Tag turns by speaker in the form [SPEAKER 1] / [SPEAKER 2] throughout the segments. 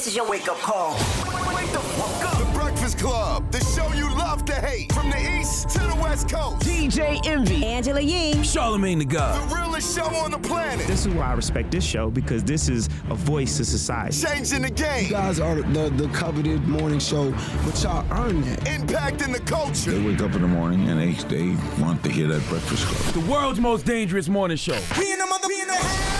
[SPEAKER 1] This is your wake up call.
[SPEAKER 2] Wake the fuck up. The Breakfast Club, the show you love to hate. From the east to the west coast.
[SPEAKER 3] DJ Envy.
[SPEAKER 4] Angela Yee.
[SPEAKER 5] Charlamagne the God.
[SPEAKER 2] The realest show on the planet.
[SPEAKER 6] This is why I respect this show because this is a voice to society.
[SPEAKER 2] Changing the game.
[SPEAKER 7] You guys are the, the coveted morning show, but y'all earn that.
[SPEAKER 2] Impacting the culture.
[SPEAKER 8] They wake up in the morning and they, they want to hear that Breakfast Club.
[SPEAKER 5] The world's most dangerous morning show.
[SPEAKER 2] We in the mother, we in the house.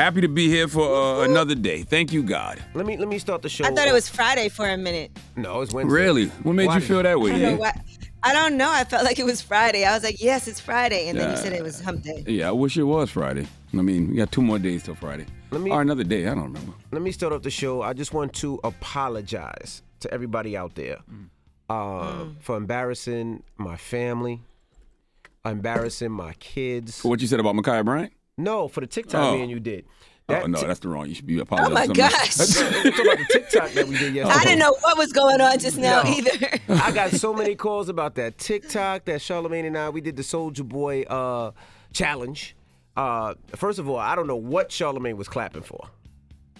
[SPEAKER 5] Happy to be here for uh, another day. Thank you, God.
[SPEAKER 3] Let me let me start the show.
[SPEAKER 4] I thought it was Friday for a minute.
[SPEAKER 3] No, it's Wednesday.
[SPEAKER 5] Really? What made
[SPEAKER 3] Why
[SPEAKER 5] you feel that
[SPEAKER 4] I
[SPEAKER 5] way?
[SPEAKER 4] don't know why- I don't know. I felt like it was Friday. I was like, yes, it's Friday. And then you said it was hump day.
[SPEAKER 5] Yeah, I wish it was Friday. I mean, we got two more days till Friday.
[SPEAKER 3] Let me-
[SPEAKER 5] or another day. I don't remember.
[SPEAKER 3] Let me start off the show. I just want to apologize to everybody out there uh, for embarrassing my family, embarrassing my kids.
[SPEAKER 5] For what you said about Ma'Khia Bryant?
[SPEAKER 3] No, for the TikTok
[SPEAKER 5] Oh.
[SPEAKER 3] me and you did.
[SPEAKER 5] oh, no,
[SPEAKER 3] Tik-
[SPEAKER 5] that's the wrong. You should be apologizing.
[SPEAKER 4] Oh my
[SPEAKER 5] to
[SPEAKER 4] gosh.
[SPEAKER 3] I'm talking about the TikTok that we did yesterday.
[SPEAKER 4] I didn't know what was going on just now
[SPEAKER 3] No.
[SPEAKER 4] either.
[SPEAKER 3] I got so many calls about that TikTok that Charlamagne and I we did the Soulja Boy uh, challenge. Uh, first of all, I don't know what Charlamagne was clapping for.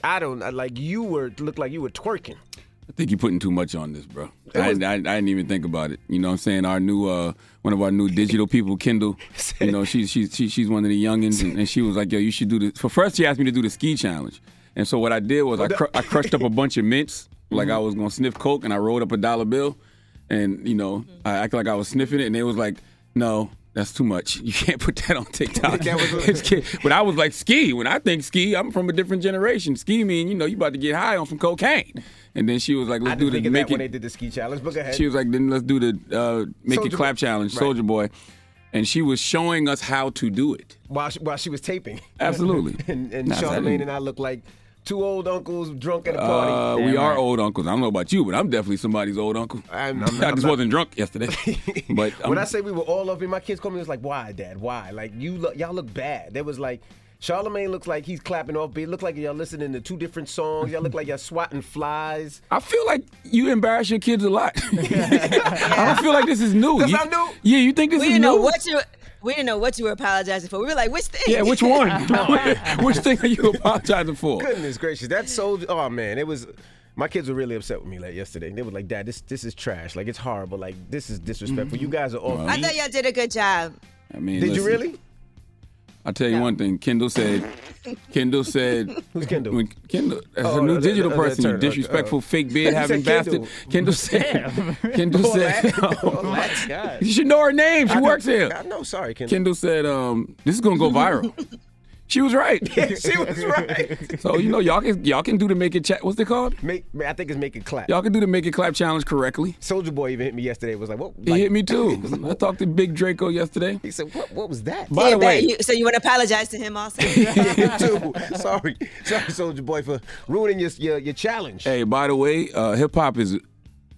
[SPEAKER 3] I don't I- like you were looked like you were twerking.
[SPEAKER 5] I think you're putting too much on this, bro. I, I, I didn't even think about it. You know what I'm saying? Our new, uh, one of our new digital people, Kendall, you know, she's, she's, she, she's one of the youngins, and, and she was like, yo, you should do this. For first, she asked me to do the ski challenge. And so what I did was I, cr- I crushed up a bunch of mints, like I was going to sniff Coke, and I rolled up a dollar bill. And, you know, I acted like I was sniffing it, and they was like, no, that's too much. You can't put that on TikTok.
[SPEAKER 3] That
[SPEAKER 5] but I was like, ski. When I think ski, I'm from a different generation. Ski mean, you know, you about to get high on some cocaine. And then she was like, let's do the make
[SPEAKER 3] that when
[SPEAKER 5] it
[SPEAKER 3] they did the ski challenge. But go ahead.
[SPEAKER 5] she was like, then let's do the uh, make
[SPEAKER 3] Soulja
[SPEAKER 5] it clap
[SPEAKER 3] Boy.
[SPEAKER 5] challenge,
[SPEAKER 3] Right.
[SPEAKER 5] Soulja Boy, and she was showing us how to do it.
[SPEAKER 3] while she, while she was taping.
[SPEAKER 5] Absolutely.
[SPEAKER 3] and and
[SPEAKER 5] Nah, I
[SPEAKER 3] and I looked like two old uncles drunk at a party.
[SPEAKER 5] Uh, we are old uncles. I don't know about you, but I'm definitely somebody's old uncle.
[SPEAKER 3] I'm-
[SPEAKER 5] i
[SPEAKER 3] I'm- I'm
[SPEAKER 5] just
[SPEAKER 3] not-
[SPEAKER 5] wasn't drunk yesterday. but
[SPEAKER 3] when
[SPEAKER 5] I'm-
[SPEAKER 3] I say we were all up, and my kids called me, it was like, "Why, Dad? Why? Like you look, y'all look bad." There was like. Charlamagne looks like he's clapping off beat. Look like y'all listening to two different songs. Y'all look like y'all swatting flies.
[SPEAKER 5] I feel like you embarrass your kids a lot. I don't feel like this is new.
[SPEAKER 3] That's
[SPEAKER 5] You-
[SPEAKER 3] not new?
[SPEAKER 5] Yeah, you think this
[SPEAKER 4] we
[SPEAKER 5] is
[SPEAKER 4] didn't
[SPEAKER 5] new?
[SPEAKER 4] know what you we didn't know what you were apologizing for. We were like, which thing?
[SPEAKER 5] yeah, which one? Oh, which thing are you apologizing for?
[SPEAKER 3] Goodness gracious, that so. Oh man, it was. My kids were really upset with me like yesterday. They were like, "Dad, this this is trash. Like it's horrible. Like this is disrespectful. You guys are all."
[SPEAKER 4] I thought y'all did a good job.
[SPEAKER 5] I mean,
[SPEAKER 3] Did you really?
[SPEAKER 5] I'll tell you
[SPEAKER 4] No.
[SPEAKER 5] one thing. Kendall said. Kendall said.
[SPEAKER 3] Who's Kendall?
[SPEAKER 5] When Kendall, as
[SPEAKER 3] Oh,
[SPEAKER 5] a new
[SPEAKER 3] the-
[SPEAKER 5] digital
[SPEAKER 3] the- the
[SPEAKER 5] person, you
[SPEAKER 3] attorney,
[SPEAKER 5] disrespectful,
[SPEAKER 3] uh,
[SPEAKER 5] fake
[SPEAKER 3] you
[SPEAKER 5] beard having bastard. Kendall said. Kendall
[SPEAKER 3] All
[SPEAKER 5] said.
[SPEAKER 3] that? All that?
[SPEAKER 5] you should know her name. She
[SPEAKER 3] I
[SPEAKER 5] works
[SPEAKER 3] know-
[SPEAKER 5] here.
[SPEAKER 3] I know. Sorry, Kendall.
[SPEAKER 5] Kendall said, um, "This is gonna go viral." She was right.
[SPEAKER 3] she was right.
[SPEAKER 5] So you know, y'all can y'all can do the make it chat. What's it called?
[SPEAKER 3] Make, I think it's make it clap.
[SPEAKER 5] Y'all can do the make it clap challenge correctly.
[SPEAKER 3] Soulja Boy even hit me yesterday. Was like, what?
[SPEAKER 5] He hit me too. I talked to Big Draco yesterday.
[SPEAKER 3] He said, what? What was that?
[SPEAKER 5] By
[SPEAKER 4] Yeah,
[SPEAKER 5] the way,
[SPEAKER 4] you- so you want to apologize to him also?
[SPEAKER 3] Him too. Sorry, sorry, Soulja Boy, for ruining your your, your challenge.
[SPEAKER 5] hey, by the way, uh, hip hop is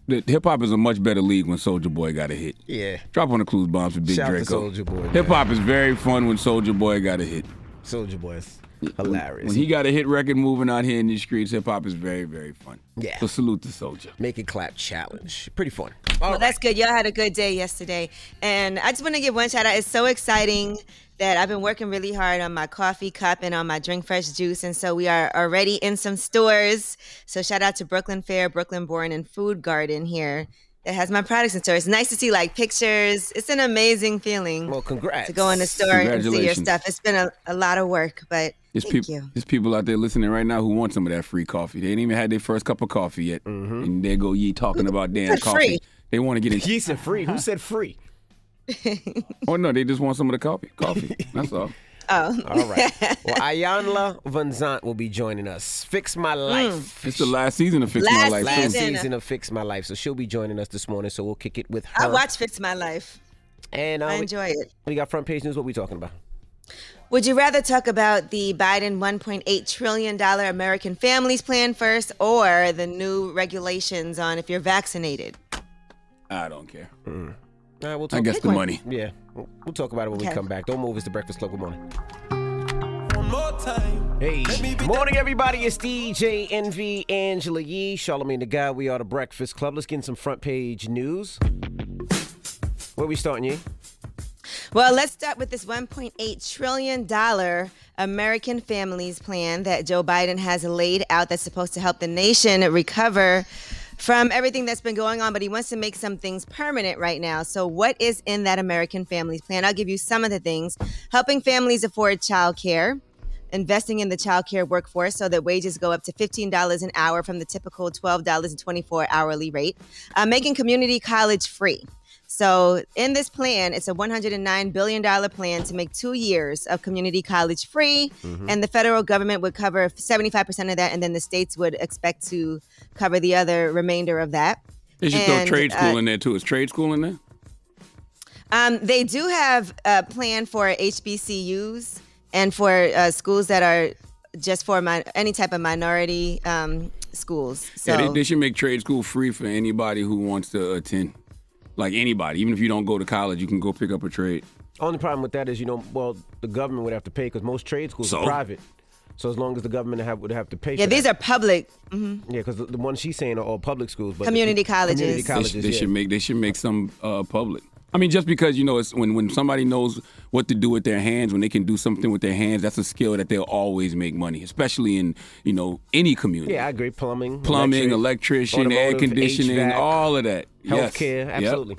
[SPEAKER 5] hip hop is a much better league when Soulja Boy got a hit.
[SPEAKER 3] Yeah,
[SPEAKER 5] Drop on the clues bombs for Big
[SPEAKER 3] Shout
[SPEAKER 5] Draco.
[SPEAKER 3] Soulja Boy.
[SPEAKER 5] Hip hop is very fun when Soulja Boy got a hit.
[SPEAKER 3] Soulja Boy's hilarious.
[SPEAKER 5] When he got a hit record moving out here in these streets, hip hop is very, very fun.
[SPEAKER 3] Yeah.
[SPEAKER 5] So salute to Soulja.
[SPEAKER 3] make it clap challenge. Pretty fun.
[SPEAKER 4] Well, that's good. Y'all had a good day yesterday. And I just want to give one shout out. It's so exciting that I've been working really hard on my coffee cup and on my Drink Fresh juice. And so we are already in some stores. So shout out to Brooklyn Fair, Brooklyn Born, and Food Garden here that has my products in store. It's nice to see like pictures. It's an amazing feeling
[SPEAKER 3] Well, congrats.
[SPEAKER 4] to go in the store and see your stuff. It's been a, a lot of work, but
[SPEAKER 5] There's
[SPEAKER 4] thank
[SPEAKER 5] people,
[SPEAKER 4] you.
[SPEAKER 5] there's people out there listening right now who want some of that free coffee. They ain't even had their first cup of coffee yet, mm-hmm. and there go ye talking about damn
[SPEAKER 4] Said
[SPEAKER 5] coffee.
[SPEAKER 4] free.
[SPEAKER 5] They want to get it.
[SPEAKER 3] He said free. Who said free?
[SPEAKER 5] oh no, they just want some of the coffee. Coffee. That's all.
[SPEAKER 4] Oh,
[SPEAKER 3] All right. Well, Iyanla Vanzant will be joining us. Fix My Life.
[SPEAKER 5] It's the last season of Fix My Life.
[SPEAKER 3] Last
[SPEAKER 4] season.
[SPEAKER 3] season of Fix My Life. So she'll be joining us this morning. So we'll kick it with her.
[SPEAKER 4] I watch Fix My Life.
[SPEAKER 3] And uh,
[SPEAKER 4] I
[SPEAKER 3] we-
[SPEAKER 4] enjoy it.
[SPEAKER 3] we got front page news. What we talking about?
[SPEAKER 4] Would you rather talk about the Biden $1.8 trillion American Families Plan first or the new regulations on if you're vaccinated?
[SPEAKER 5] I don't care.
[SPEAKER 3] All right, we'll talk
[SPEAKER 5] I guess the
[SPEAKER 4] one.
[SPEAKER 5] money.
[SPEAKER 3] Yeah, we'll we'll talk about it when we come back. Don't move. It's the Breakfast Club. Good morning.
[SPEAKER 1] more time.
[SPEAKER 3] Hey,
[SPEAKER 1] Let me be
[SPEAKER 3] morning, everybody. It's DJ Envy, Angela Yee, Charlamagne the Guy. We are the Breakfast Club. Let's get in some front page news. Where we starting, Yee?
[SPEAKER 4] Well, let's start with this $1.8 trillion American Families Plan that Joe Biden has laid out that's supposed to help the nation recover from everything that's been going on, but he wants to make some things permanent right now. So, what is in that American Families Plan? I'll give you some of the things helping families afford child care. Investing in the child care workforce so that wages go up to $15 an hour from the typical $12.24 hourly rate. Uh, making community college free. So, in this plan, it's a $109 billion plan to make two years of community college free, and the federal government would cover 75% of that, and then the states would expect to cover the other remainder of that.
[SPEAKER 5] They should throw trade school
[SPEAKER 4] uh,
[SPEAKER 5] in there too. Is trade school in there?
[SPEAKER 4] Um, they do have a plan for HBCUs and for uh, schools that are just for mi- any type of minority um, schools. So,
[SPEAKER 5] yeah, they, they should make trade school free for anybody who wants to attend. Like anybody, even if you don't go to college, you can go pick up a trade.
[SPEAKER 3] Only problem with that is, you know, well, the government would have to pay because most trade schools
[SPEAKER 5] So?
[SPEAKER 3] are private. So as long as the government have, would have to pay.
[SPEAKER 4] yeah,
[SPEAKER 3] for
[SPEAKER 4] these
[SPEAKER 3] that.
[SPEAKER 4] are public.
[SPEAKER 3] Yeah, because the, the ones she's saying are all public schools, but
[SPEAKER 4] Community colleges.
[SPEAKER 3] Community
[SPEAKER 4] They
[SPEAKER 5] They,
[SPEAKER 3] colleges.
[SPEAKER 5] should, they
[SPEAKER 3] yeah.
[SPEAKER 5] should make they should make some uh, public. I mean, just because you know, it's when when somebody knows what to do with their hands, when they can do something with their hands, that's a skill that they'll always make money, especially in you know any community.
[SPEAKER 3] Yeah, I agree. Plumbing,
[SPEAKER 5] Plumbing,
[SPEAKER 3] electric,
[SPEAKER 5] electrician, air conditioning,
[SPEAKER 3] HVAC,
[SPEAKER 5] all of that. Yes.
[SPEAKER 3] healthcare.
[SPEAKER 5] Yep.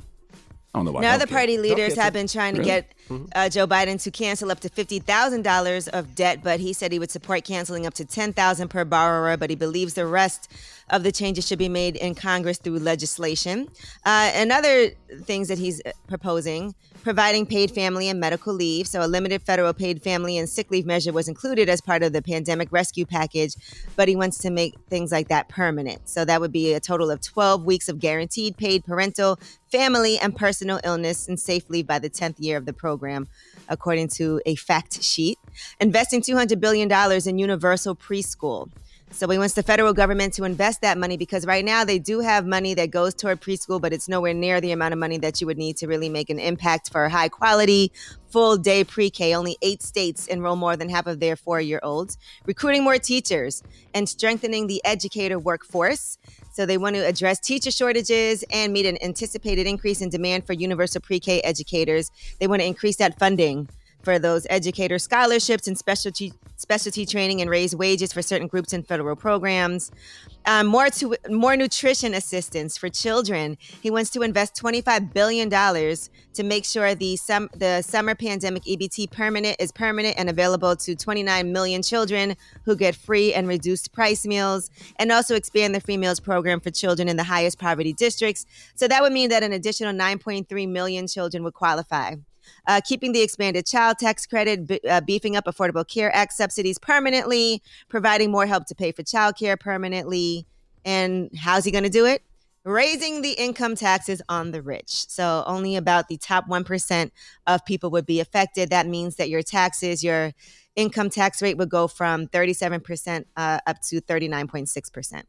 [SPEAKER 5] I don't know about
[SPEAKER 4] Now, the party leaders have been trying to
[SPEAKER 5] Really?
[SPEAKER 4] get uh, Joe Biden to cancel up to fifty thousand dollars of debt, but he said he would support canceling up to ten thousand per borrower. But he believes the rest of the changes should be made in Congress through legislation. Uh, and other things that he's uh, proposing. Providing paid family and medical leave. So, a limited federal paid family and sick leave measure was included as part of the pandemic rescue package, but he wants to make things like that permanent. So, that would be a total of 12 weeks of guaranteed paid parental, family, and personal illness and safe leave by the 10th year of the program, according to a fact sheet. Investing $200 billion in universal preschool. So he wants the federal government to invest that money because right now they do have money that goes toward preschool, but it's nowhere near the amount of money that you would need to really make an impact for high quality, full day pre K. Only eight states enroll more than half of their four year olds. Recruiting more teachers and strengthening the educator workforce. So they want to address teacher shortages and meet an anticipated increase in demand for universal pre K educators. They want to increase that funding for those educator scholarships and specialty specialty training and raise wages for certain groups in federal programs. Um, more to more nutrition assistance for children. He wants to invest twenty five billion dollars to make sure the sum, the summer pandemic EBT permanent is permanent and available to twenty nine million children who get free and reduced price meals, and also expand the free meals program for children in the highest poverty districts. So that would mean that an additional nine point three million children would qualify uh, keeping the expanded child tax credit, b- uh, beefing up Affordable Care Act subsidies permanently, providing more help to pay for child care permanently. And how's he going to do it? Raising the income taxes on the rich. So only about the top 1% of people would be affected. That means that your taxes, your income tax rate would go from 37% uh, up to 39.6%.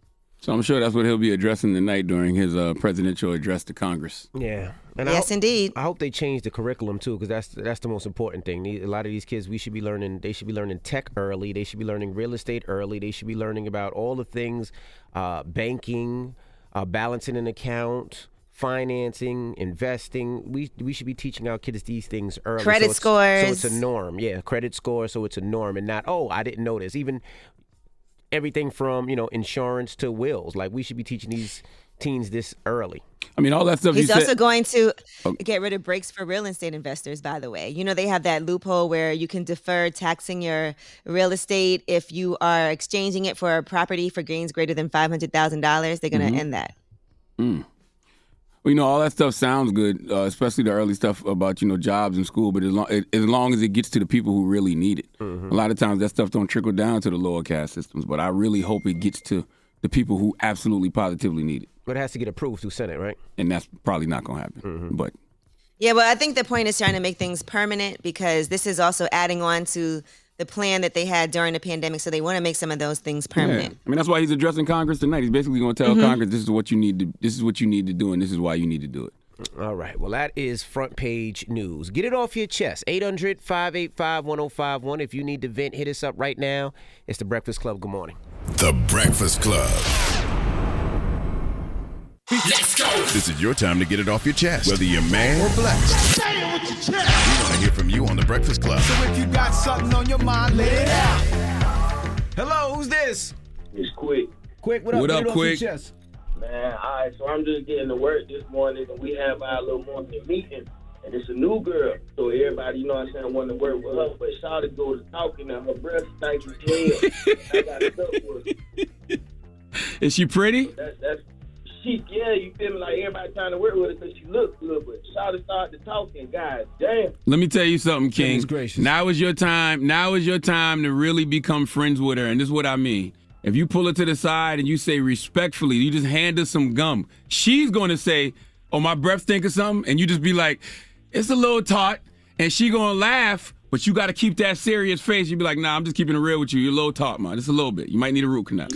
[SPEAKER 5] So I'm sure that's what he'll be addressing tonight during his uh, presidential address to Congress.
[SPEAKER 3] Yeah. And
[SPEAKER 4] Yes,
[SPEAKER 3] I,
[SPEAKER 4] indeed.
[SPEAKER 3] I hope they change the curriculum too, because that's that's the most important thing. A lot of these kids, we should be learning. They should be learning tech early. They should be learning real estate early. They should be learning about all the things, uh, banking, uh, balancing an account, financing, investing. We we should be teaching our kids these things early. so
[SPEAKER 4] Credit
[SPEAKER 3] it's- So it's a norm. Yeah, credit score. So it's a norm, and not oh I didn't know this. Even everything from you know insurance to wills. Like we should be teaching these teens this early.
[SPEAKER 5] I mean, all that stuff
[SPEAKER 4] He's
[SPEAKER 5] he
[SPEAKER 4] also
[SPEAKER 5] said.
[SPEAKER 4] going to
[SPEAKER 5] Oh.
[SPEAKER 4] get rid of breaks for real estate investors, by the way. You know, they have that loophole where you can defer taxing your real estate if you are exchanging it for a property for gains greater than $500,000. They're going to
[SPEAKER 5] Mm-hmm.
[SPEAKER 4] end that.
[SPEAKER 5] Well, you know, all that stuff sounds good, uh, especially the early stuff about you know jobs in school. But as long, as long as it gets to the people who really need it,
[SPEAKER 3] Mm-hmm.
[SPEAKER 5] a lot of times that stuff don't trickle down to the lower caste systems. But I really hope it gets to the people who absolutely positively need it,
[SPEAKER 3] But it has to get approved through Senate, right?
[SPEAKER 5] and that's probably not going to happen.
[SPEAKER 3] Mm-hmm.
[SPEAKER 5] But
[SPEAKER 4] Yeah, well, I think the point is trying to make things permanent because this is also adding on to the plan that they had during the pandemic. So they want to make some of those things
[SPEAKER 5] Yeah.
[SPEAKER 4] permanent.
[SPEAKER 5] I mean, that's why he's addressing Congress tonight. He's basically going to tell
[SPEAKER 4] Mhm.
[SPEAKER 5] Congress this is what you need to this is what you need to do, and this is why you need to do it.
[SPEAKER 3] All right. Well, that is front page news. Get it off your chest. 800 585 1051. If you need to vent, hit us up right now. It's The Breakfast Club. Good morning.
[SPEAKER 2] The Breakfast Club.
[SPEAKER 9] Let's go.
[SPEAKER 2] This is your time to get it off your chest, whether you're mad or blessed.
[SPEAKER 9] Say it with your chest.
[SPEAKER 2] We want to hear from you on The Breakfast Club.
[SPEAKER 1] So if you got something on your mind, let it out.
[SPEAKER 3] Hello, who's this?
[SPEAKER 10] It's quick.
[SPEAKER 3] Quick, what up?
[SPEAKER 5] What up, Quick?
[SPEAKER 3] your chest.
[SPEAKER 10] Man, all right, so I'm just getting to work this morning, and we have our little morning meeting, and it's a new girl. So everybody, you know what I'm saying, want to work with her, but Shawty go to talking, and her breath stinks as hell. I got stuck with her.
[SPEAKER 5] Is she pretty?
[SPEAKER 10] That's, that's, she, yeah, you feel me, like everybody trying to work with her because she looks good, but Shawty started to talking, god damn.
[SPEAKER 5] Let me tell you something, King.
[SPEAKER 3] Gracious.
[SPEAKER 5] Now is your time. Now is your time to really become friends with her. And this is what I mean. If you pull her to the side and you say respectfully, you just hand her some gum. She's going to say, "Oh, my breath stink or something," and you just be like, "It's a little tart," and she gonna laugh. But you got to keep that serious face. You'd be like, "Nah, I'm just keeping it real with you. You're a little tart, man. Just a little bit. You might need a root canal."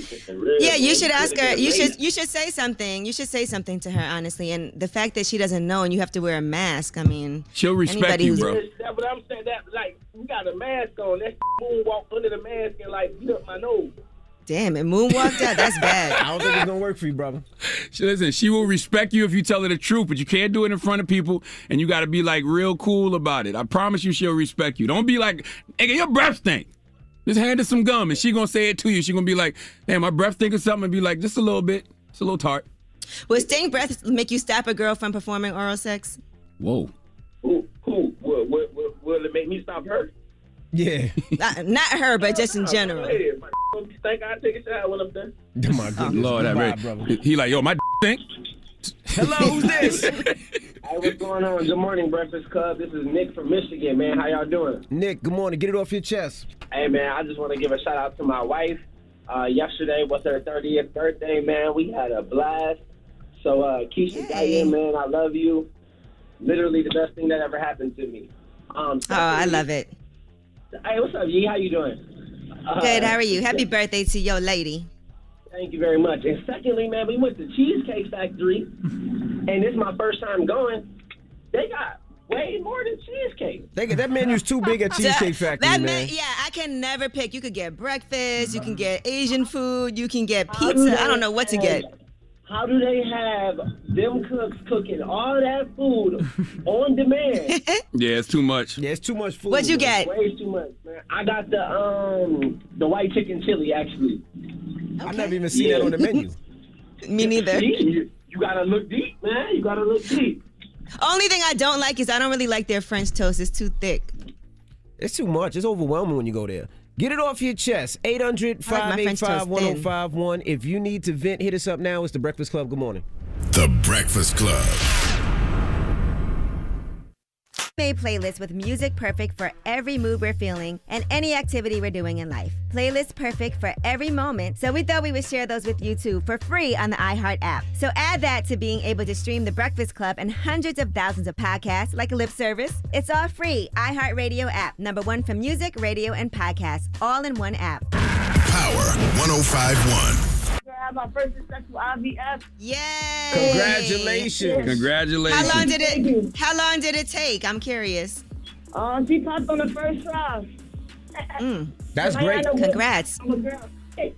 [SPEAKER 4] Yeah, you should ask her. You should you should say something. You should say something to her honestly. And the fact that she doesn't know and you have to wear a mask. I mean,
[SPEAKER 5] She'll respect you, bro.
[SPEAKER 10] That's what I'm saying. That like we got a mask on. That moonwalk under the mask and like beat up my nose.
[SPEAKER 4] Damn, it moonwalked out. That's bad.
[SPEAKER 3] I don't think it's going to work for you, brother.
[SPEAKER 5] She, listen, she will respect you if you tell her the truth, but you can't do it in front of people, and you got to be like real cool about it. I promise you, she'll respect you. Don't be like, "Nigga, your breath stink." Just hand her some gum, and she gonna say it to you. She gonna be like, "Damn, my breath stink or something," and be like, "Just a little bit, just a little tart."
[SPEAKER 4] Would stink breath make you stop a girl from performing oral sex?
[SPEAKER 5] Whoa.
[SPEAKER 10] Who who will, will, will, will it make me stop her?
[SPEAKER 3] Yeah.
[SPEAKER 4] Not, not her, but just in general.
[SPEAKER 10] Hey, if my think I take a shower when I'm done.
[SPEAKER 3] My goodness.
[SPEAKER 5] Lord, that right.
[SPEAKER 3] brother.
[SPEAKER 5] He like, yo, my stink.
[SPEAKER 3] Hello, who's this?
[SPEAKER 10] Hey, what's going on? Good morning, Breakfast Club. This is Nick from Michigan, man. How y'all doing?
[SPEAKER 3] Nick, good morning. Get it off your chest.
[SPEAKER 10] Hey, man, I just want to give a shout out to my wife. Uh, yesterday was her 30th birthday, man. We had a blast. So, uh, Keisha
[SPEAKER 4] Yay.
[SPEAKER 10] Diane, man, I love you. Literally the best thing that ever happened to me. Um,
[SPEAKER 4] Oh, I love it.
[SPEAKER 10] Hey, what's up, Yee? How you doing? Uh,
[SPEAKER 4] Good. How are you? Happy birthday to your lady.
[SPEAKER 10] Thank you very much. And secondly, man, we went to Cheesecake Factory, and this is my first time going. They got way more than cheesecake.
[SPEAKER 3] They, that menu's too big at Cheesecake Factory,
[SPEAKER 4] that
[SPEAKER 3] man.
[SPEAKER 4] man, yeah, I can never pick. You could get breakfast, you can get Asian food, you can get pizza. I don't know what to get.
[SPEAKER 10] How do they have them cooks cooking all that food on demand?
[SPEAKER 5] Yeah, it's too much.
[SPEAKER 3] Yeah, it's too much food.
[SPEAKER 4] What'd you
[SPEAKER 3] man.
[SPEAKER 4] get?
[SPEAKER 10] Way too much, man. I got the um the white chicken chili actually.
[SPEAKER 3] I never even seen that on the menu.
[SPEAKER 4] Me neither.
[SPEAKER 10] You, you gotta look deep, man. You gotta look deep.
[SPEAKER 4] Only thing I don't like is I don't really like their French toast. It's too thick.
[SPEAKER 3] It's too much. It's overwhelming when you go there. Get it off your chest. 800
[SPEAKER 4] I like my French toast
[SPEAKER 3] 585 1051. If you need to vent, hit us up now. It's The Breakfast Club. Good morning.
[SPEAKER 2] The Breakfast Club.
[SPEAKER 11] Made playlist with music perfect for every mood we're feeling and any activity we're doing in life. Playlist perfect for every moment. So we thought we would share those with you too for free on the iHeart app. So add that to being able to stream The Breakfast Club and hundreds of thousands of podcasts like Lip Service. It's all free. iHeart Radio app. Number one for music, radio, and podcasts. All in one app.
[SPEAKER 2] Power 1051.
[SPEAKER 12] I have my first successful IVF.
[SPEAKER 4] Yay!
[SPEAKER 3] Congratulations.
[SPEAKER 5] Congratulations.
[SPEAKER 4] How long did it? How long did it take? I'm curious.
[SPEAKER 12] Um, she popped on the first try.
[SPEAKER 4] Mm.
[SPEAKER 3] That's
[SPEAKER 12] I
[SPEAKER 3] great.
[SPEAKER 12] know
[SPEAKER 4] Congrats.
[SPEAKER 12] I'm a girl. thank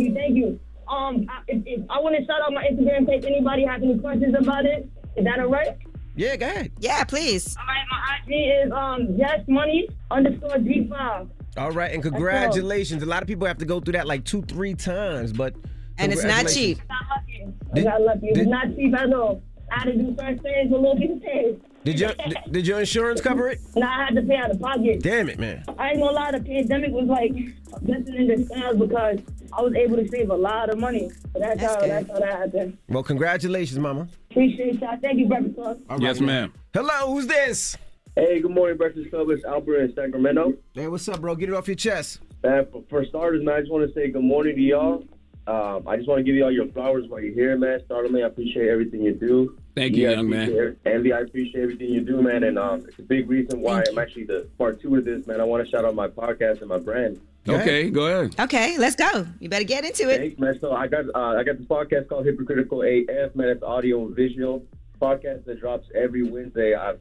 [SPEAKER 12] you, thank you. Um, I, if, if, I want to shout out my Instagram page. Anybody have any questions about it? Is that all right?
[SPEAKER 3] Yeah, go ahead.
[SPEAKER 4] Yeah, please.
[SPEAKER 12] All right, my IG is um yes money underscore G five.
[SPEAKER 3] All right, and congratulations. A lot of people have to go through that like two, three times, but
[SPEAKER 4] And it's not cheap.
[SPEAKER 12] Got lucky. I
[SPEAKER 3] Did-
[SPEAKER 12] got lucky. It's
[SPEAKER 3] did-
[SPEAKER 12] not cheap at all. I had to do certain things for a little bit things.
[SPEAKER 3] Did your did, did your insurance cover it?
[SPEAKER 12] No, I had to pay out of pocket.
[SPEAKER 3] Damn it, man.
[SPEAKER 12] I ain't gonna lie, the pandemic was like a blessing in disguise because I was able to save a lot of money. So that's,
[SPEAKER 4] That's
[SPEAKER 12] how
[SPEAKER 4] good.
[SPEAKER 12] that's how that happened.
[SPEAKER 3] Well, congratulations, mama.
[SPEAKER 12] Appreciate y'all. Thank you, brother. Club.
[SPEAKER 3] All
[SPEAKER 5] Yes,
[SPEAKER 3] man.
[SPEAKER 5] ma'am.
[SPEAKER 3] Hello, who's this?
[SPEAKER 10] Hey, good morning, Breakfast Club. It's Albert in Sacramento.
[SPEAKER 3] Hey, what's up, bro? Get it off your chest.
[SPEAKER 10] Man, for, for starters, man, I just want to say good morning to y'all.
[SPEAKER 13] Um, I just want to give you all your flowers while you're here, man. Startling, I appreciate everything you do.
[SPEAKER 5] Thank you,
[SPEAKER 13] I
[SPEAKER 5] young man.
[SPEAKER 13] appreciate- Envy, I appreciate everything you do, man. And um, it's a big reason why I'm actually the part two of this, man. I want to shout out my podcast and my brand.
[SPEAKER 5] Okay, go ahead.
[SPEAKER 4] Okay, let's go. You better get into it.
[SPEAKER 13] Thanks, man. So I got uh, I got this podcast called Hypocritical AF, man. It's audio and visual podcast that drops every Wednesday. I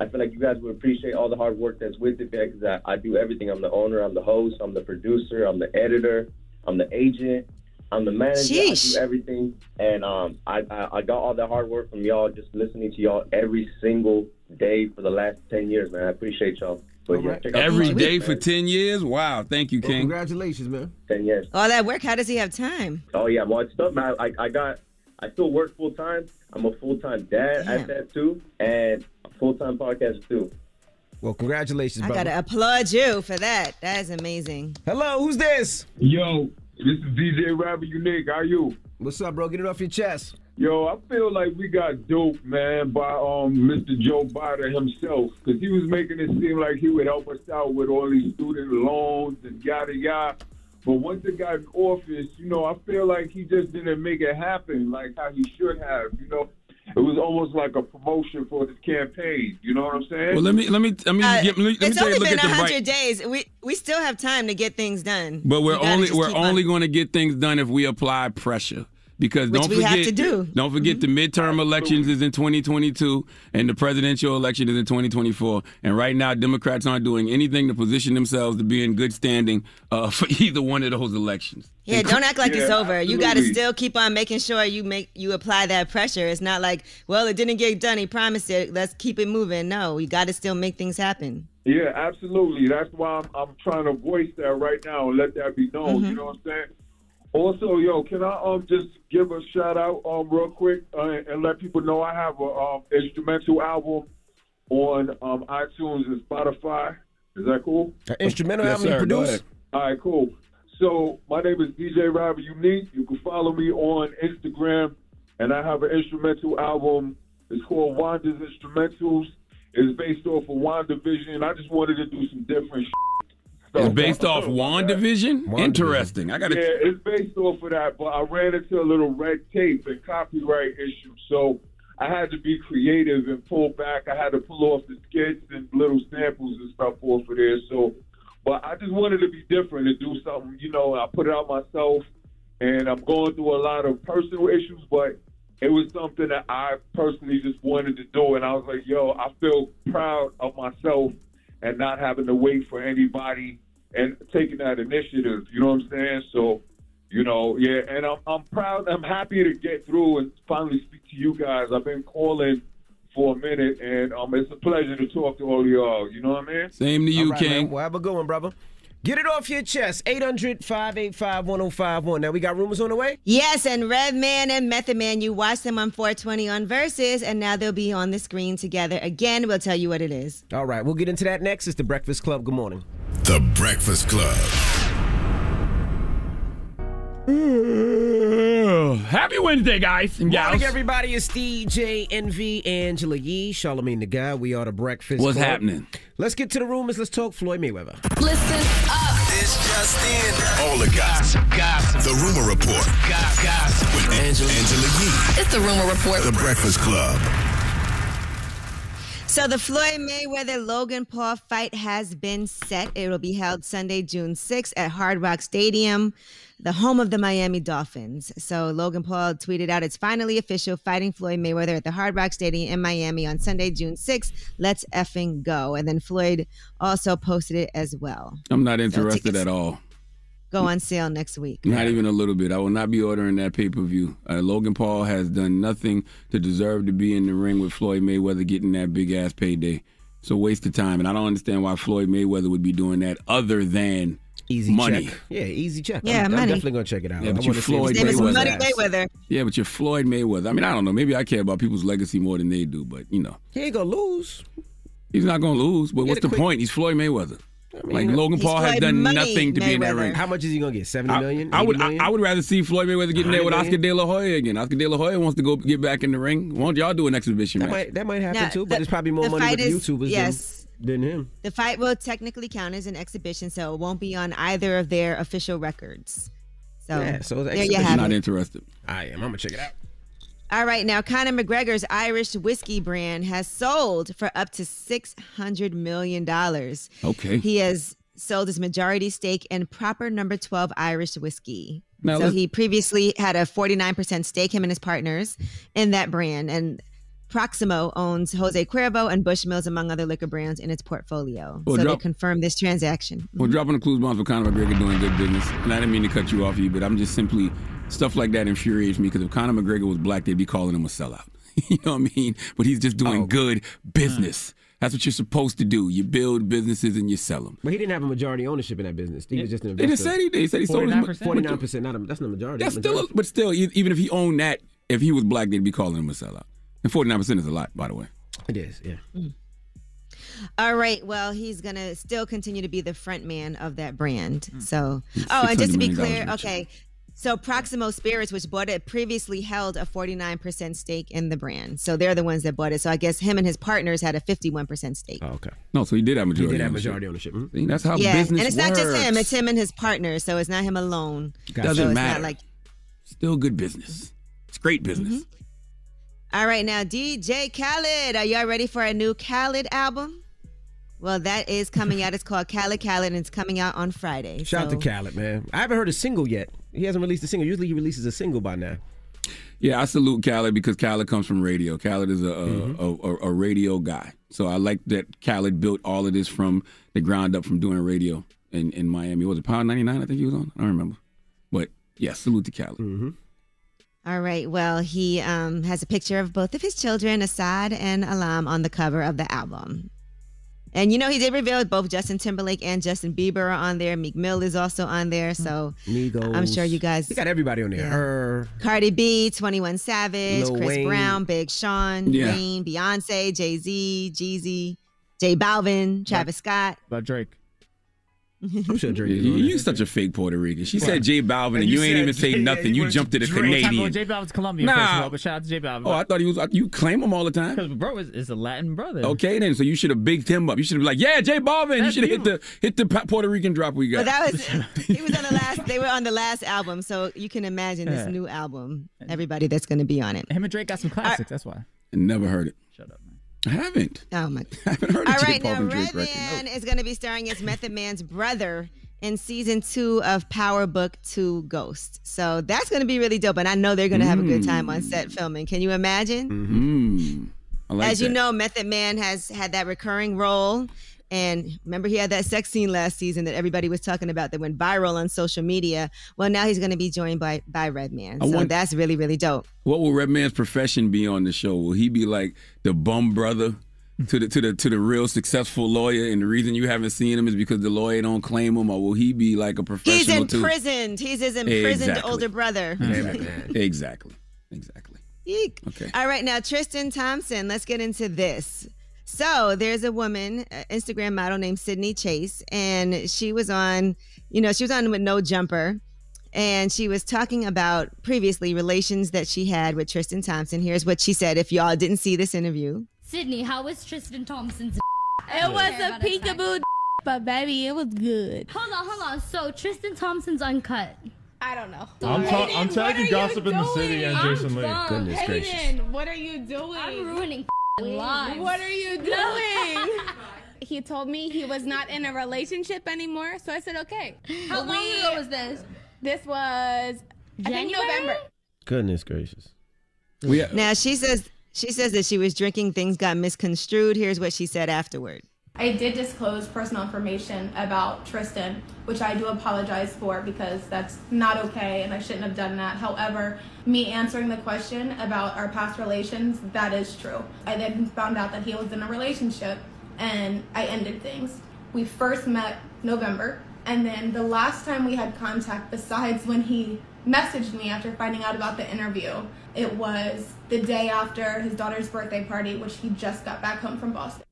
[SPEAKER 13] I feel like you guys would appreciate all the hard work that's with it because I, I do everything. I'm the owner, I'm the host, I'm the producer, I'm the editor, I'm the agent, I'm the manager.
[SPEAKER 4] Sheesh.
[SPEAKER 13] I do everything, and um, I, I I got all that hard work from y'all, just listening to y'all every single day for the last ten years, man. I appreciate y'all. But yeah, check out
[SPEAKER 5] Every
[SPEAKER 13] the
[SPEAKER 5] day
[SPEAKER 13] podcast,
[SPEAKER 5] for
[SPEAKER 13] man.
[SPEAKER 5] 10 years? Wow. Thank you,
[SPEAKER 3] Well,
[SPEAKER 5] King.
[SPEAKER 3] congratulations, man.
[SPEAKER 13] ten years.
[SPEAKER 4] All that work, how does he have time?
[SPEAKER 13] Oh yeah, well it's stuff, man. I, I got I still work full time. I'm a full time dad
[SPEAKER 4] Damn.
[SPEAKER 13] at that too, and a full time podcast too.
[SPEAKER 3] Well, congratulations,
[SPEAKER 4] I
[SPEAKER 3] brother.
[SPEAKER 4] gotta applaud you for that. That is amazing.
[SPEAKER 3] Hello, who's this?
[SPEAKER 14] Yo, this is DJ Rabbit Unique. How are you?
[SPEAKER 3] What's up, bro? Get it off your chest.
[SPEAKER 14] Yo, I feel like we got dope, man, by um Mr. Joe Biden himself, because he was making it seem like he would help us out with all these student loans and yada yada. But once it got in office, you know, I feel like he just didn't make it happen like how he should have. You know, it was almost like a promotion for his campaign. You know what I'm saying?
[SPEAKER 5] Well, let me let me let me
[SPEAKER 4] Uh,
[SPEAKER 5] get, let me, let me
[SPEAKER 4] it's
[SPEAKER 5] tell you
[SPEAKER 4] only
[SPEAKER 5] look
[SPEAKER 4] been
[SPEAKER 5] at the
[SPEAKER 4] hundred
[SPEAKER 5] right.
[SPEAKER 4] days. We we still have time to get things done.
[SPEAKER 5] But we're
[SPEAKER 4] We
[SPEAKER 5] only we're
[SPEAKER 4] keep on-
[SPEAKER 5] only going to get things done if we apply pressure. Because
[SPEAKER 4] Which
[SPEAKER 5] don't
[SPEAKER 4] we have
[SPEAKER 5] forget,
[SPEAKER 4] to do. Mm-hmm.
[SPEAKER 5] don't forget the midterm elections is in 2022 and the presidential election is in 2024. And right now, Democrats aren't doing anything to position themselves to be in good standing uh, for either one of those elections.
[SPEAKER 4] Yeah, don't act like it's
[SPEAKER 14] Yeah,
[SPEAKER 4] over. You got to still keep on making sure you make you apply that pressure. It's not like, well, it didn't get done. He promised it. Let's keep it moving. No, you got to still make things happen.
[SPEAKER 14] Yeah, absolutely. That's why I'm, I'm trying to voice that right now and let that be known. You know what I'm saying? Also, yo, can I um just give a shout out um real quick uh, and let people know I have a um instrumental album on um iTunes and Spotify. Is that cool?
[SPEAKER 3] An instrumental
[SPEAKER 5] Yes,
[SPEAKER 3] album you
[SPEAKER 5] sir. Go
[SPEAKER 3] produced?
[SPEAKER 5] ahead.
[SPEAKER 14] All right, cool. So my name is DJ Robert Unique. You can follow me on Instagram, and I have an instrumental album. It's called Wanda's Instrumentals. It's based off of WandaVision. And I just wanted to do some different.
[SPEAKER 5] It's
[SPEAKER 14] stuff.
[SPEAKER 5] based off WandaVision?
[SPEAKER 3] WandaVision.
[SPEAKER 5] Interesting. I got
[SPEAKER 14] Yeah, it's based off of that, but I ran into a little red tape and copyright issue, so I had to be creative and pull back. I had to pull off the skits and little samples and stuff off of there. So, but I just wanted to be different and do something. You know, I put it out myself, and I'm going through a lot of personal issues, but it was something that I personally just wanted to do, and I was like, yo, I feel proud of myself and not having to wait for anybody and taking that initiative. You know what I'm saying? So, you know, yeah, and I'm I'm proud. I'm happy to get through and finally speak to you guys. I've been calling for a minute, and um, it's a pleasure to talk to all of y'all. You know what I mean?
[SPEAKER 5] Same to you,
[SPEAKER 3] All right, man.
[SPEAKER 5] King.
[SPEAKER 3] Well, have a good one, brother. Get it off your chest. 800 585 1051. Now, we got rumors on the way?
[SPEAKER 4] Yes, and Redman and Method Man, you watched them on 420 on Versus, and now they'll be on the screen together again. We'll tell you what it is.
[SPEAKER 3] All right, we'll get into that next. It's the Breakfast Club. Good morning.
[SPEAKER 2] The Breakfast Club.
[SPEAKER 5] Happy Wednesday, guys and gals.
[SPEAKER 3] Morning, everybody. It's DJ Envy Angela Yee, Charlamagne the Guy. We are the Breakfast
[SPEAKER 5] What's
[SPEAKER 3] Club.
[SPEAKER 5] happening?
[SPEAKER 3] Let's get to the rumors. Let's talk Floyd Mayweather.
[SPEAKER 9] Listen up.
[SPEAKER 2] It's just in. All the gossip.
[SPEAKER 9] Gossip.
[SPEAKER 2] The Rumor Report
[SPEAKER 9] Gossip.
[SPEAKER 2] with Angela, Angela Yee.
[SPEAKER 9] It's the rumor report.
[SPEAKER 2] The Breakfast Club.
[SPEAKER 4] So the Floyd Mayweather Logan Paul fight has been set. It will be held Sunday, June 6th at Hard Rock Stadium, the home of the Miami Dolphins. So Logan Paul tweeted out, "It's finally official. Fighting Floyd Mayweather at the Hard Rock Stadium in Miami on Sunday, June 6th. Let's effing go!" And then Floyd also posted it as well.
[SPEAKER 5] I'm not interested
[SPEAKER 4] tickets-
[SPEAKER 5] at all.
[SPEAKER 4] Go on sale next week.
[SPEAKER 5] Not even a little bit. I will not be ordering that pay per view. Uh, Logan Paul has done nothing to deserve to be in the ring with Floyd Mayweather getting that big ass payday. It's a waste of time, and I don't understand why Floyd Mayweather would be doing that other than
[SPEAKER 3] Easy
[SPEAKER 5] money.
[SPEAKER 3] check. Yeah, easy check.
[SPEAKER 4] Yeah,
[SPEAKER 3] I'm, I'm definitely going to check it out.
[SPEAKER 5] Yeah,
[SPEAKER 3] I
[SPEAKER 5] but you're
[SPEAKER 3] wanna see
[SPEAKER 5] Floyd
[SPEAKER 3] it's
[SPEAKER 4] His name is
[SPEAKER 5] Mayweather.
[SPEAKER 4] Money. Mayweather.
[SPEAKER 5] Yeah, but you're Floyd Mayweather. I mean, I don't know. Maybe I care about people's legacy more than they do, but you know,
[SPEAKER 3] He ain't going to lose.
[SPEAKER 5] he's not going to lose. But
[SPEAKER 3] Get
[SPEAKER 5] what's the
[SPEAKER 3] quick-
[SPEAKER 5] point? He's Floyd Mayweather.
[SPEAKER 3] Mean,
[SPEAKER 5] like Logan Paul has done
[SPEAKER 4] Money
[SPEAKER 5] nothing to be in that ring.
[SPEAKER 3] How much is he going to get? 70
[SPEAKER 5] I,
[SPEAKER 3] million?
[SPEAKER 5] I would
[SPEAKER 3] 80
[SPEAKER 5] I. I would rather see Floyd Mayweather getting there with
[SPEAKER 3] 100
[SPEAKER 5] Oscar De La Hoya again. Oscar De La Hoya wants to go get back in the ring. Why don't y'all do an exhibition
[SPEAKER 3] That
[SPEAKER 5] match?
[SPEAKER 3] might, that might happen
[SPEAKER 4] Now,
[SPEAKER 3] too, but
[SPEAKER 4] the-
[SPEAKER 3] there's probably more
[SPEAKER 4] the
[SPEAKER 3] money with the
[SPEAKER 4] is-
[SPEAKER 3] YouTubers
[SPEAKER 4] yes.
[SPEAKER 3] than, than him.
[SPEAKER 4] The fight will technically count as an exhibition, so it won't be on either of their official records. So,
[SPEAKER 3] Yeah, so it's
[SPEAKER 4] there you
[SPEAKER 3] excellent.
[SPEAKER 4] have
[SPEAKER 5] Not interested.
[SPEAKER 3] I am. I'm gonna check it out.
[SPEAKER 4] All right, now Conor McGregor's Irish whiskey brand has sold for up to six hundred million dollars.
[SPEAKER 5] Okay.
[SPEAKER 4] He has sold his majority stake in Proper Number Twelve Irish whiskey.
[SPEAKER 5] Now
[SPEAKER 4] so he previously had a forty nine percent stake, him and his partners, in that brand, and Proximo owns Jose Cuervo and Bushmills, among other liquor brands, in its portfolio.
[SPEAKER 5] Well,
[SPEAKER 4] so
[SPEAKER 5] drop-
[SPEAKER 4] they confirmed this transaction.
[SPEAKER 5] Well, dropping the clues bombs for Conor McGregor doing good business. And I didn't mean to cut you off, you, but I'm just simply stuff like that infuriates me because if Conor McGregor was black, they'd be calling him a sellout. you know what I mean? But he's just
[SPEAKER 3] Oh.
[SPEAKER 5] doing good business. That's what you're supposed to do. You build businesses and you sell them.
[SPEAKER 3] But he didn't have a majority ownership in that business. He was just an
[SPEAKER 5] They
[SPEAKER 3] investor.
[SPEAKER 5] just said he did. He said he sold his
[SPEAKER 3] 49%. 49%. Not a, that's not a majority.
[SPEAKER 5] That's
[SPEAKER 3] Majority.
[SPEAKER 5] still, but still, e- even if he owned that, if he was black, they'd be calling him a sellout. And 49% is a lot, by the way.
[SPEAKER 3] It is, yeah.
[SPEAKER 4] All right. Well, he's gonna still continue to be the front man of that brand.
[SPEAKER 5] Hmm.
[SPEAKER 4] So, oh, and just to be clear,
[SPEAKER 5] richer.
[SPEAKER 4] okay. So Proximo Spirits, which bought it, previously held a 49% stake in the brand. So they're the ones that bought it. So I guess him and his partners had a 51% stake.
[SPEAKER 3] Oh, okay.
[SPEAKER 5] No, so he did have majority.
[SPEAKER 3] He
[SPEAKER 5] majority
[SPEAKER 3] did have
[SPEAKER 5] ownership.
[SPEAKER 3] majority ownership. Mhm.
[SPEAKER 5] See, that's how
[SPEAKER 4] yeah,
[SPEAKER 5] business
[SPEAKER 4] and it's
[SPEAKER 5] works.
[SPEAKER 4] not just him; it's him and his partners. So it's not him alone.
[SPEAKER 5] Gotcha. Doesn't
[SPEAKER 4] so it's
[SPEAKER 5] matter.
[SPEAKER 4] Not like
[SPEAKER 5] Still good business. It's great business.
[SPEAKER 4] All right, now DJ Khaled, are y'all ready for a new Khaled album? Well, that is coming out. It's called Khaled Khaled, and it's coming out on Friday.
[SPEAKER 3] Shout out to Khaled, man. I haven't heard a single yet. He hasn't released a single. Usually he releases a single by now.
[SPEAKER 5] Yeah, I salute Khaled because Khaled comes from radio. Khaled is a a,
[SPEAKER 3] Mm-hmm.
[SPEAKER 5] a, a, a radio guy. So I like that Khaled built all of this from the ground up from doing radio in, in Miami. Was it Power 99 I think he was on? I don't remember. But yeah, salute to Khaled.
[SPEAKER 3] Mm-hmm.
[SPEAKER 4] All right. Well, he um, has a picture of both of his children, Assad and Alam, on the cover of the album. And you know, he did reveal both Justin Timberlake and Justin Bieber are on there. Meek Mill is also on there. So
[SPEAKER 3] Migos.
[SPEAKER 4] I'm sure you guys.
[SPEAKER 3] He got everybody on there.
[SPEAKER 4] Yeah.
[SPEAKER 3] Her.
[SPEAKER 4] Cardi B, 21 Savage,
[SPEAKER 3] Lil
[SPEAKER 4] Chris
[SPEAKER 3] Wayne.
[SPEAKER 4] Brown, Big Sean,
[SPEAKER 3] Yeah.
[SPEAKER 4] Wayne, Beyonce, Jay Z, Jeezy, J Balvin, Travis Scott.
[SPEAKER 6] About Drake.
[SPEAKER 3] I'm sure Drake
[SPEAKER 5] You,
[SPEAKER 3] is
[SPEAKER 5] you such a fake Puerto Rican. She
[SPEAKER 6] What?
[SPEAKER 5] said J Balvin, and,
[SPEAKER 6] And
[SPEAKER 5] you,
[SPEAKER 6] you
[SPEAKER 5] ain't even say
[SPEAKER 6] J-
[SPEAKER 5] nothing. You
[SPEAKER 6] went
[SPEAKER 5] jumped to the
[SPEAKER 6] Drake.
[SPEAKER 5] Canadian.
[SPEAKER 6] J Balvin's Colombian, first of
[SPEAKER 5] Nah.
[SPEAKER 6] all, but shout out to J Balvin.
[SPEAKER 5] Oh, I thought he was. You claim him all the time.
[SPEAKER 6] Because bro is, is a Latin brother.
[SPEAKER 5] Okay, then. So you should have bigged him up. You should have been like, yeah, J Balvin. You should have hit the hit the Puerto Rican drop we got.
[SPEAKER 4] But that was he was on the last. They were on the last album, so you can imagine this
[SPEAKER 6] Yeah.
[SPEAKER 4] new album. Everybody that's going to be on it.
[SPEAKER 6] Him and Drake got some classics. That's why.
[SPEAKER 5] Never heard it.
[SPEAKER 6] Man.
[SPEAKER 5] I haven't.
[SPEAKER 4] Oh my.
[SPEAKER 5] I haven't heard
[SPEAKER 4] All
[SPEAKER 5] of
[SPEAKER 4] right, now
[SPEAKER 5] Balvin Drake record.
[SPEAKER 4] Redman is going to be starring as Method Man's brother in season two of Power Book Two Ghost. So that's going to be really dope, and I know they're going to have a good time on set filming. Can you imagine?
[SPEAKER 5] Mm. I like
[SPEAKER 4] As you know, Method Man has had that recurring role. And remember, he had that sex scene last season that everybody was talking about that went viral on social media. Well, now he's going to be joined by by Redman.
[SPEAKER 5] I
[SPEAKER 4] So
[SPEAKER 5] want-
[SPEAKER 4] that's really, really dope.
[SPEAKER 5] What will Redman's profession be on the show? Will he be like the bum brother to the to the to the real successful lawyer, and the reason you haven't seen him is because the lawyer don't claim him, or will he be like a professional
[SPEAKER 4] He's
[SPEAKER 5] too?
[SPEAKER 4] imprisoned. He's his imprisoned
[SPEAKER 5] Exactly.
[SPEAKER 4] older brother.
[SPEAKER 5] exactly. Exactly.
[SPEAKER 4] Eek.
[SPEAKER 5] Okay.
[SPEAKER 4] All right, now Tristan Thompson. Let's get into this. So there's a woman, uh, Instagram model named Sydney Chase, and she was on, you know, she was on with No Jumper, and she was talking about previously relations that she had with Tristan Thompson. Here's what she said. If y'all didn't see this interview,
[SPEAKER 15] Sydney, how was Tristan Thompson's?
[SPEAKER 16] It was a peekaboo, but baby, it was good.
[SPEAKER 15] Hold on, hold on. So Tristan Thompson's uncut.
[SPEAKER 16] I don't know.
[SPEAKER 17] I'm, ta- I'm
[SPEAKER 16] what
[SPEAKER 17] tagging
[SPEAKER 16] are
[SPEAKER 17] gossip
[SPEAKER 16] you
[SPEAKER 17] in the city
[SPEAKER 16] doing?
[SPEAKER 17] and
[SPEAKER 16] I'm
[SPEAKER 17] Jason Lee.
[SPEAKER 16] drunk.
[SPEAKER 3] Goodness gracious.
[SPEAKER 16] What are you doing?
[SPEAKER 15] I'm ruining lives.
[SPEAKER 16] What are you doing? he told me he was not in a relationship anymore, so I said okay.
[SPEAKER 15] How long ago was this?
[SPEAKER 16] This was I think
[SPEAKER 15] January?
[SPEAKER 16] November.
[SPEAKER 3] Goodness gracious.
[SPEAKER 5] We,
[SPEAKER 4] now she says she says that she was drinking, things got misconstrued. Here's what she said afterward.
[SPEAKER 18] I did disclose personal information about Tristan, which I do apologize for because that's not okay and I shouldn't have done that. However, me answering the question about our past relations, that is true. I then found out that he was in a relationship and I ended things. We first met November, and then the last time we had contact, besides when he messaged me after finding out about the interview, it was the day after his daughter's birthday party, which he just got back home from Boston.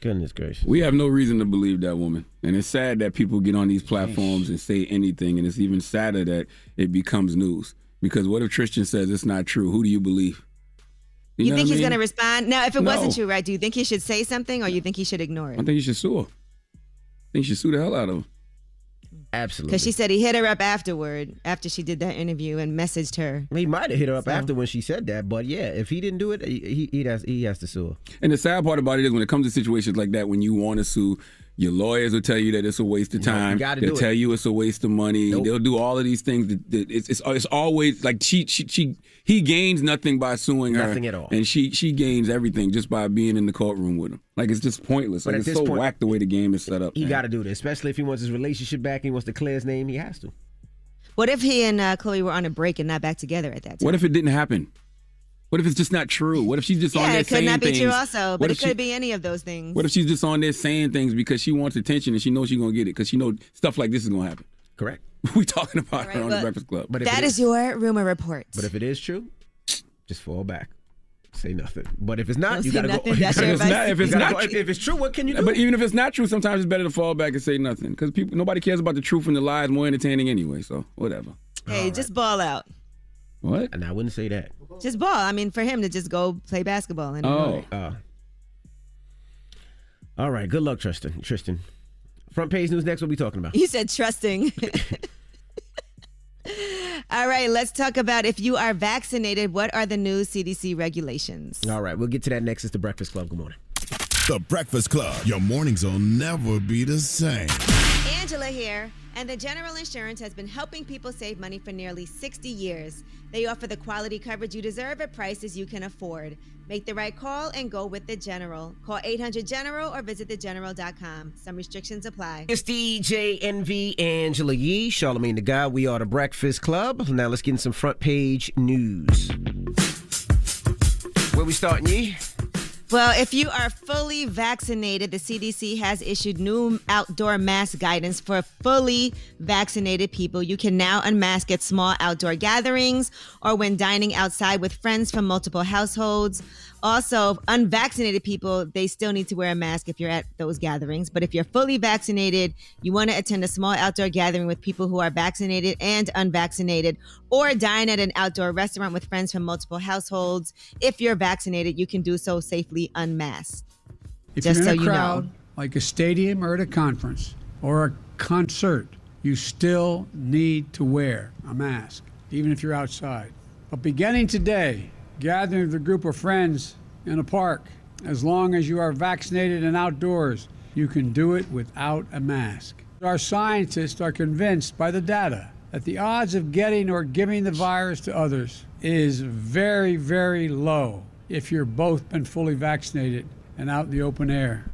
[SPEAKER 3] Goodness gracious.
[SPEAKER 5] We have no reason to believe that woman. And it's sad that people get on these platforms and say anything. And it's even sadder that it becomes news. Because what if Tristan says it's not true? Who do you believe?
[SPEAKER 4] You,
[SPEAKER 5] know
[SPEAKER 4] think
[SPEAKER 5] what I
[SPEAKER 4] he's
[SPEAKER 5] mean?
[SPEAKER 4] going to respond? Now, if it wasn't true, right? Do you think he should say something, or you think he should ignore it?
[SPEAKER 5] I think you should sue her. I think you should sue the hell out of her.
[SPEAKER 3] Absolutely.
[SPEAKER 4] Because she said he hit her up afterward, after she did that interview, and messaged her.
[SPEAKER 3] He might have hit her up
[SPEAKER 4] So-
[SPEAKER 3] after when she said that, but yeah, if he didn't do it, he he has he has to sue her.
[SPEAKER 5] And the sad part about it is when it comes to situations like that, when you want to sue, your lawyers will tell you that it's a waste of time.
[SPEAKER 3] gotta
[SPEAKER 5] They'll
[SPEAKER 3] do it.
[SPEAKER 5] tell you it's a waste of money. They'll do all of these things. That, that it's, it's it's always like she, she she he gains nothing by suing her.
[SPEAKER 3] Nothing at all.
[SPEAKER 5] And she she gains everything just by being in the courtroom with him. Like it's just pointless.
[SPEAKER 3] But
[SPEAKER 5] Like
[SPEAKER 3] at
[SPEAKER 5] it's
[SPEAKER 3] this
[SPEAKER 5] so
[SPEAKER 3] point-
[SPEAKER 5] whack the way the game is set up.
[SPEAKER 3] He got to do this, especially if he wants his relationship back. And he wants to clear his name. He has to.
[SPEAKER 4] What if he and uh, Khloé were on a break and not back together at that time?
[SPEAKER 5] What if it didn't happen? What if it's just not true? What if she's just on there
[SPEAKER 4] yeah,
[SPEAKER 5] there
[SPEAKER 4] it could
[SPEAKER 5] saying
[SPEAKER 4] not be
[SPEAKER 5] things?
[SPEAKER 4] true also, but
[SPEAKER 5] if
[SPEAKER 4] it could
[SPEAKER 5] she-
[SPEAKER 4] be any of those things.
[SPEAKER 5] What if she's just on there saying things because she wants attention and she knows she's gonna get it because she knows stuff like this is gonna happen?
[SPEAKER 3] Correct.
[SPEAKER 5] we talking about her
[SPEAKER 4] right,
[SPEAKER 5] on the Breakfast Club.
[SPEAKER 3] But that
[SPEAKER 4] that
[SPEAKER 3] it
[SPEAKER 4] is your rumor report.
[SPEAKER 3] But if it is true, just fall back. Say nothing. But if it's not,
[SPEAKER 4] Don't
[SPEAKER 3] you gotta go.
[SPEAKER 4] nothing. That's your
[SPEAKER 5] If it's not, if
[SPEAKER 3] You
[SPEAKER 5] not,
[SPEAKER 3] go- if, if it's true, what can you do?
[SPEAKER 5] But even if it's not true, sometimes it's better to fall back and say nothing because people nobody cares about the truth and the lies more entertaining anyway. So whatever.
[SPEAKER 4] hey, just ball out.
[SPEAKER 5] What?
[SPEAKER 3] And I wouldn't say that.
[SPEAKER 4] Just ball. I mean, for him to just go play basketball. And
[SPEAKER 5] Oh.
[SPEAKER 3] Uh, all right. Good luck, Tristan. Tristan. Front page news next. What we talking about?
[SPEAKER 4] You said trusting. All right, let's talk about if you are vaccinated, what are the new CDC regulations?
[SPEAKER 3] All right. We'll get to that next. It's the Breakfast Club. Good morning.
[SPEAKER 2] The Breakfast Club. Your mornings will never be the same.
[SPEAKER 4] Angela here, and the General Insurance has been helping people save money for nearly 60 years. They offer the quality coverage you deserve at prices you can afford. Make the right call and go with the General. Call 800 General or visit thegeneral.com. Some restrictions apply.
[SPEAKER 3] It's DJ Envy Angela Yee, Charlamagne the Guy. We are the Breakfast Club. Now let's get in some front page news. Where we starting, Yee?
[SPEAKER 4] Well, if you are fully vaccinated, the CDC has issued new outdoor mask guidance for fully vaccinated people. You can now unmask at small outdoor gatherings or when dining outside with friends from multiple households. Also, unvaccinated people, they still need to wear a mask if you're at those gatherings. But if you're fully vaccinated, you want to attend a small outdoor gathering with people who are vaccinated and unvaccinated, or dine at an outdoor restaurant with friends from multiple households. If you're vaccinated, you can do so safely unmasked.
[SPEAKER 17] If
[SPEAKER 4] Just
[SPEAKER 17] you're
[SPEAKER 4] so
[SPEAKER 17] in a
[SPEAKER 4] you know.
[SPEAKER 17] crowd, like a stadium or at a conference or a concert, you still need to wear a mask, even if you're outside. But beginning today, gathering with a group of friends in a park, as long as you are vaccinated and outdoors, you can do it without a mask. Our scientists are convinced by the data that the odds of getting or giving the virus to others is very, very low if you're both been fully vaccinated and out in the open air.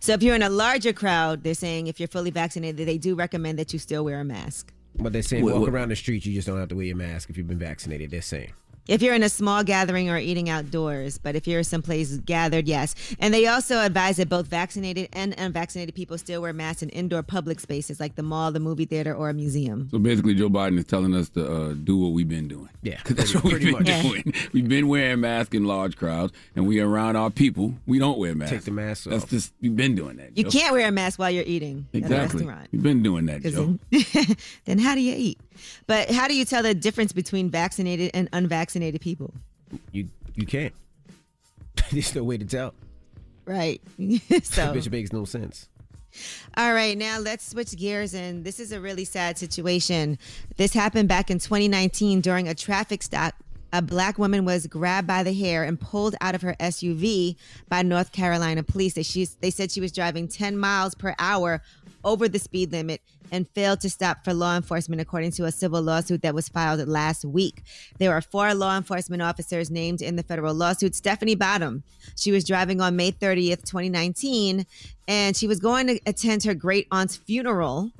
[SPEAKER 4] So if you're in a larger crowd, they're saying if you're fully vaccinated, they do recommend that you still wear a mask.
[SPEAKER 3] But they're saying
[SPEAKER 5] What-
[SPEAKER 3] walk
[SPEAKER 5] what-
[SPEAKER 3] around the street, you just don't have to wear your mask if you've been vaccinated. They're saying.
[SPEAKER 4] If you're in a small gathering or eating outdoors, but if you're someplace gathered, yes. And they also advise that both vaccinated and unvaccinated people still wear masks in indoor public spaces like the mall, the movie theater, or a museum.
[SPEAKER 5] So basically, Joe Biden is telling us to uh, do what we've been doing.
[SPEAKER 3] Yeah,
[SPEAKER 5] because that's what we've been
[SPEAKER 3] much.
[SPEAKER 5] doing. We've been wearing masks in large crowds, and we are around our people. We don't wear masks.
[SPEAKER 3] Take the mask off.
[SPEAKER 5] That's just we've been doing that.
[SPEAKER 4] You
[SPEAKER 5] Joe.
[SPEAKER 4] can't wear a mask while you're eating at a
[SPEAKER 5] exactly.
[SPEAKER 4] restaurant.
[SPEAKER 5] We've been doing that, Joe.
[SPEAKER 4] Then, then how do you eat? But how do you tell the difference between vaccinated and unvaccinated people?
[SPEAKER 3] You you can't. There's no way to tell.
[SPEAKER 4] Right. so
[SPEAKER 3] Which makes no sense.
[SPEAKER 4] All right, now let's switch gears. And this is a really sad situation. This happened back in 2019 during a traffic stop. A black woman was grabbed by the hair and pulled out of her SUV by North Carolina police. They, she's, they said she was driving 10 miles per hour over the speed limit and failed to stop for law enforcement, according to a civil lawsuit that was filed last week. There are four law enforcement officers named in the federal lawsuit. Stephanie Bottom, she was driving on May 30th, 2019, and she was going to attend her great aunt's funeral.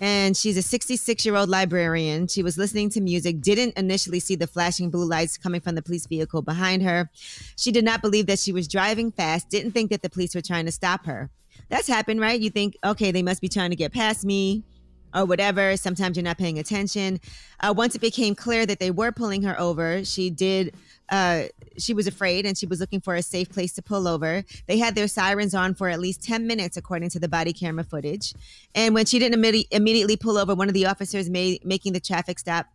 [SPEAKER 4] And she's a 66 year old librarian. She was listening to music, didn't initially see the flashing blue lights coming from the police vehicle behind her. She did not believe that she was driving fast, didn't think that the police were trying to stop her. That's happened, right? You think, okay, they must be trying to get past me or whatever. Sometimes you're not paying attention. Uh, once it became clear that they were pulling her over, she did. Uh, she was afraid and she was looking for a safe place to pull over. They had their sirens on for at least 10 minutes, according to the body camera footage. And when she didn't immedi- immediately pull over, one of the officers made, making the traffic stop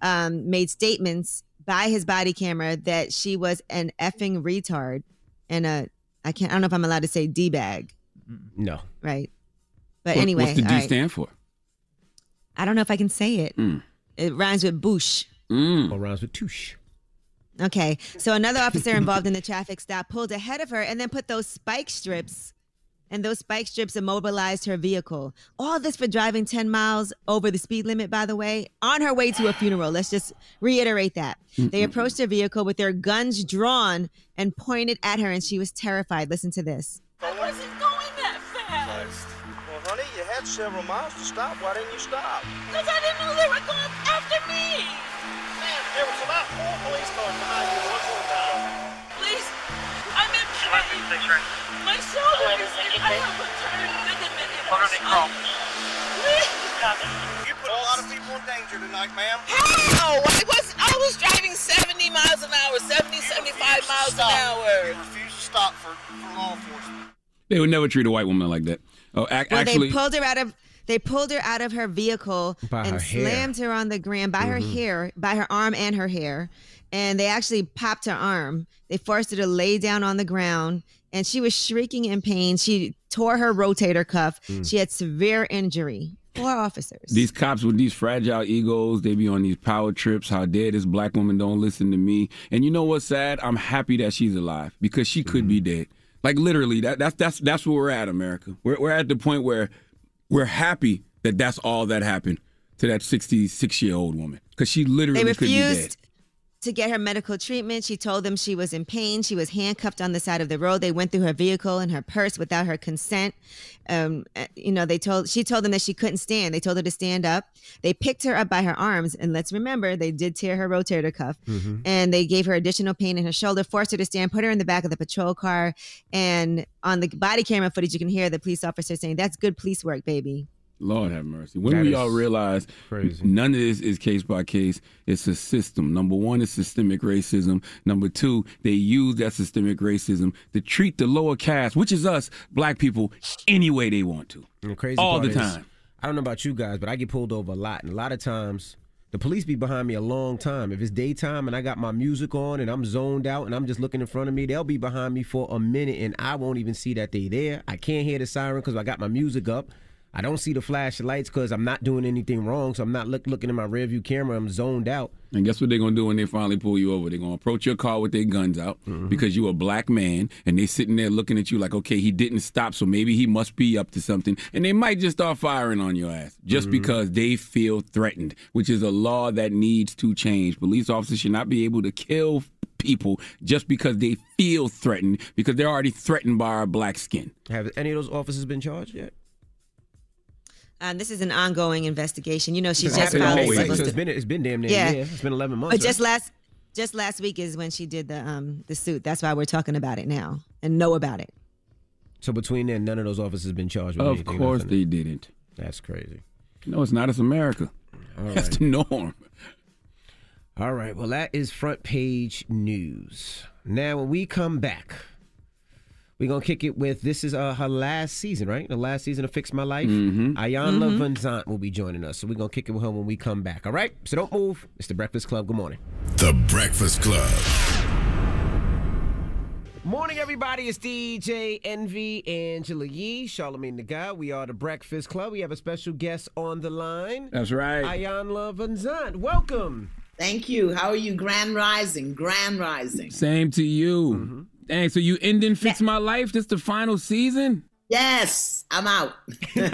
[SPEAKER 4] um, made statements by his body camera that she was an effing retard and a, I can't, I don't know if I'm allowed to say D bag,
[SPEAKER 3] No.
[SPEAKER 4] right? But
[SPEAKER 5] What-
[SPEAKER 4] anyway,
[SPEAKER 5] what's the D
[SPEAKER 4] all right.
[SPEAKER 5] stand for?
[SPEAKER 4] I don't know if I can say it.
[SPEAKER 5] Mm.
[SPEAKER 4] It rhymes with boosh.
[SPEAKER 5] Mm.
[SPEAKER 3] Or rhymes with touche.
[SPEAKER 4] Okay, so another officer involved in the traffic stop pulled ahead of her and then put those spike strips, and those spike strips immobilized her vehicle. All this for driving 10 miles over the speed limit, by the way, on her way to a funeral. Let's just reiterate that. They
[SPEAKER 19] Mm-mm.
[SPEAKER 4] approached her vehicle with their guns drawn and pointed at her, and she was terrified. Listen to this.
[SPEAKER 19] Had several miles to stop. Why didn't you stop? Because I didn't know they were going after me. Man, there was about four police cars behind you. What's going on? Please, I'm in pain. My shoulder is in. I have a turned ligament in my shoulder. Please. You put a lot of people in danger tonight, ma'am.
[SPEAKER 20] No, I was I was driving 70 miles an hour, 70, 75 miles an hour.
[SPEAKER 19] You refuse to stop for, for law enforcement.
[SPEAKER 5] They would never treat a white woman like that. Oh, ac-
[SPEAKER 4] Well,
[SPEAKER 5] actually,
[SPEAKER 4] they pulled her out of they pulled her out of her vehicle
[SPEAKER 5] By
[SPEAKER 4] and
[SPEAKER 5] her hair.
[SPEAKER 4] slammed her on the ground by her
[SPEAKER 5] Mhm.
[SPEAKER 4] hair, by her arm and her hair. And they actually popped her arm. They forced her to lay down on the ground and she was shrieking in pain. She tore her rotator cuff.
[SPEAKER 5] Mm.
[SPEAKER 4] She had severe injury. Four officers.
[SPEAKER 5] these cops with these fragile egos, they be on these power trips. How dare this black woman don't listen to me? And you know what's sad? I'm happy that she's alive because she could be dead. Like literally, that that's that's that's where we're at, America. We're we're at the point where we're happy that that's all that happened to that 66 year old woman because she literally
[SPEAKER 4] They
[SPEAKER 5] could be dead.
[SPEAKER 4] refused to get her medical treatment. She told them she was in pain. She was handcuffed on the side of the road. They went through her vehicle and her purse without her consent. Um, uh, you know, they told she told them that she couldn't stand. They told her to stand up. They picked her up by her arms, and let's remember they did tear her rotator cuff,
[SPEAKER 3] Mm-hmm.
[SPEAKER 4] and they gave her additional pain in her shoulder, forced her to stand, put her in the back of the patrol car, and on the body camera footage, you can hear the police officer saying, "That's good police work, baby."
[SPEAKER 5] Lord have mercy. When
[SPEAKER 3] That
[SPEAKER 5] we all realize none of this is case by case, it's a system. Number one is systemic racism. Number two, they use that systemic racism to treat the lower caste, which is us, black people, any way they want to.
[SPEAKER 3] And the crazy
[SPEAKER 5] all the
[SPEAKER 3] is,
[SPEAKER 5] time.
[SPEAKER 3] I don't know about you guys, but I get pulled over a lot, and a lot of times the police be behind me a long time. If it's daytime and I got my music on and I'm zoned out and I'm just looking in front of me, they'll be behind me for a minute, and I won't even see that they there. I can't hear the siren because I got my music up. I don't see the flashlights because I'm not doing anything wrong, so I'm not look, looking in my rearview camera. I'm zoned out.
[SPEAKER 5] And guess what they're gonna do when they finally pull you over? They're gonna approach your car with their guns out because you're a black man, and they're sitting there looking at you like, okay, he didn't stop, so maybe he must be up to something, and they might just start firing on your ass just
[SPEAKER 3] Mhm.
[SPEAKER 5] because they feel threatened, which is a law that needs to change. Police officers should not be able to kill people just because they feel threatened because they're already threatened by our black skin.
[SPEAKER 3] Have any of those officers been charged yet?
[SPEAKER 4] Um, this is an ongoing investigation. You know, she
[SPEAKER 3] It's
[SPEAKER 4] just
[SPEAKER 3] happened
[SPEAKER 4] filed a civil
[SPEAKER 3] So it's
[SPEAKER 4] suit.
[SPEAKER 3] been it's been damn near
[SPEAKER 4] Yeah.
[SPEAKER 3] a year. It's been 11 months.
[SPEAKER 4] But just last just last week is when she did the um the suit. That's why we're talking about it now and know about it.
[SPEAKER 3] So between then, none of those officers have been charged with
[SPEAKER 5] Of
[SPEAKER 3] anything.
[SPEAKER 5] Of course
[SPEAKER 3] nothing?
[SPEAKER 5] they didn't.
[SPEAKER 3] That's crazy.
[SPEAKER 5] No, it's not. It's America.
[SPEAKER 3] All
[SPEAKER 5] That's the norm.
[SPEAKER 3] All right. Well, that is front page news. Now, when we come back, we're gonna kick it with this is uh, her last season, right? The last season of Fix My Life.
[SPEAKER 5] Mhm.
[SPEAKER 3] Iyanla
[SPEAKER 5] Mhm.
[SPEAKER 3] Van will be joining us, so we're gonna kick it with her when we come back. All right. So don't move. It's the Breakfast Club. Good morning.
[SPEAKER 2] The Breakfast Club.
[SPEAKER 3] Morning, everybody. It's DJ Envy, Angela Yee, Charlamagne tha God. We are the Breakfast Club. We have a special guest on the line.
[SPEAKER 5] That's right.
[SPEAKER 3] Ayanla Van Zant. Welcome.
[SPEAKER 20] Thank you. How are you? Grand Rising. Grand Rising.
[SPEAKER 5] Same to you.
[SPEAKER 3] Mm-hmm.
[SPEAKER 5] Dang, so you ending Fix My Life? This the final season?
[SPEAKER 20] Yes, I'm out.
[SPEAKER 3] you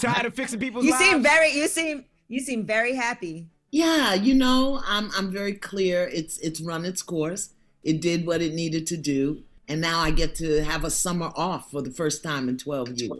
[SPEAKER 3] tired of fixing people's
[SPEAKER 4] You
[SPEAKER 3] lives?
[SPEAKER 4] seem very you seem you seem very happy.
[SPEAKER 20] Yeah, you know, I'm I'm very clear. It's it's run its course. It did what it needed to do, and now I get to have a summer off for the first time in 12 years.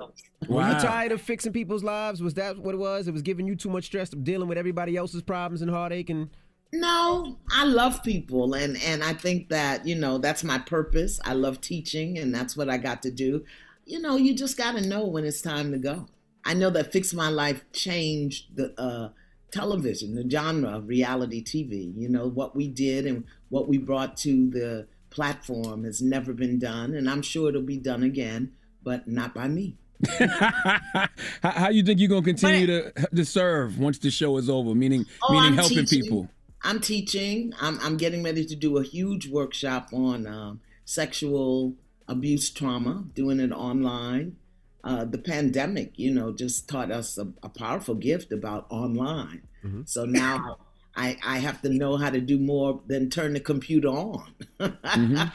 [SPEAKER 3] Were you tired of fixing people's lives? Was that what it was? It was giving you too much stress of dealing with everybody else's problems and heartache and
[SPEAKER 20] No, I love people and and I think that, you know, that's my purpose. I love teaching and that's what I got to do. You know, you just got to know when it's time to go. I know that Fix My Life changed the uh television, the genre of reality TV. You know, what we did and what we brought to the platform has never been done and I'm sure it'll be done again, but not by me.
[SPEAKER 5] How, how you think you're gonna continue to to serve once the show is over? Meaning,
[SPEAKER 20] Oh,
[SPEAKER 5] meaning
[SPEAKER 20] I'm
[SPEAKER 5] helping
[SPEAKER 20] teaching.
[SPEAKER 5] people.
[SPEAKER 20] I'm teaching. I'm, I'm getting ready to do a huge workshop on um, sexual abuse trauma, doing it online. uh, the pandemic, you know, just taught us a, a powerful gift about online.
[SPEAKER 3] Mm-hmm.
[SPEAKER 20] So now I, I have to know how to do more than turn the computer on.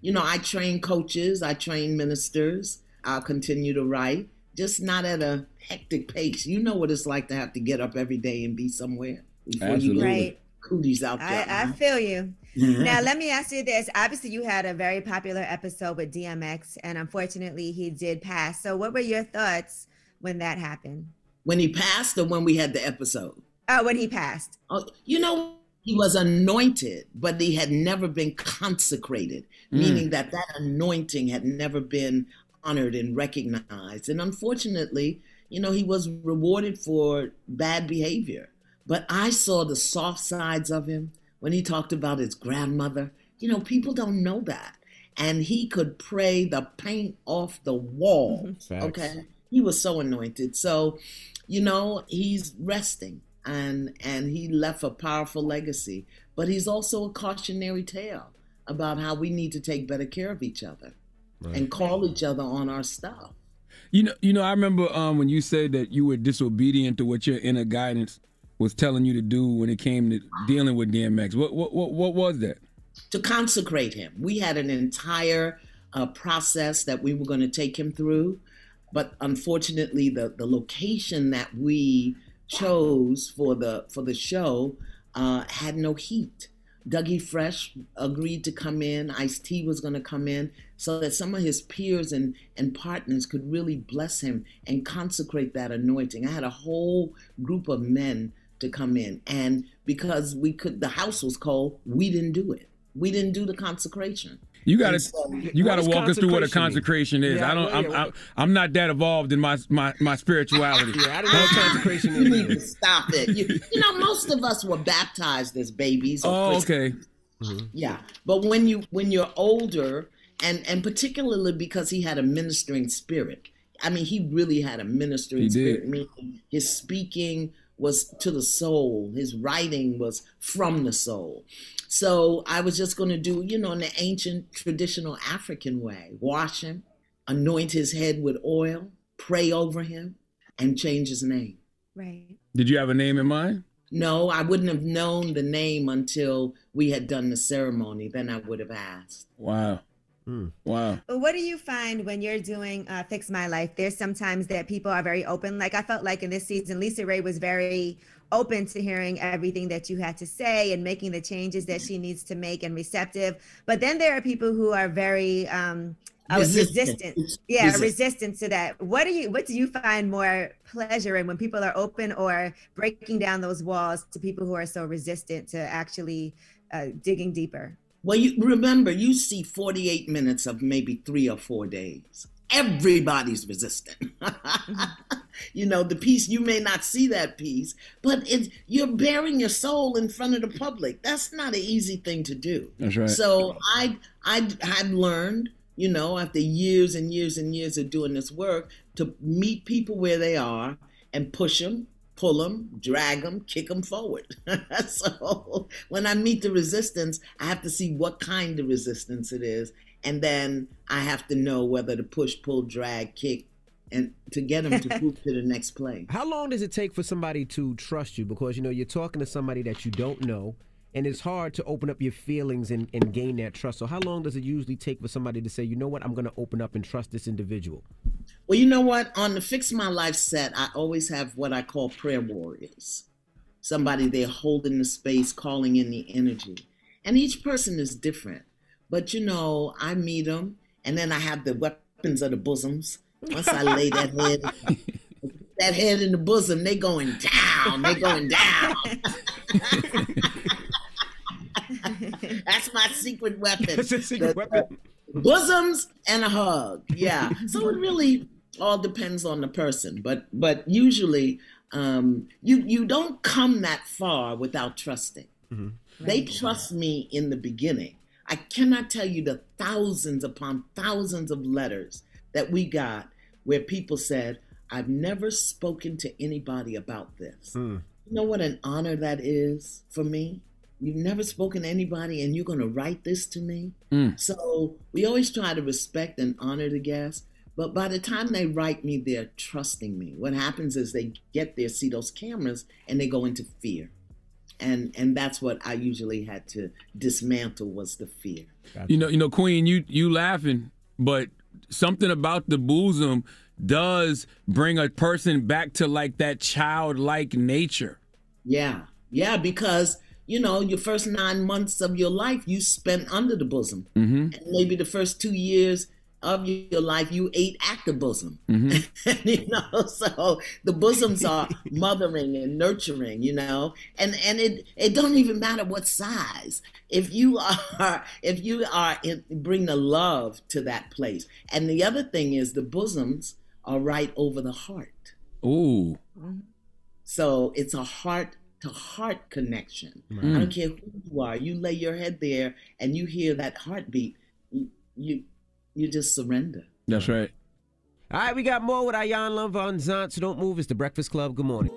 [SPEAKER 20] You know, I train coaches, I train ministers. I'll continue to write, just not at a hectic pace. You know what it's like to have to get up every day and be somewhere before you
[SPEAKER 5] Absolutely.
[SPEAKER 20] get
[SPEAKER 11] Right.
[SPEAKER 20] Cooties out there.
[SPEAKER 11] I, I feel you. now, let me ask you this. Obviously, you had a very popular episode with DMX, and unfortunately, he did pass. So, what were your thoughts when that happened?
[SPEAKER 20] when he passed or when we had the episode?
[SPEAKER 11] Oh, when he passed.
[SPEAKER 20] Oh, you know, he was anointed, but he had never been consecrated,
[SPEAKER 5] Mm.
[SPEAKER 20] meaning that that anointing had never been honored and recognized. And unfortunately, you know, he was rewarded for bad behavior. But I saw the soft sides of him when he talked about his grandmother. You know, people don't know that. And he could pray the paint off the wall.
[SPEAKER 3] Facts.
[SPEAKER 20] Okay. He was so anointed. So, you know, he's resting and and he left a powerful legacy. But he's also a cautionary tale about how we need to take better care of each other and call each other on our stuff.
[SPEAKER 5] You know, you know. I remember um, when you said that you were disobedient to what your inner guidance was telling you to do when it came to dealing with DMX. What what what, what was that?
[SPEAKER 20] to consecrate him. We had an entire uh, process that we were going to take him through, but unfortunately, the the location that we chose for the for the show uh, had no heat. Dougie Fresh agreed to come in. Ice T was going to come in so that some of his peers and, and partners could really bless him and consecrate that anointing. I had a whole group of men to come in, and because we could, the house was cold. We didn't do it. We didn't do the consecration.
[SPEAKER 5] You got to
[SPEAKER 20] so-
[SPEAKER 5] you got to walk us through what a
[SPEAKER 20] consecration
[SPEAKER 5] consecration is.
[SPEAKER 20] Yeah,
[SPEAKER 5] I don't.
[SPEAKER 20] well,
[SPEAKER 5] I'm,
[SPEAKER 20] yeah,
[SPEAKER 5] I'm I'm not that evolved in my my my spirituality.
[SPEAKER 3] Yeah, I didn't know what consecration
[SPEAKER 20] You need to stop it. You, you know, most of us were baptized as babies.
[SPEAKER 5] Oh,
[SPEAKER 20] Christians.
[SPEAKER 5] okay. Mm-hmm.
[SPEAKER 20] Yeah, but when you when you're older, and and particularly because he had a ministering spirit. I mean, he really had a ministering
[SPEAKER 5] He did.
[SPEAKER 20] spirit. Meaning his speaking was to the soul. His writing was from the soul. So I was just going to do, you know, in the ancient traditional African way, wash him, anoint his head with oil, pray over him, and change his name.
[SPEAKER 11] Right.
[SPEAKER 5] Did you have a name in mind?
[SPEAKER 20] No, I wouldn't have known the name until we had done the ceremony. Then I would have asked.
[SPEAKER 5] Wow. Wow.
[SPEAKER 11] What do you find when you're doing uh, Fix My Life? There's sometimes that people are very open. Like I felt like in this season, LisaRaye was very open to hearing everything that you had to say and making the changes that she needs to make and receptive. But then there are people who are very um, uh,
[SPEAKER 20] Resistant.
[SPEAKER 11] resistant. Yeah,
[SPEAKER 20] Resistant.
[SPEAKER 11] resistant to that. What do you what do you find more pleasure in when people are open or breaking down those walls to people who are so resistant to actually uh, digging deeper?
[SPEAKER 20] Well, you remember, you see 48 minutes of maybe three or four days. Everybody's resistant. you know, the piece, you may not see that piece, but it's, you're bearing your soul in front of the public. That's not an easy thing to do.
[SPEAKER 5] That's right.
[SPEAKER 20] So I, I, I've learned, you know, after years and years and years of doing this work, to meet people where they are and push them, pull them, drag them, kick them forward. so when I meet the resistance, I have to see what kind of resistance it is, and then I have to know whether to push, pull, drag, kick, and to get them to move to the next play.
[SPEAKER 3] How long does it take for somebody to trust you? Because you know you're talking to somebody that you don't know, and it's hard to open up your feelings and, and gain that trust. So how long does it usually take for somebody to say, you know what, I'm going to open up and trust this individual?
[SPEAKER 20] Well, you know what? On the Fix My Life set, I always have what I call prayer warriors. Somebody there holding the space, calling in the energy. And each person is different. But you know, I meet them, and then I have the weapons of the bosoms. Once I lay that head, that head in the bosom, they going down. They going down. That's my secret weapon.
[SPEAKER 3] That's your secret
[SPEAKER 20] The-
[SPEAKER 3] weapon.
[SPEAKER 20] bosoms and a hug. Yeah. So it really all depends on the person. But but usually um you you don't come that far without trusting. They trust me in the beginning. I cannot tell you the thousands upon thousands of letters that we got where people said i've never spoken to anybody about this. You know what an honor that is for me you've never spoken to anybody and you're going to write this to me
[SPEAKER 5] Mm.
[SPEAKER 20] so we always try to respect and honor the guests, But by the time they write me, they're trusting me. What happens is they get there, see those cameras, and they go into fear. And and that's what I usually had to dismantle was the fear.
[SPEAKER 5] You know, you know, Queen, you you laughing, but something about the bosom does bring a person back to like that childlike nature.
[SPEAKER 20] Yeah, yeah, because you know your first nine months of your life you spent under the bosom,
[SPEAKER 5] Mm-hmm.
[SPEAKER 20] and maybe the first two years of your life you ate at the bosom.
[SPEAKER 5] Mm-hmm.
[SPEAKER 20] you know, so the bosoms are mothering and nurturing. You know, and and it it don't even matter what size. If you are if you are in, bring the love to that place, and the other thing is the bosoms are right over the heart.
[SPEAKER 5] Ooh.
[SPEAKER 20] So it's a heart to heart connection. I don't mm. care who you are. You lay your head there and you hear that heartbeat. You you, you just surrender.
[SPEAKER 5] That's right.
[SPEAKER 3] All right, we got more with Iyanla Vanzant, so don't move. It's the Breakfast Club. Good morning.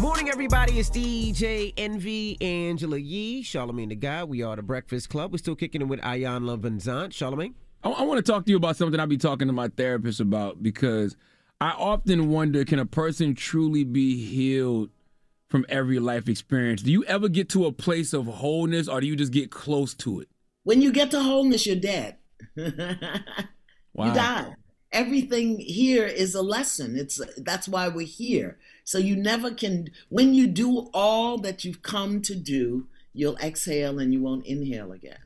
[SPEAKER 3] Morning, everybody. It's DJ Envy, Angela Yee, Charlamagne tha God. We are the Breakfast Club. We're still kicking it with Ayan Van Zant. Charlamagne?
[SPEAKER 5] I, I want to talk to you about something I be talking to my therapist about because I often wonder can a person truly be healed from every life experience? Do you ever get to a place of wholeness or do you just get close to it?
[SPEAKER 20] When you get to wholeness, you're dead.
[SPEAKER 5] Wow.
[SPEAKER 20] You die. Everything here is a lesson. It's that's why we're here. So you never can when you do all that you've come to do, you'll exhale and you won't inhale again.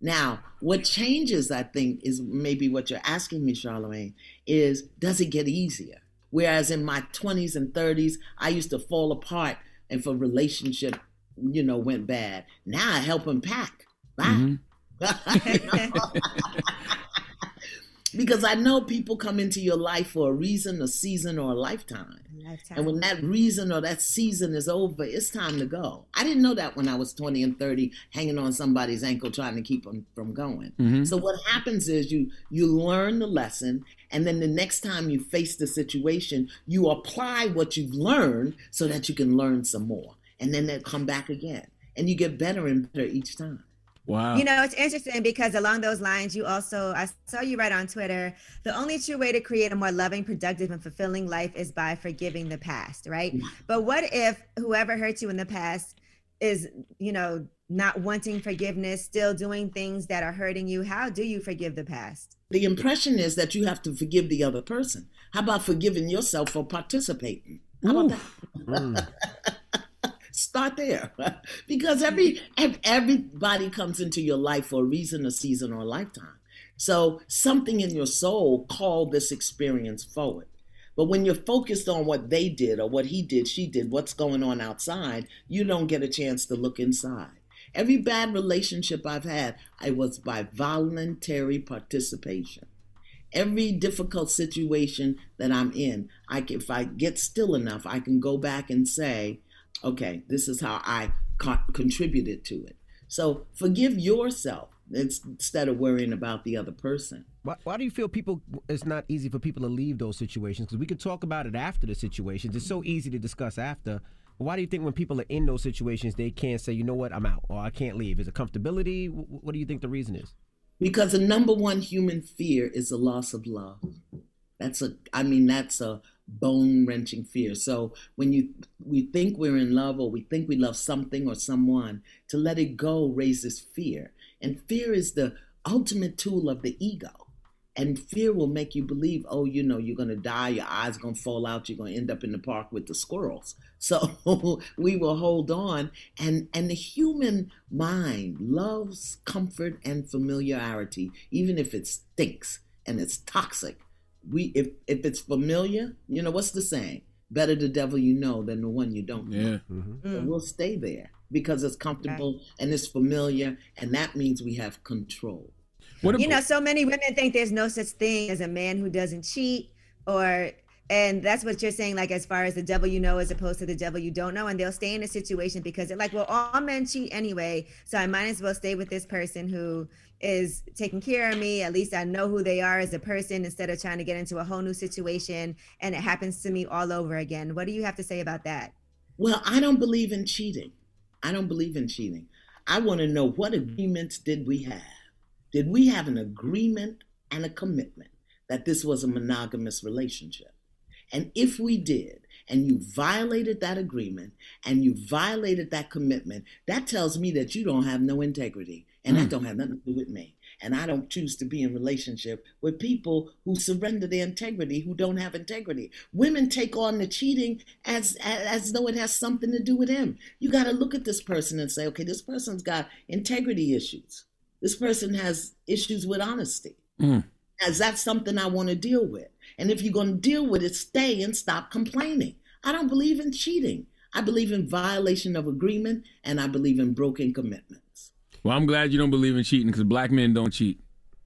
[SPEAKER 20] Now, what changes, I think, is maybe what you're asking me, Charlamagne, is does it get easier? Whereas in my 20s and 30s, I used to fall apart if a relationship, you know, went bad. Now I help them pack. Bye. Mm-hmm. because I know people come into your life for a reason, a season, or a lifetime. Lifetime. And when that reason or that season is over, it's time to go. I didn't know that when I was 20 and 30, hanging on somebody's ankle trying to keep them from going.
[SPEAKER 5] Mhm.
[SPEAKER 20] So what happens is you you learn the lesson, and then the next time you face the situation, you apply what you've learned so that you can learn some more, and then they come back again, and you get better and better each time.
[SPEAKER 5] Wow.
[SPEAKER 11] You know, it's interesting because along those lines, you also, I saw you write on Twitter, the only true way to create a more loving, productive, and fulfilling life is by forgiving the past, right? But what if whoever hurt you in the past is, you know, not wanting forgiveness, still doing things that are hurting you? How do you forgive the past?
[SPEAKER 20] The impression is that you have to forgive the other person. How about forgiving yourself for participating? How about that? Mm. Start there, because every everybody comes into your life for a reason, a season, or a lifetime. So something in your soul called this experience forward. But when you're focused on what they did or what he did, she did, what's going on outside, you don't get a chance to look inside. Every bad relationship I've had, I was by voluntary participation. Every difficult situation that I'm in, I can, if I get still enough, I can go back and say, okay, this is how I co- contributed to it. So forgive yourself instead of worrying about the other person.
[SPEAKER 3] Why, why do you feel people it's not easy for people to leave those situations? Because we can talk about it after the situations. It's so easy to discuss after. Why do you think when people are in those situations, they can't say, you know what, I'm out or I can't leave? Is it comfortability? What do you think the reason is?
[SPEAKER 20] Because the number one human fear is the loss of love. That's a, I mean, that's a bone wrenching fear. So when you, we think we're in love or we think we love something or someone, to let it go raises fear. And fear is the ultimate tool of the ego. And fear will make you believe, oh, you know, you're to die, your eyes to fall out, you're to end up in the park with the squirrels. So we will hold on. And, and the human mind loves comfort and familiarity, even if it stinks and it's toxic. We, if, if it's familiar, you know, what's the saying? Better the devil you know than the one you don't know.
[SPEAKER 5] Yeah. Mm-hmm.
[SPEAKER 20] So mm. we'll stay there because it's comfortable and it's familiar, and that means we have control.
[SPEAKER 11] What you know, so many women think there's no such thing as a man who doesn't cheat, or and that's what you're saying, like as far as the devil you know as opposed to the devil you don't know, and they'll stay in a situation because they're like, well, all men cheat anyway, so I might as well stay with this person who is taking care of me. At least I know who they are as a person instead of trying to get into a whole new situation and it happens to me all over again. What do you have to say about that?
[SPEAKER 20] Well, I don't believe in cheating. I don't believe in cheating. I want to know what agreements did we have? Did we have an agreement and a commitment that this was a monogamous relationship? And if we did, and you violated that agreement and you violated that commitment, that tells me that you don't have no integrity. And that don't have nothing to do with me. And I don't choose to be in relationship with people who surrender their integrity, who don't have integrity. Women take on the cheating as as, as though it has something to do with him. You got to look at this person and say, okay, this person's got integrity issues. This person has issues with honesty.
[SPEAKER 5] Mm.
[SPEAKER 20] As that's something I want to deal with. And if you're going to deal with it, stay and stop complaining. I don't believe in cheating. I believe in violation of agreement and I believe in broken commitments.
[SPEAKER 5] Well, I'm glad you don't believe in cheating because black men don't cheat.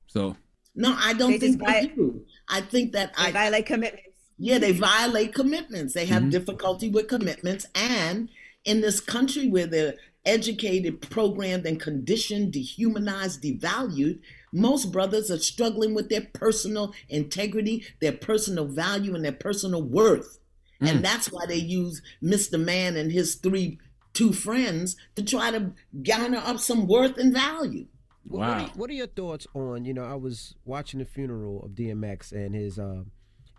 [SPEAKER 5] So
[SPEAKER 20] No, I don't
[SPEAKER 4] They
[SPEAKER 20] think they
[SPEAKER 4] vi-
[SPEAKER 20] do. I think that I
[SPEAKER 4] violate commitments.
[SPEAKER 20] Yeah, they violate commitments. They have
[SPEAKER 5] Mm-hmm.
[SPEAKER 20] difficulty with commitments. And in this country where they're educated, programmed, and conditioned, dehumanized, devalued, most brothers are struggling with their personal integrity, their personal value, and their personal worth.
[SPEAKER 5] Mm.
[SPEAKER 20] And that's why they use Mr. Man and his three two friends to try to garner up some worth and value.
[SPEAKER 3] What- What are, what are your thoughts on, you know, I was watching the funeral of DMX and his uh,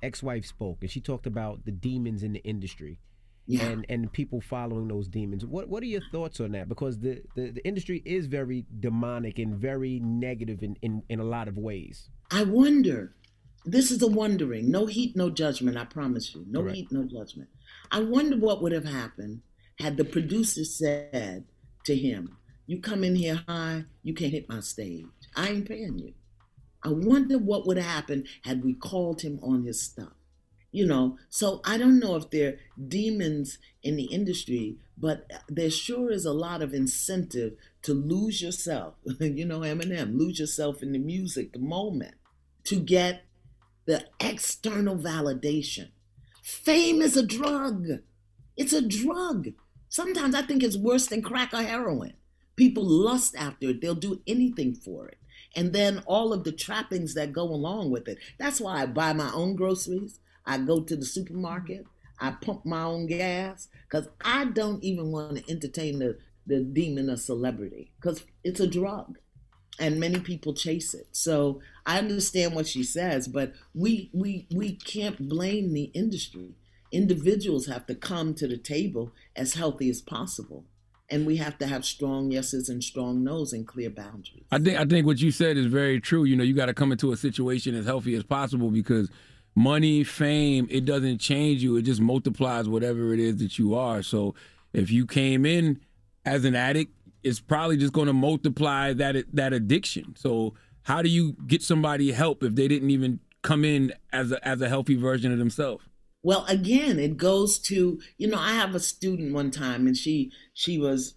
[SPEAKER 3] ex-wife spoke and she talked about the demons in the industry.
[SPEAKER 20] Yeah.
[SPEAKER 3] And and people following those demons. What what are your thoughts on that? Because the, the, the industry is very demonic and very negative in, in, in a lot of ways.
[SPEAKER 20] I wonder. This is a wondering. No heat, no judgment. I promise you. No
[SPEAKER 3] Correct.
[SPEAKER 20] heat, no judgment. I wonder what would have happened had the producer said to him, "You come in here high, you can't hit my stage. I ain't paying you." I wonder what would have happened had we called him on his stuff. You know, so I don't know if they're demons in the industry, but there sure is a lot of incentive to lose yourself. you know, Eminem, lose yourself in the music, the moment, to get the external validation. Fame is a drug. It's a drug. Sometimes I think it's worse than crack or heroin. People lust after it, they'll do anything for it. And then all of the trappings that go along with it. That's why I buy my own groceries. I go to the supermarket. I pump my own gas because I don't even want to entertain the, the demon of celebrity because it's a drug and many people chase it. So I understand what she says, but we we we can't blame the industry. Individuals have to come to the table as healthy as possible. And we have to have strong yeses and strong nos and clear boundaries.
[SPEAKER 5] I think I think what you said is very true. You know, you got to come into a situation as healthy as possible because money, fame, it doesn't change you. It just multiplies whatever it is that you are. So if you came in as an addict, it's probably just going to multiply that that addiction. So how do you get somebody help if they didn't even come in as a, as a healthy version of themselves?
[SPEAKER 20] Well, again, it goes to you know I have a student one time and she she was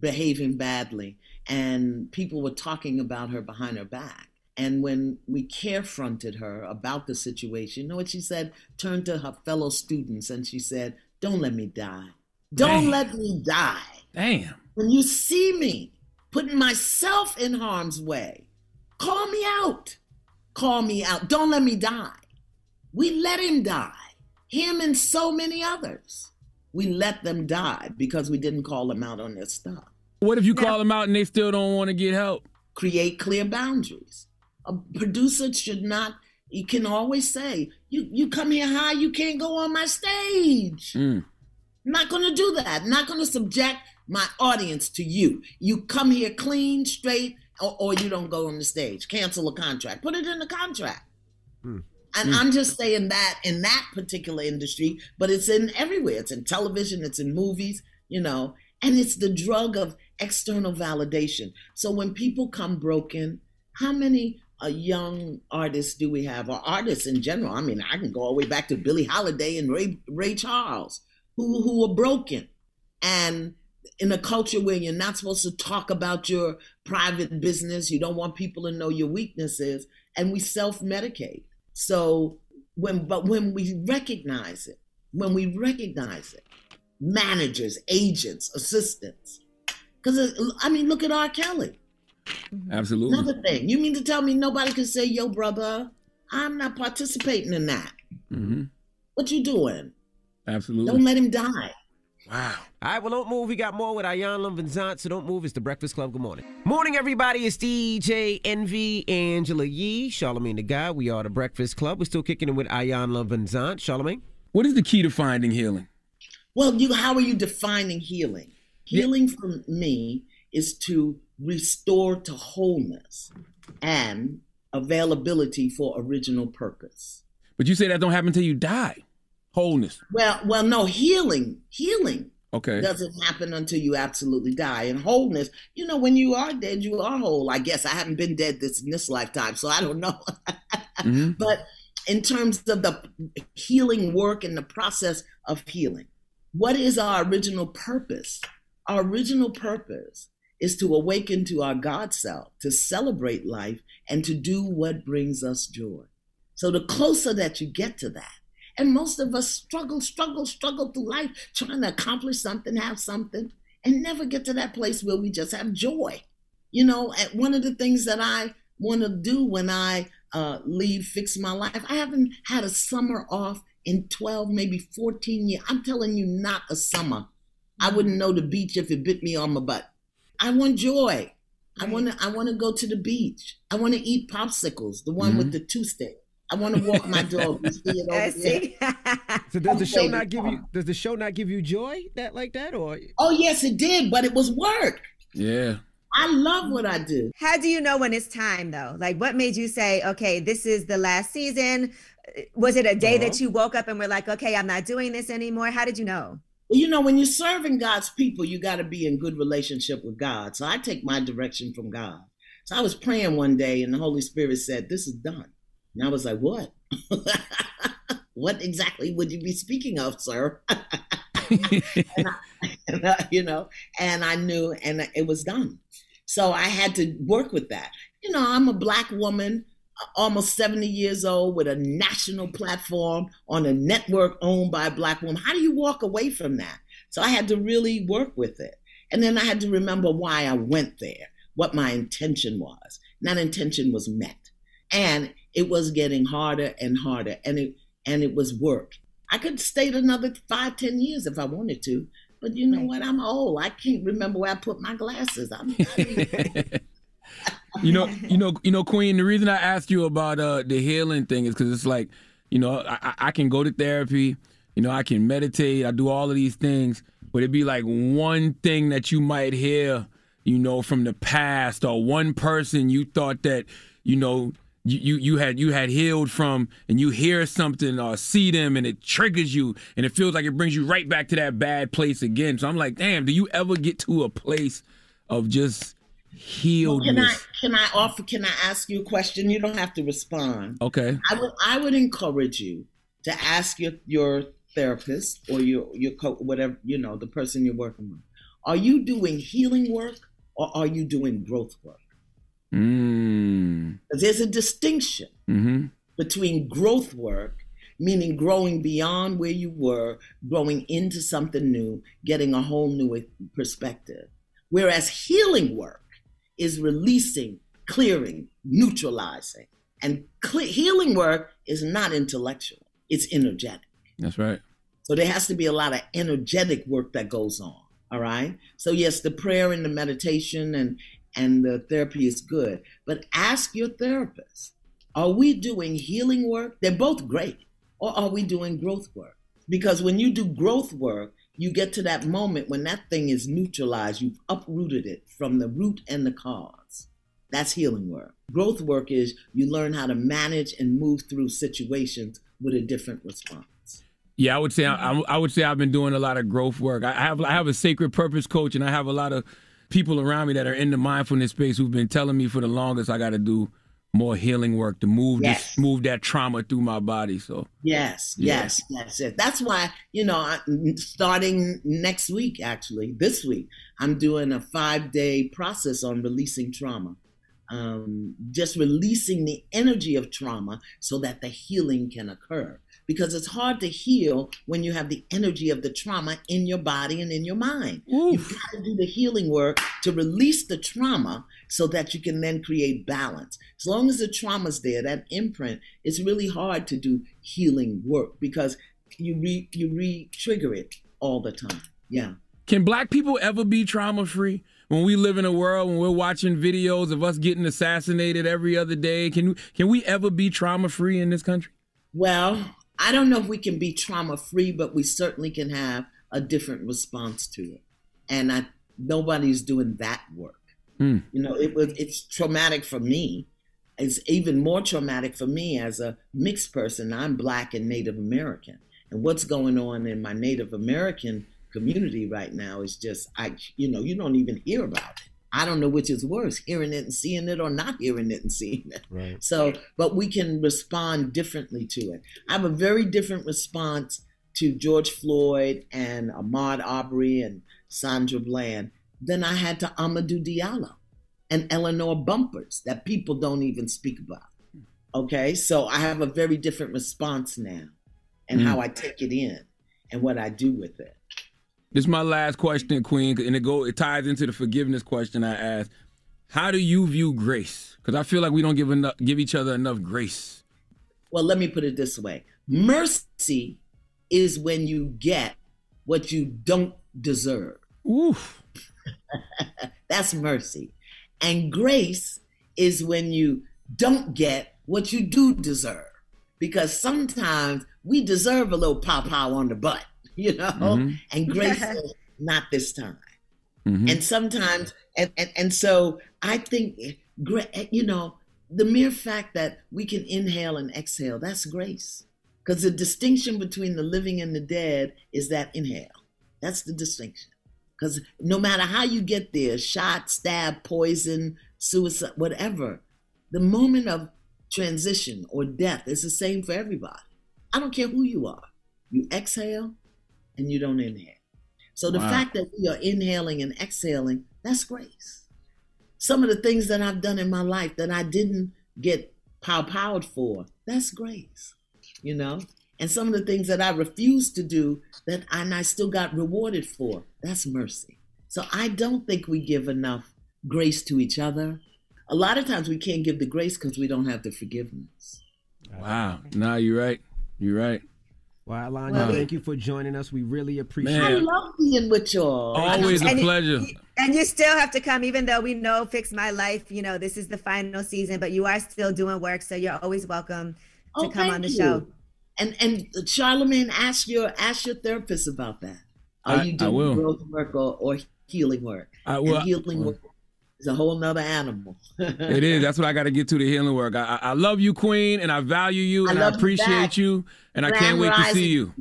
[SPEAKER 20] behaving badly and people were talking about her behind her back. And when we carefronted her about the situation, you know what she said? Turned to her fellow students and she said, "Don't let me die. Don't
[SPEAKER 5] Damn.
[SPEAKER 20] let me die.
[SPEAKER 5] Damn.
[SPEAKER 20] When you see me putting myself in harm's way, call me out. Call me out. Don't let me die. We let him die. Him and so many others. We let them die because we didn't call them out on their stuff.
[SPEAKER 5] What if you call them out and they still don't want to get help?
[SPEAKER 20] Create clear boundaries. A producer should not, you can always say, you, you come here high, you can't go on my stage.
[SPEAKER 5] Mm.
[SPEAKER 20] Not going to do that. Not going to subject my audience to you. You come here clean, straight, or, or you don't go on the stage. Cancel a contract. Put it in the contract. And I'm just saying that in that particular industry, but it's in everywhere. It's in television, it's in movies, you know, and it's the drug of external validation. So when people come broken, how many uh, young artists do we have, or artists in general? I mean, I can go all the way back to Billie Holiday and Ray, Ray Charles, who, who were broken. And in a culture where you're not supposed to talk about your private business, you don't want people to know your weaknesses, and we self medicate. So when but when we recognize it, when we recognize it, managers, agents, assistants, because I mean, look at R. Kelly.
[SPEAKER 5] Absolutely.
[SPEAKER 20] Another thing, you mean to tell me nobody can say, "Yo, brother, I'm not participating in that."
[SPEAKER 5] hmm
[SPEAKER 20] What you doing?
[SPEAKER 5] Absolutely.
[SPEAKER 20] Don't let him die.
[SPEAKER 5] Wow.
[SPEAKER 3] All right, well, don't move. We got more with Iyanla Vanzant, so don't move. It's the Breakfast Club. Good morning. Morning, everybody. It's DJ Envy, Angela Yee, Charlamagne tha God. We are the Breakfast Club. We're still kicking it with Ayan Van Zant. Charlamagne?
[SPEAKER 5] What is the key to finding healing?
[SPEAKER 20] Well, you how are you defining healing? Healing for me is to restore to wholeness and availability for original purpose.
[SPEAKER 5] But you say that don't happen until you die. Wholeness.
[SPEAKER 20] Well, well, no, healing, healing
[SPEAKER 5] Okay.
[SPEAKER 20] doesn't happen until you absolutely die. And wholeness, you know, when you are dead, you are whole. I guess I haven't been dead this in this lifetime, so I don't know.
[SPEAKER 5] Mhm.
[SPEAKER 20] But in terms of the healing work and the process of healing, what is our original purpose? Our original purpose is to awaken to our God self, to celebrate life, and to do what brings us joy. So the closer that you get to that, and most of us struggle, struggle, struggle through life trying to accomplish something, have something, and never get to that place where we just have joy. You know, one of the things that I want to do when I uh, leave Fix My Life, I haven't had a summer off in 12, maybe 14 years. I'm telling you, not a summer. I wouldn't know the beach if it bit me on my butt. I want joy. I want to. I want to go to the beach. I want to eat popsicles, the one with mm-hmm. the two stick. I want to walk my dog. You see it over there?
[SPEAKER 3] So does the show not give you does the show not give you joy that like that or
[SPEAKER 20] Oh yes, it did, but it was work.
[SPEAKER 5] Yeah.
[SPEAKER 20] I love what I do.
[SPEAKER 11] How do you know when it's time though? Like what made you say, okay, this is the last season? Uh, was it a day that you woke up and were like, okay, I'm not doing this anymore? How did you know?
[SPEAKER 20] Well, you know, when you're serving God's people, you got to be in good relationship with God. So I take my direction from God. So I was praying one day, and the Holy Spirit said, "This is done." And I was like, "What? what exactly would you be speaking of, sir?" and I, and I- you know, and I knew, and it was done. So I had to work with that. You know, I'm a black woman, almost 70 years old, with a national platform on a network owned by a black woman. How do you walk away from that? So I had to really work with it. And then I had to remember why I went there, what my intention was. And that intention was met. And it was getting harder and harder. And it and it was work. I could stay another five, ten years if I wanted to. But you know what? I'm old. I can't remember where I put my glasses. I'm
[SPEAKER 5] you know, you know, you know, Queen. The reason I asked you about uh, the healing thing is because it's like, you know, I, I- can go to therapy, you know, I can meditate, I do all of these things, but it'd be like one thing that you might hear, you know, from the past, or one person you thought that, you know, you, you you had you had healed from, and you hear something or see them, and it triggers you, and it feels like it brings you right back to that bad place again. So I'm like, damn, do you ever get to a place of just healedness?
[SPEAKER 20] Can I can I offer? Can I ask you a question? You don't have to respond.
[SPEAKER 5] Okay.
[SPEAKER 20] I would I would encourage you to ask your your therapist or your your co- whatever you know the person you're working with. Are you doing healing work or are you doing growth work?
[SPEAKER 5] Mm.
[SPEAKER 20] There's a distinction
[SPEAKER 5] Mm-hmm.
[SPEAKER 20] between growth work, meaning growing beyond where you were, growing into something new, getting a whole new perspective. Whereas healing work is releasing, clearing, neutralizing. And cle healing work is not intellectual, it's energetic.
[SPEAKER 5] That's right.
[SPEAKER 20] So there has to be a lot of energetic work that goes on. All right. So yes, the prayer and the meditation and and the therapy is good, but ask your therapist: Are we doing healing work? They're both great, or are we doing growth work? Because when you do growth work, you get to that moment when that thing is neutralized. You've uprooted it from the root and the cause. That's healing work. Growth work is you learn how to manage and move through situations with a different response.
[SPEAKER 5] Yeah, I would say I, I would say I've been doing a lot of growth work. I have I have a sacred purpose coach, and I have a lot of people around me that are in the mindfulness space who've been telling me for the longest I got to do more healing work to move
[SPEAKER 20] Yes.
[SPEAKER 5] this move that trauma through my body. So
[SPEAKER 20] Yes,
[SPEAKER 5] Yeah.
[SPEAKER 20] yes, yes, yes. That's why, you know, starting next week, actually, this week, I'm doing a five day process on releasing trauma. Um, just releasing the energy of trauma so that the healing can occur. Because it's hard to heal when you have the energy of the trauma in your body and in your mind. You've got to do the healing work to release the trauma so that you can then create balance. As long as the trauma's there, that imprint, it's really hard to do healing work because you re you re-trigger it all the time. Yeah.
[SPEAKER 5] Can black people ever be trauma free? When we live in a world when we're watching videos of us getting assassinated every other day, can can we ever be trauma free in this country?
[SPEAKER 20] Well, I don't know if we can be trauma free, but we certainly can have a different response to it. And I nobody's doing that work.
[SPEAKER 5] Hmm.
[SPEAKER 20] You know, it was it's traumatic for me. It's even more traumatic for me as a mixed person. I'm black and Native American. And what's going on in my Native American community right now is just I you know, you don't even hear about it. I don't know which is worse, hearing it and seeing it or not hearing it and seeing it.
[SPEAKER 3] Right.
[SPEAKER 20] So, but we can respond differently to it. I have a very different response to George Floyd and Ahmaud Arbery and Sandra Bland than I had to Amadou Diallo and Eleanor Bumpurs that people don't even speak about. Okay, so I have a very different response now and
[SPEAKER 5] Mm.
[SPEAKER 20] how I take it in and what I do with it.
[SPEAKER 5] This is my last question, Queen, and it go it ties into the forgiveness question I asked. How do you view grace? Because I feel like we don't give enough, give each other enough grace.
[SPEAKER 20] Well, let me put it this way mercy is when you get what you don't deserve.
[SPEAKER 5] Oof.
[SPEAKER 20] That's mercy. And grace is when you don't get what you do deserve. Because sometimes we deserve a little pow pow on the butt, you know?
[SPEAKER 5] Mhm.
[SPEAKER 20] And grace is not this time.
[SPEAKER 5] Mhm.
[SPEAKER 20] And sometimes, and, and, and so I think, gra- you know, the mere fact that we can inhale and exhale, that's grace. Because the distinction between the living and the dead is that inhale. That's the distinction. Because no matter how you get there, shot, stab, poison, suicide, whatever, the moment of transition or death is the same for everybody. I don't care who you are. You exhale and you don't inhale. So the
[SPEAKER 5] Wow.
[SPEAKER 20] fact that we are inhaling and exhaling, that's grace. Some of the things that I've done in my life that I didn't get pow powered for, that's grace. You know? And some of the things that I refused to do that and I still got rewarded for, that's mercy. So I don't think we give enough grace to each other. A lot of times we can't give the grace because we don't have the forgiveness.
[SPEAKER 5] Wow. Nah, you're right. You're right.
[SPEAKER 3] Well, Iyanla,
[SPEAKER 20] Well-
[SPEAKER 3] thank you for joining us. We really appreciate
[SPEAKER 20] I
[SPEAKER 3] it.
[SPEAKER 20] love being with y'all.
[SPEAKER 5] Always a
[SPEAKER 4] And-
[SPEAKER 5] pleasure.
[SPEAKER 4] And you still have to come, even though we know Fix My Life, you know, this is the final season, but you are still doing work. So you're always welcome to
[SPEAKER 20] Oh,
[SPEAKER 4] come
[SPEAKER 20] thank
[SPEAKER 4] on the
[SPEAKER 20] you.
[SPEAKER 4] show.
[SPEAKER 20] And and Charlamagne, ask your ask your therapist about that. Are
[SPEAKER 5] I-
[SPEAKER 20] you doing growth work or, or healing work?
[SPEAKER 5] I will.
[SPEAKER 20] And healing work is a whole nother animal.
[SPEAKER 5] It is. That's what I got to get to the healing work. I, I I love you, Queen, and I value you,
[SPEAKER 20] I
[SPEAKER 5] and I,
[SPEAKER 20] love you
[SPEAKER 5] appreciate
[SPEAKER 20] back.
[SPEAKER 5] you, and I can't wait to see you.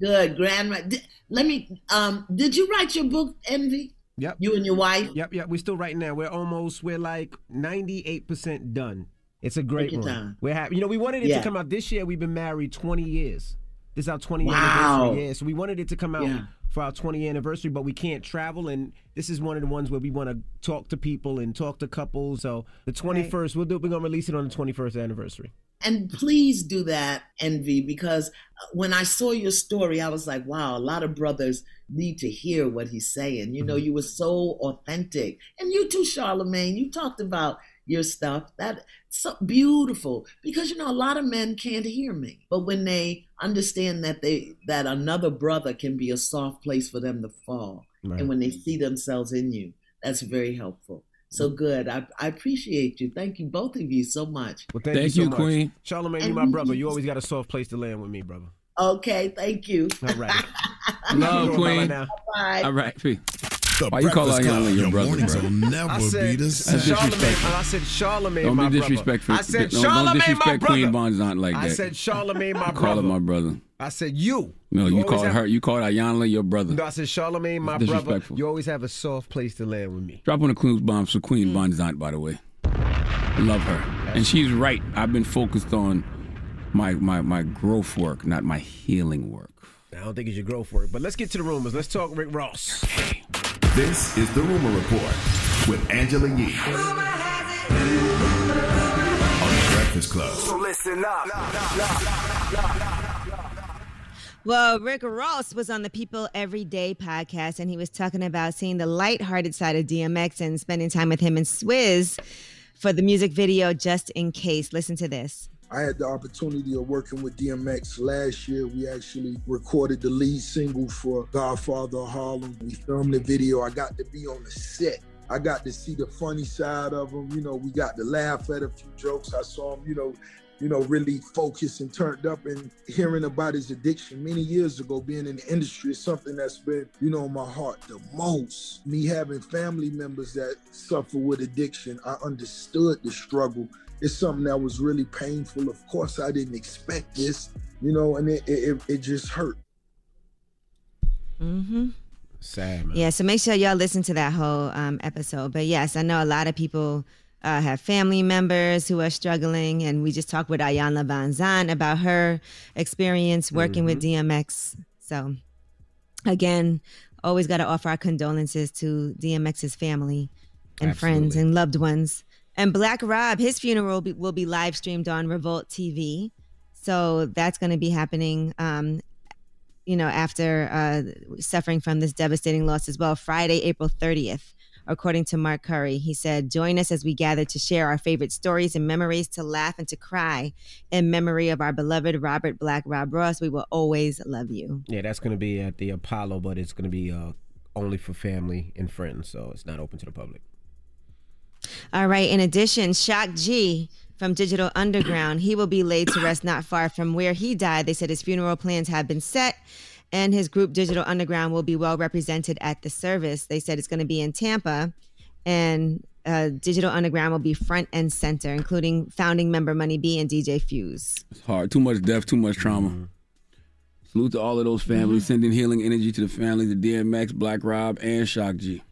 [SPEAKER 20] Good, grandma. Did, let me. Um, did you write your book, Envy?
[SPEAKER 3] Yep.
[SPEAKER 20] You and your wife.
[SPEAKER 3] Yep, yep. We're still writing now. We're almost, we're like 98% done. It's a great one.
[SPEAKER 20] time.
[SPEAKER 3] We're happy. You know, we wanted it
[SPEAKER 20] Yeah.
[SPEAKER 3] to come out this year. We've been married 20 years. This is our 20th
[SPEAKER 20] Wow.
[SPEAKER 3] anniversary. Yeah, so we wanted it to come out
[SPEAKER 20] Yeah.
[SPEAKER 3] For our 20th anniversary, but we can't travel. And this is one of the ones where we want to talk to people and talk to couples. So the 21st, we'll do. We're gonna release it on the 21st anniversary.
[SPEAKER 20] And please do that, Envy, because uh, when I saw your story, I was like, wow, a lot of brothers need to hear what he's saying. You know, you were so authentic. And you too, Charlamagne, you talked about your stuff. That so beautiful. Because you know, a lot of men can't hear me. But when they understand that they that another brother can be a soft place for them to fall.
[SPEAKER 3] Right.
[SPEAKER 20] And when they see themselves in you, that's very helpful. So good. I, I appreciate you. Thank you, both of you, so much.
[SPEAKER 3] Well, thank,
[SPEAKER 5] Thank
[SPEAKER 3] you,
[SPEAKER 5] you,
[SPEAKER 3] much.
[SPEAKER 5] Queen.
[SPEAKER 3] Charlamagne,
[SPEAKER 20] And
[SPEAKER 3] you my brother. You always got a soft place to land with me, brother.
[SPEAKER 20] Okay, thank you.
[SPEAKER 3] All right.
[SPEAKER 5] Love, Queen.
[SPEAKER 3] now.
[SPEAKER 20] Bye.
[SPEAKER 5] All right, P.
[SPEAKER 2] The
[SPEAKER 5] Why you call
[SPEAKER 2] Breakfast
[SPEAKER 5] Ayala
[SPEAKER 2] Club.
[SPEAKER 5] your brother,
[SPEAKER 2] mornings
[SPEAKER 5] bro?
[SPEAKER 2] will never
[SPEAKER 3] I
[SPEAKER 2] be
[SPEAKER 3] said
[SPEAKER 2] the same.
[SPEAKER 3] Charlamagne.
[SPEAKER 5] disrespectful.
[SPEAKER 3] I said Charlamagne,
[SPEAKER 5] Don't
[SPEAKER 3] my
[SPEAKER 5] be disrespectful.
[SPEAKER 3] I said
[SPEAKER 5] don't, don't
[SPEAKER 3] Charlamagne, my
[SPEAKER 5] disrespect. Queen Bonds not like that.
[SPEAKER 3] I
[SPEAKER 5] that.
[SPEAKER 3] said Charlamagne, my brother.
[SPEAKER 5] call
[SPEAKER 3] brother.
[SPEAKER 5] her my brother.
[SPEAKER 3] I said you.
[SPEAKER 5] No, you,
[SPEAKER 3] always
[SPEAKER 5] called
[SPEAKER 3] have-
[SPEAKER 5] her. You called Iyanla your brother.
[SPEAKER 3] No, I said Charlamagne, my brother. You always have a soft place to land with me.
[SPEAKER 5] Drop on the Queen Bomb for Queen
[SPEAKER 3] Mm.
[SPEAKER 5] Bonzant, by the way. Love her. And she's right. I've been focused on my, my, my growth work, not my healing work.
[SPEAKER 3] I don't think it's your growth work, but let's get to the rumors. Let's talk Rick Ross.
[SPEAKER 1] This is the Rumor Report with Angela Yee. On the Breakfast Club.
[SPEAKER 2] So listen up.
[SPEAKER 4] Well, Rick Ross was on the People Everyday podcast, and he was talking about seeing the lighthearted side of DMX and spending time with him and Swizz for the music video Just in Case. Listen to this.
[SPEAKER 21] I had the opportunity of working with DMX last year. We actually recorded the lead single for Godfather of Harlem. We filmed the video. I got to be on the set. I got to see the funny side of him. You know, we got to laugh at a few jokes. I saw him, you know, you know, really focused and turned up and hearing about his addiction many years ago, being in the industry is something that's been, you know, my heart the most. Me having family members that suffer with addiction, I understood the struggle. It's something that was really painful. Of course, I didn't expect this, you know, and it it, it just hurt.
[SPEAKER 4] Mm-hmm.
[SPEAKER 3] Sad, man.
[SPEAKER 4] Yeah, so make sure y'all listen to that whole um, episode. But yes, I know a lot of people uh, have family members who are struggling, and we just talked with Iyanla Vanzant about her experience working with DMX. So, again, always got to offer our condolences to DMX's family and friends and loved ones. And Black Rob, his funeral will be, will be live streamed on Revolt TV. So that's going to be happening um, you know, after uh, suffering from this devastating loss as well. Friday, April 30th, according to Mark Curry. He said, Join us as we gather to share our favorite stories and memories, to laugh and to cry in memory of our beloved Robert Black Rob Ross. We will always love you.
[SPEAKER 3] Yeah, that's going to be at the Apollo, but it's going to be uh, only for family and friends, so it's not open to the public.
[SPEAKER 4] All right. In addition, Shock G from Digital Underground, he will be laid to rest not far from where he died. They said his funeral plans have been set, and his group Digital Underground will be well represented at the service. They said it's going to be in Tampa, and uh, Digital Underground will be front and center, including founding member Money B and DJ Fuse.
[SPEAKER 5] It's hard. Too much death, too much trauma. Salute to all of those families, sending healing energy to the families of DMX, Black Rob, and Shock G.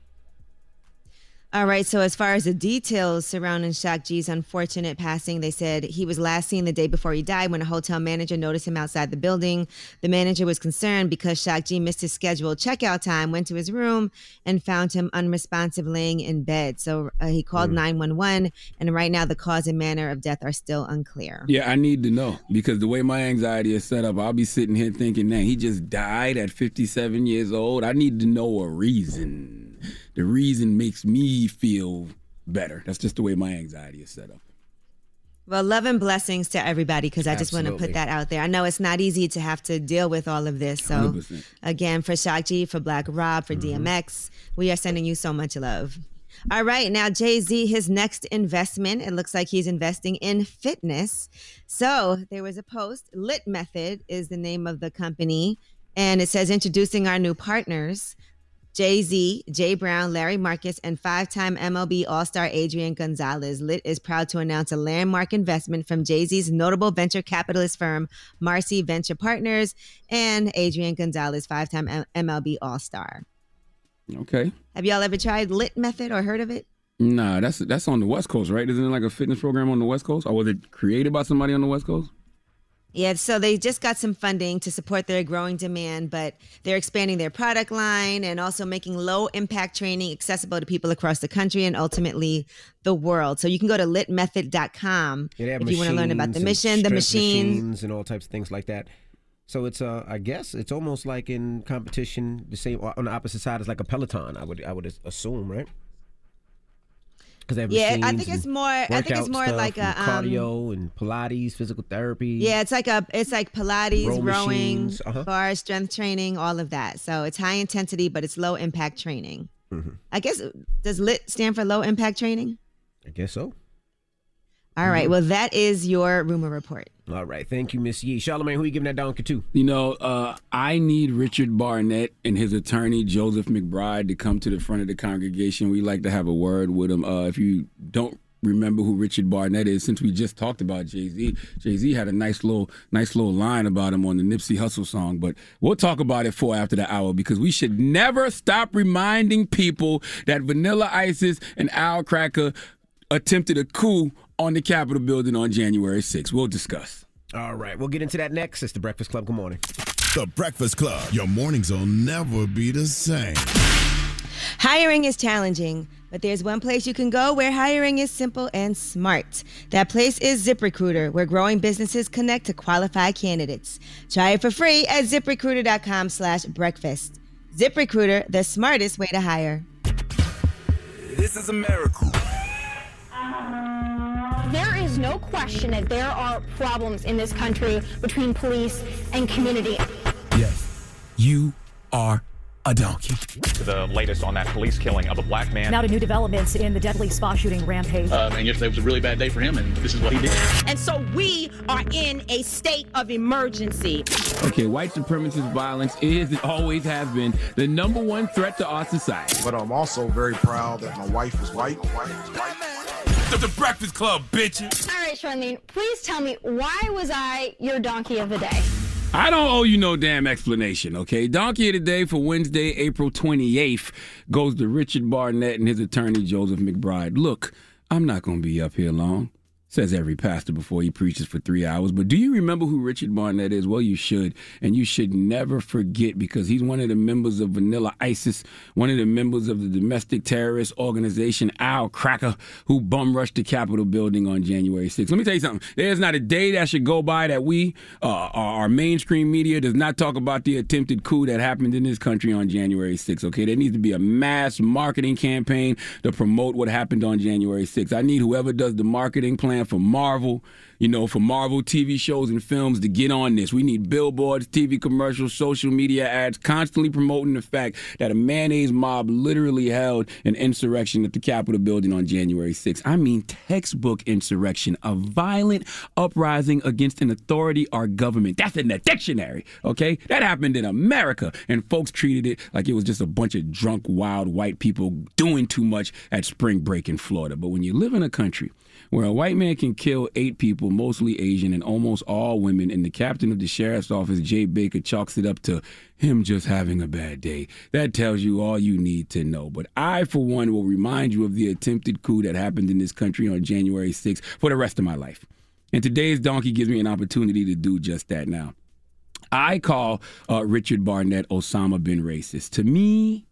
[SPEAKER 4] All right. So, as far as the details surrounding Shock G's unfortunate passing, they said he was last seen the day before he died when a hotel manager noticed him outside the building. The manager was concerned because Shock G missed his scheduled checkout time, went to his room, and found him unresponsive laying in bed. So, uh, he called 911, and right now the cause and manner of death are still unclear.
[SPEAKER 5] Yeah, I need to know because the way my anxiety is set up, I'll be sitting here thinking, man, he just died at 57 years old. I need to know a reason. The reason makes me feel better. That's just the way my anxiety is set up.
[SPEAKER 4] Well, love and blessings to everybody because I just want to put that out there. I know it's not easy to have to deal with all of this. So,
[SPEAKER 5] 100%.
[SPEAKER 4] again, for G, for Black Rob, for
[SPEAKER 5] Mm-hmm.
[SPEAKER 4] DMX, we are sending you so much love. All right, now Jay Z, his next investment, it looks like he's investing in fitness. So, there was a post, Lit Method is the name of the company, and it says introducing our new partners. Jay Z, Jay Brown, Larry Marcus, and five time MLB All Star Adrian Gonzalez. Lit is proud to announce a landmark investment from Jay Z's notable venture capitalist firm, Marcy Venture Partners, and Adrian Gonzalez, five time MLB All Star.
[SPEAKER 5] Okay.
[SPEAKER 4] Have y'all ever tried Lit Method or heard of it?
[SPEAKER 5] Nah, that's that's on the West Coast, right? Isn't it like a fitness program on the West Coast, or was it created by somebody on the West Coast?
[SPEAKER 4] Yeah, so they just got some funding to support their growing demand, but they're expanding their product line and also making low impact training accessible to people across the country and ultimately the world. So you can go to litmethod.com
[SPEAKER 3] Yeah,
[SPEAKER 4] if you want to learn about the mission, the machine.
[SPEAKER 3] machines and all types of things like that. So it's uh, I guess it's almost like in competition, the same on the opposite side as like a Peloton. I would I would assume, right? Because they have
[SPEAKER 4] Yeah, I think it's more- I think it's more like a, um,
[SPEAKER 3] cardio and Pilates, physical therapy.
[SPEAKER 4] Yeah, it's like a it's like Pilates,
[SPEAKER 3] Row
[SPEAKER 4] rowing,
[SPEAKER 3] uh-huh.
[SPEAKER 4] bar strength training, all of that. So it's high intensity, but it's low impact training.
[SPEAKER 3] Mhm.
[SPEAKER 4] I guess does lit stand for low impact training?
[SPEAKER 3] I guess so.
[SPEAKER 4] All right.
[SPEAKER 3] Mhm.
[SPEAKER 4] Well, that is your rumor report.
[SPEAKER 3] All right, thank you, Miss Yee. Charlamagne, who you giving that donkey to?
[SPEAKER 5] You know, uh, I need Richard Barnett and his attorney Joseph McBride to come to the front of the congregation. We like to have a word with him. Uh, if you don't remember who Richard Barnett is, since we just talked about Jay Z, Jay Z had a nice little, nice little line about him on the Nipsey Hussle song. But we'll talk about it for after the hour because we should never stop reminding people that Vanilla Isis and Al Cracker attempted a coup on the Capitol building on January 6th. We'll discuss.
[SPEAKER 3] All right, we'll get into that next. It's the Breakfast Club. Good morning.
[SPEAKER 2] The Breakfast Club. Your mornings will never be the same.
[SPEAKER 4] Hiring is challenging, but there's one place you can go where hiring is simple and smart. That place is ZipRecruiter, where growing businesses connect to qualified candidates. Try it for free at ziprecruiter.com slash breakfast. ZipRecruiter, the smartest way to hire.
[SPEAKER 2] This is America.
[SPEAKER 22] There is no question that there are problems in this country between police and community.
[SPEAKER 23] Yes, you are a donkey.
[SPEAKER 24] To the latest on that police killing of a black man.
[SPEAKER 25] Now to new developments in the deadly spa shooting rampage.
[SPEAKER 24] Um, and yesterday was a really bad day for him, and this is what he did.
[SPEAKER 26] And so we are in a state of emergency.
[SPEAKER 5] Okay, white supremacist violence is and always has been the number one threat to our society.
[SPEAKER 27] But I'm also very proud that my wife is white.
[SPEAKER 23] The, the Breakfast Club, bitches.
[SPEAKER 22] All right, Charlene, please tell me why was I your donkey of the day?
[SPEAKER 5] I don't owe you no damn explanation, okay? Donkey of the Day for Wednesday, April 28th goes to Richard Barnett and his attorney, Joseph McBride. Look, I'm not going to be up here long. Says every pastor before he preaches for three hours. But do you remember who Richard Barnett is? Well, you should. And you should never forget because he's one of the members of Vanilla ISIS, one of the members of the domestic terrorist organization Al Cracker, who bum rushed the Capitol building on January 6th. Let me tell you something. There's not a day that should go by that we, uh, our mainstream media, does not talk about the attempted coup that happened in this country on January 6th. Okay, there needs to be a mass marketing campaign to promote what happened on January 6th. I need whoever does the marketing plan for Marvel, you know, for Marvel TV shows and films to get on this. We need billboards, TV commercials, social media ads, constantly promoting the fact that a mayonnaise mob literally held an insurrection at the Capitol building on January 6th. I mean, textbook insurrection, a violent uprising against an authority or government. That's in the dictionary, okay? That happened in America, and folks treated it like it was just a bunch of drunk, wild white people doing too much at spring break in Florida. But when you live in a country where a white man can kill eight people, mostly Asian and almost all women, and the captain of the sheriff's office, Jay Baker, chalks it up to him just having a bad day. That tells you all you need to know. But I, for one, will remind you of the attempted coup that happened in this country on January 6th for the rest of my life. And today's donkey gives me an opportunity to do just that now. I call uh, Richard Barnett Osama bin racist. To me,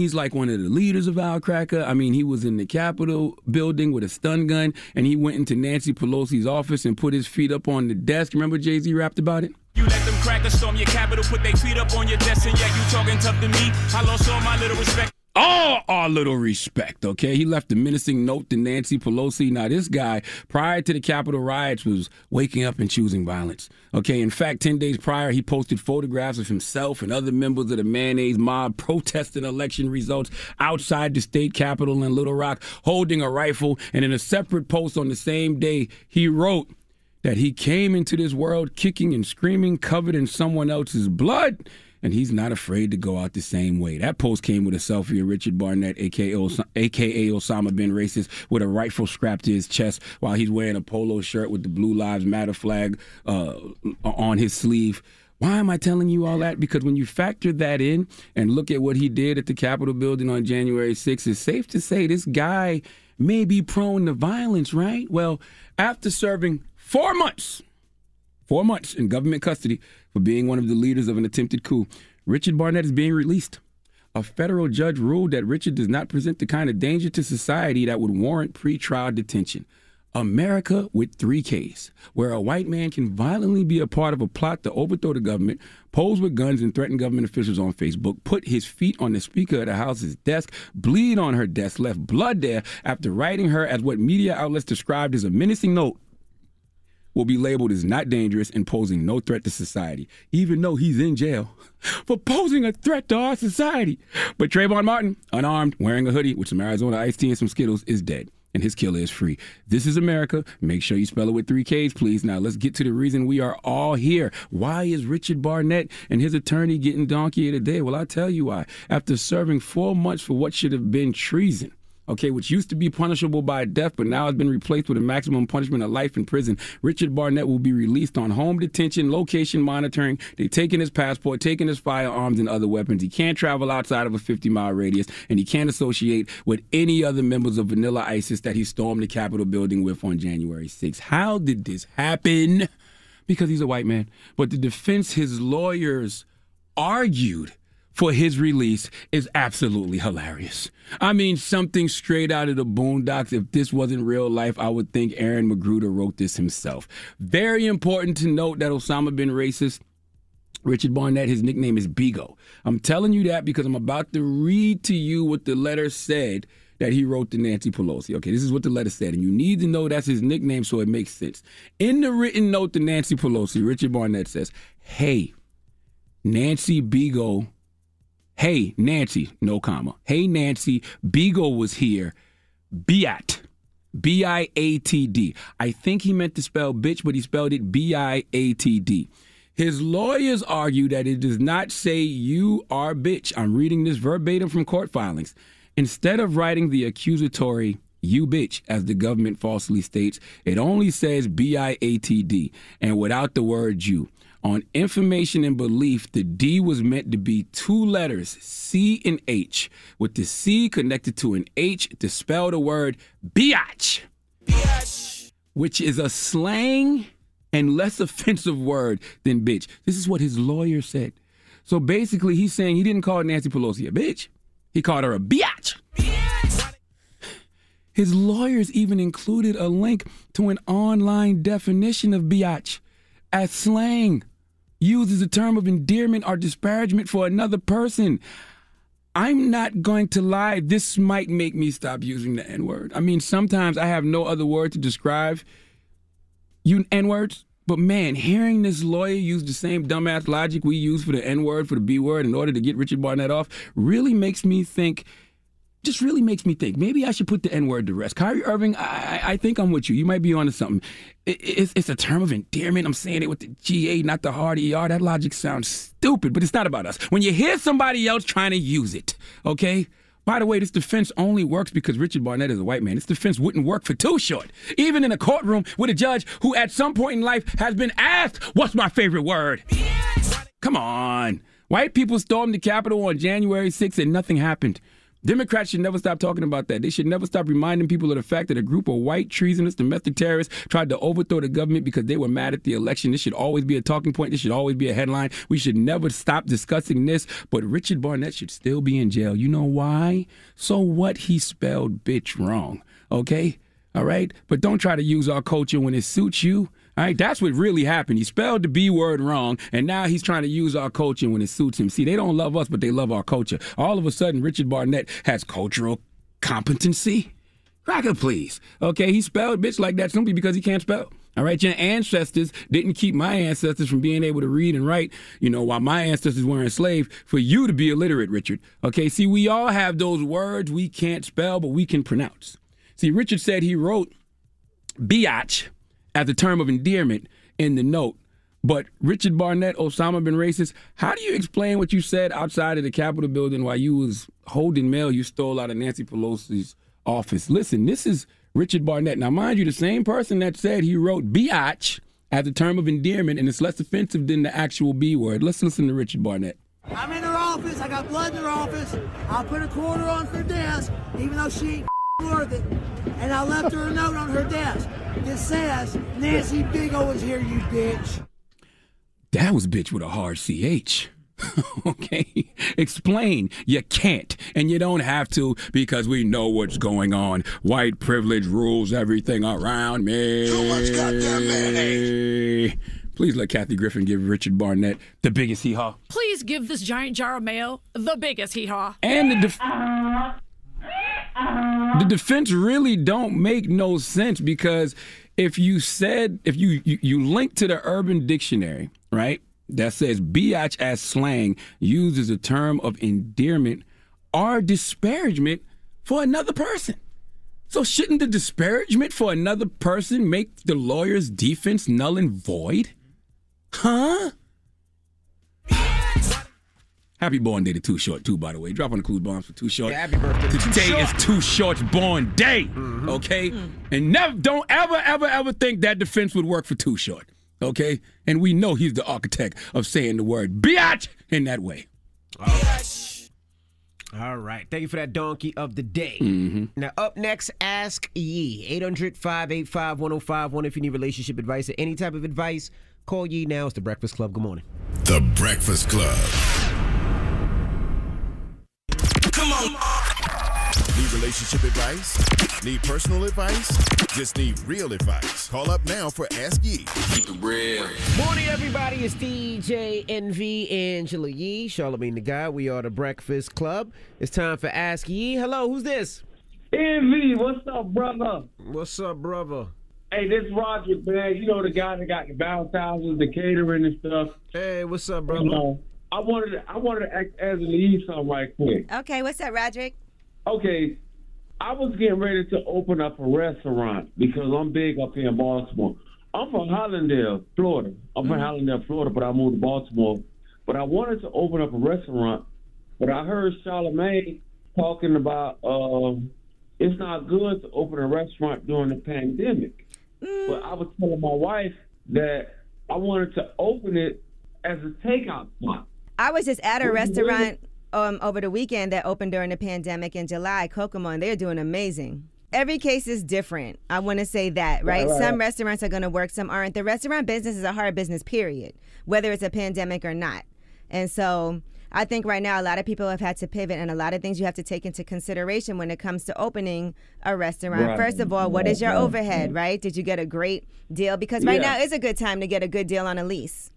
[SPEAKER 5] He's like one of the leaders of Al Cracker. I mean, he was in the Capitol building with a stun gun, and he went into Nancy Pelosi's office and put his feet up on the desk. Remember Jay Z rapped about it?
[SPEAKER 23] You let them crackers storm your capital, put their feet up on your desk, and yeah, you talking tough to me. I lost all my little respect.
[SPEAKER 5] All our little respect, okay? He left a menacing note to Nancy Pelosi. Now, this guy, prior to the Capitol riots, was waking up and choosing violence, okay? In fact, 10 days prior, he posted photographs of himself and other members of the mayonnaise mob protesting election results outside the state capitol in Little Rock, holding a rifle. And in a separate post on the same day, he wrote, that he came into this world kicking and screaming, covered in someone else's blood, and he's not afraid to go out the same way. That post came with a selfie of Richard Barnett, aka, Os- AKA Osama bin Racist, with a rifle strapped to his chest while he's wearing a polo shirt with the Blue Lives Matter flag uh, on his sleeve. Why am I telling you all that? Because when you factor that in and look at what he did at the Capitol building on January 6th, it's safe to say this guy may be prone to violence, right? Well, after serving four months, four months in government custody for being one of the leaders of an attempted coup, Richard Barnett is being released. A federal judge ruled that Richard does not present the kind of danger to society that would warrant pretrial detention. America with three Ks, where a white man can violently be a part of a plot to overthrow the government, pose with guns and threaten government officials on Facebook, put his feet on the Speaker of the House's desk, bleed on her desk, left blood there after writing her as what media outlets described as a menacing note will be labeled as not dangerous and posing no threat to society, even though he's in jail for posing a threat to our society. But Trayvon Martin, unarmed, wearing a hoodie with some Arizona iced tea and some Skittles, is dead. And his killer is free. This is America. Make sure you spell it with three Ks, please. Now, let's get to the reason we are all here. Why is Richard Barnett and his attorney getting donkey of the day? Well, I'll tell you why. After serving four months for what should have been treason, okay, which used to be punishable by death, but now has been replaced with a maximum punishment of life in prison. Richard Barnett will be released on home detention, location monitoring. They've taken his passport, taken his firearms and other weapons. He can't travel outside of a 50 mile radius, and he can't associate with any other members of Vanilla ISIS that he stormed the Capitol building with on January 6th. How did this happen? Because he's a white man. But the defense, his lawyers argued for his release is absolutely hilarious. I mean, something straight out of the boondocks. If this wasn't real life, I would think Aaron McGruder wrote this himself. Very important to note that Osama bin racist. Richard Barnett, his nickname is Bigo. I'm telling you that because I'm about to read to you what the letter said that he wrote to Nancy Pelosi. Okay, this is what the letter said, and you need to know that's his nickname so it makes sense. In the written note to Nancy Pelosi, Richard Barnett says, Hey, Nancy Bigo. Hey, Nancy, no comma. Hey, Nancy, Bigo was here. Biat. B I A T D. I think he meant to spell bitch, but he spelled it B I A T D. His lawyers argue that it does not say you are bitch. I'm reading this verbatim from court filings. Instead of writing the accusatory you bitch, as the government falsely states, it only says B I A T D and without the word you. On information and belief, the D was meant to be two letters, C and H, with the C connected to an H to spell the word biatch, which is a slang and less offensive word than bitch. This is what his lawyer said. So basically, he's saying he didn't call Nancy Pelosi a bitch, he called her a biatch. His lawyers even included a link to an online definition of biatch as slang, used as a term of endearment or disparagement for another person. I'm not going to lie, this might make me stop using the N word. I mean, sometimes I have no other word to describe you N words, but man, hearing this lawyer use the same dumbass logic we use for the N word, for the B word, in order to get Richard Barnett off, really makes me think just really makes me think maybe I should put the N word to rest. Kyrie Irving, I, I think I'm with you. You might be onto something. It, it's, it's a term of endearment. I'm saying it with the GA, not the hard ER. That logic sounds stupid, but it's not about us. When you hear somebody else trying to use it, okay? By the way, this defense only works because Richard Barnett is a white man. This defense wouldn't work for Too Short. Even in a courtroom with a judge who at some point in life has been asked, What's my favorite word? Come on. White people stormed the Capitol on January 6th and nothing happened. Democrats should never stop talking about that. They should never stop reminding people of the fact that a group of white treasonous domestic terrorists tried to overthrow the government because they were mad at the election. This should always be a talking point. This should always be a headline. We should never stop discussing this. But Richard Barnett should still be in jail. You know why? So what? He spelled bitch wrong. Okay? All right? But don't try to use our culture when it suits you. All right, that's what really happened. He spelled the B word wrong, and now he's trying to use our culture when it suits him. See, they don't love us, but they love our culture. All of a sudden, Richard Barnett has cultural competency. Cracker, please. Okay, he spelled bitch like that simply because he can't spell. All right, your ancestors didn't keep my ancestors from being able to read and write, you know, while my ancestors were enslaved for you to be illiterate, Richard. Okay, see, we all have those words we can't spell, but we can pronounce. See, Richard said he wrote biatch as a term of endearment in the note. But Richard Barnett, Osama bin racist. How do you explain what you said outside of the Capitol building while you was holding mail you stole out of Nancy Pelosi's office? Listen, this is Richard Barnett. Now, mind you, the same person that said he wrote biatch as a term of endearment and it's less offensive than the actual B word. Let's listen to Richard Barnett.
[SPEAKER 28] I'm in her office. I got blood in her office. I'll put a quarter on her desk, even though she ain't worth it. And I left her a note on her desk that says, Nancy Big O is here, you bitch.
[SPEAKER 5] That was bitch with a hard CH. okay? Explain. You can't. And you don't have to because we know what's going on. White privilege rules everything around me.
[SPEAKER 2] Too much goddamn mayonnaise.
[SPEAKER 5] Please let Kathy Griffin give Richard Barnett the biggest hee haw.
[SPEAKER 29] Please give this giant jar of mayo the biggest hee haw.
[SPEAKER 5] And the def- uh-huh. The defense really don't make no sense because if you said if you you, you link to the Urban Dictionary, right? That says biatch as slang uses a term of endearment or disparagement for another person. So shouldn't the disparagement for another person make the lawyer's defense null and void? Huh? Happy born day to Too Short, too, by the way. Drop on the clues bombs for Too Short.
[SPEAKER 3] Yeah, happy birthday to Too
[SPEAKER 5] Today
[SPEAKER 3] Short.
[SPEAKER 5] is Too Short's born day, okay? And never, don't ever, ever, ever think that defense would work for Too Short, okay? And we know he's the architect of saying the word biatch in that way.
[SPEAKER 3] All right. Thank you for that donkey of the day.
[SPEAKER 5] Mm-hmm.
[SPEAKER 3] Now, up next, Ask Yee. 800 585 1051. If you need relationship advice or any type of advice, call Yee now. It's The Breakfast Club. Good morning.
[SPEAKER 2] The Breakfast Club. Relationship advice? Need personal advice? Just need real advice. Call up now for Ask Yee. Keep it real.
[SPEAKER 3] Morning, everybody. It's DJ Envy Angela Yee, Charlamagne the Guy. We are the Breakfast Club. It's time for Ask Yee. Hello, who's this?
[SPEAKER 30] Envy, what's up, brother?
[SPEAKER 3] What's up, brother?
[SPEAKER 30] Hey, this Roger, man. You know the guy that got the bounce houses, the catering and stuff.
[SPEAKER 3] Hey, what's up, brother?
[SPEAKER 30] You know, I wanted to, I wanted to ask Angela Yee something right quick.
[SPEAKER 4] Okay, what's up, Roderick?
[SPEAKER 30] Okay, I was getting ready to open up a restaurant because I'm big up here in Baltimore. I'm from mm-hmm. Hallandale, Florida. I'm from mm-hmm. Hallandale, Florida, but I moved to Baltimore. But I wanted to open up a restaurant, but I heard Charlamagne talking about um, it's not good to open a restaurant during the pandemic. Mm. But I was telling my wife that I wanted to open it as a takeout spot.
[SPEAKER 4] I was just at a restaurant um, over the weekend that opened during the pandemic in July, Kokomo, and they're doing amazing. Every case is different. I want to say that, right? Some restaurants are going to work, some aren't. The restaurant business is a hard business, period, whether it's a pandemic or not. And so I think right now a lot of people have had to pivot, and a lot of things you have to take into consideration when it comes to opening a restaurant.
[SPEAKER 30] Right.
[SPEAKER 4] First of all, what is your overhead, right? Did you get a great deal? Because right
[SPEAKER 30] Yeah.
[SPEAKER 4] now is a good time to get a good deal on a lease.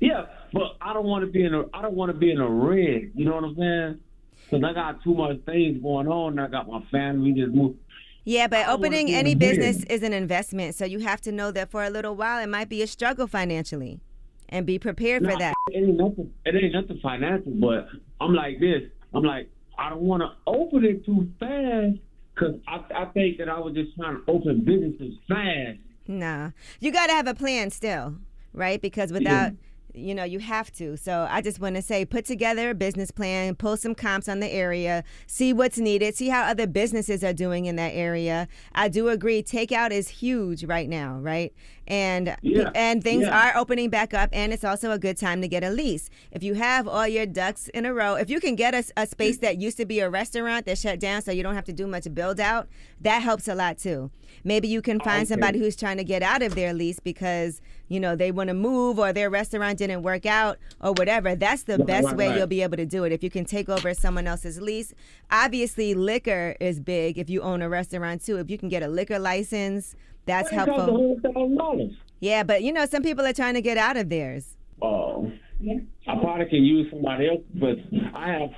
[SPEAKER 30] Yeah, but I don't want to be in a I don't want to be in a red. You know what I'm saying? Because I got too much things going on. I got my family just moved.
[SPEAKER 4] Yeah, but opening any business is an investment, so you have to know that for a little while it might be a struggle financially, and be prepared for that.
[SPEAKER 30] It ain't nothing. It ain't nothing financial, but I'm like this. I'm like I don't want to open it too fast because I I think that I was just trying to open businesses fast.
[SPEAKER 4] Nah, you got to have a plan still, right? Because without you know, you have to. So I just want to say put together a business plan, pull some comps on the area, see what's needed, see how other businesses are doing in that area. I do agree takeout is huge right now, right? And
[SPEAKER 31] Yeah.
[SPEAKER 4] and things
[SPEAKER 31] Yeah.
[SPEAKER 4] are opening back up and it's also a good time to get a lease. If you have all your ducks in a row, if you can get a, a space that used to be a restaurant that shut down so you don't have to do much build out, that helps a lot too. Maybe you can find
[SPEAKER 31] Okay.
[SPEAKER 4] somebody who's trying to get out of their lease because you know they want to move or their restaurant didn't work out or whatever that's the
[SPEAKER 31] Right,
[SPEAKER 4] best
[SPEAKER 31] right,
[SPEAKER 4] way
[SPEAKER 31] right.
[SPEAKER 4] you'll be able to do it if you can take over someone else's lease obviously liquor is big if you own a restaurant too if you can get a liquor license that's helpful
[SPEAKER 30] $100,000.
[SPEAKER 4] yeah but you know some people are trying to get out of theirs
[SPEAKER 30] Oh, I probably can use somebody else, but I have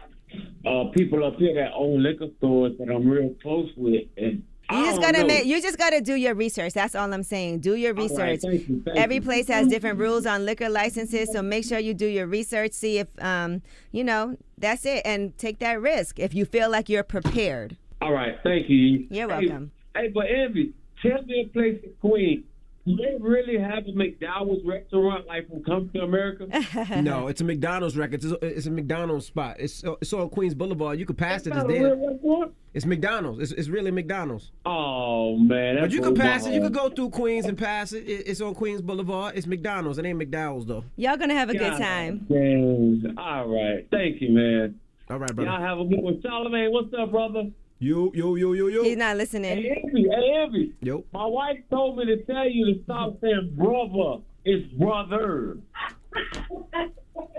[SPEAKER 30] uh, people up here that own liquor stores that I'm real close with, and
[SPEAKER 4] you just gotta
[SPEAKER 30] know.
[SPEAKER 4] make you just gotta do your research that's all i'm saying do your
[SPEAKER 30] All right,
[SPEAKER 4] research
[SPEAKER 30] thank you, thank
[SPEAKER 4] every
[SPEAKER 30] you.
[SPEAKER 4] place has different rules on liquor licenses so make sure you do your research see if um you know that's it and take that risk if you feel like you're prepared
[SPEAKER 30] All right, thank you.
[SPEAKER 4] You're
[SPEAKER 30] Hey,
[SPEAKER 4] welcome.
[SPEAKER 30] Hey, but Envy, tell me a place in Queens. Do they really have a McDonald's restaurant like from Come to America?
[SPEAKER 3] no, it's a McDonald's record. It's a, it's a McDonald's spot. It's it's on Queens Boulevard. You could pass it. It's
[SPEAKER 30] a
[SPEAKER 3] there.
[SPEAKER 30] real restaurant?
[SPEAKER 3] It's McDonald's. It's, it's really McDonald's.
[SPEAKER 30] Oh man,
[SPEAKER 3] But you could pass it. You
[SPEAKER 30] bad.
[SPEAKER 3] could go through Queens and pass it. It- It's on Queens Boulevard. It's McDonald's. It ain't McDowell's though.
[SPEAKER 4] Y'all gonna have a good time.
[SPEAKER 30] dang. All right, thank you, man.
[SPEAKER 3] All right, brother.
[SPEAKER 30] Y'all have a good one. Charlamagne, what's up, brother?
[SPEAKER 3] Yo, yo, yo, yo, yo.
[SPEAKER 4] He's not listening.
[SPEAKER 30] Hey, Envy, hey, Envy.
[SPEAKER 3] Yo.
[SPEAKER 30] My wife told me to tell you to stop saying brother. It's brother.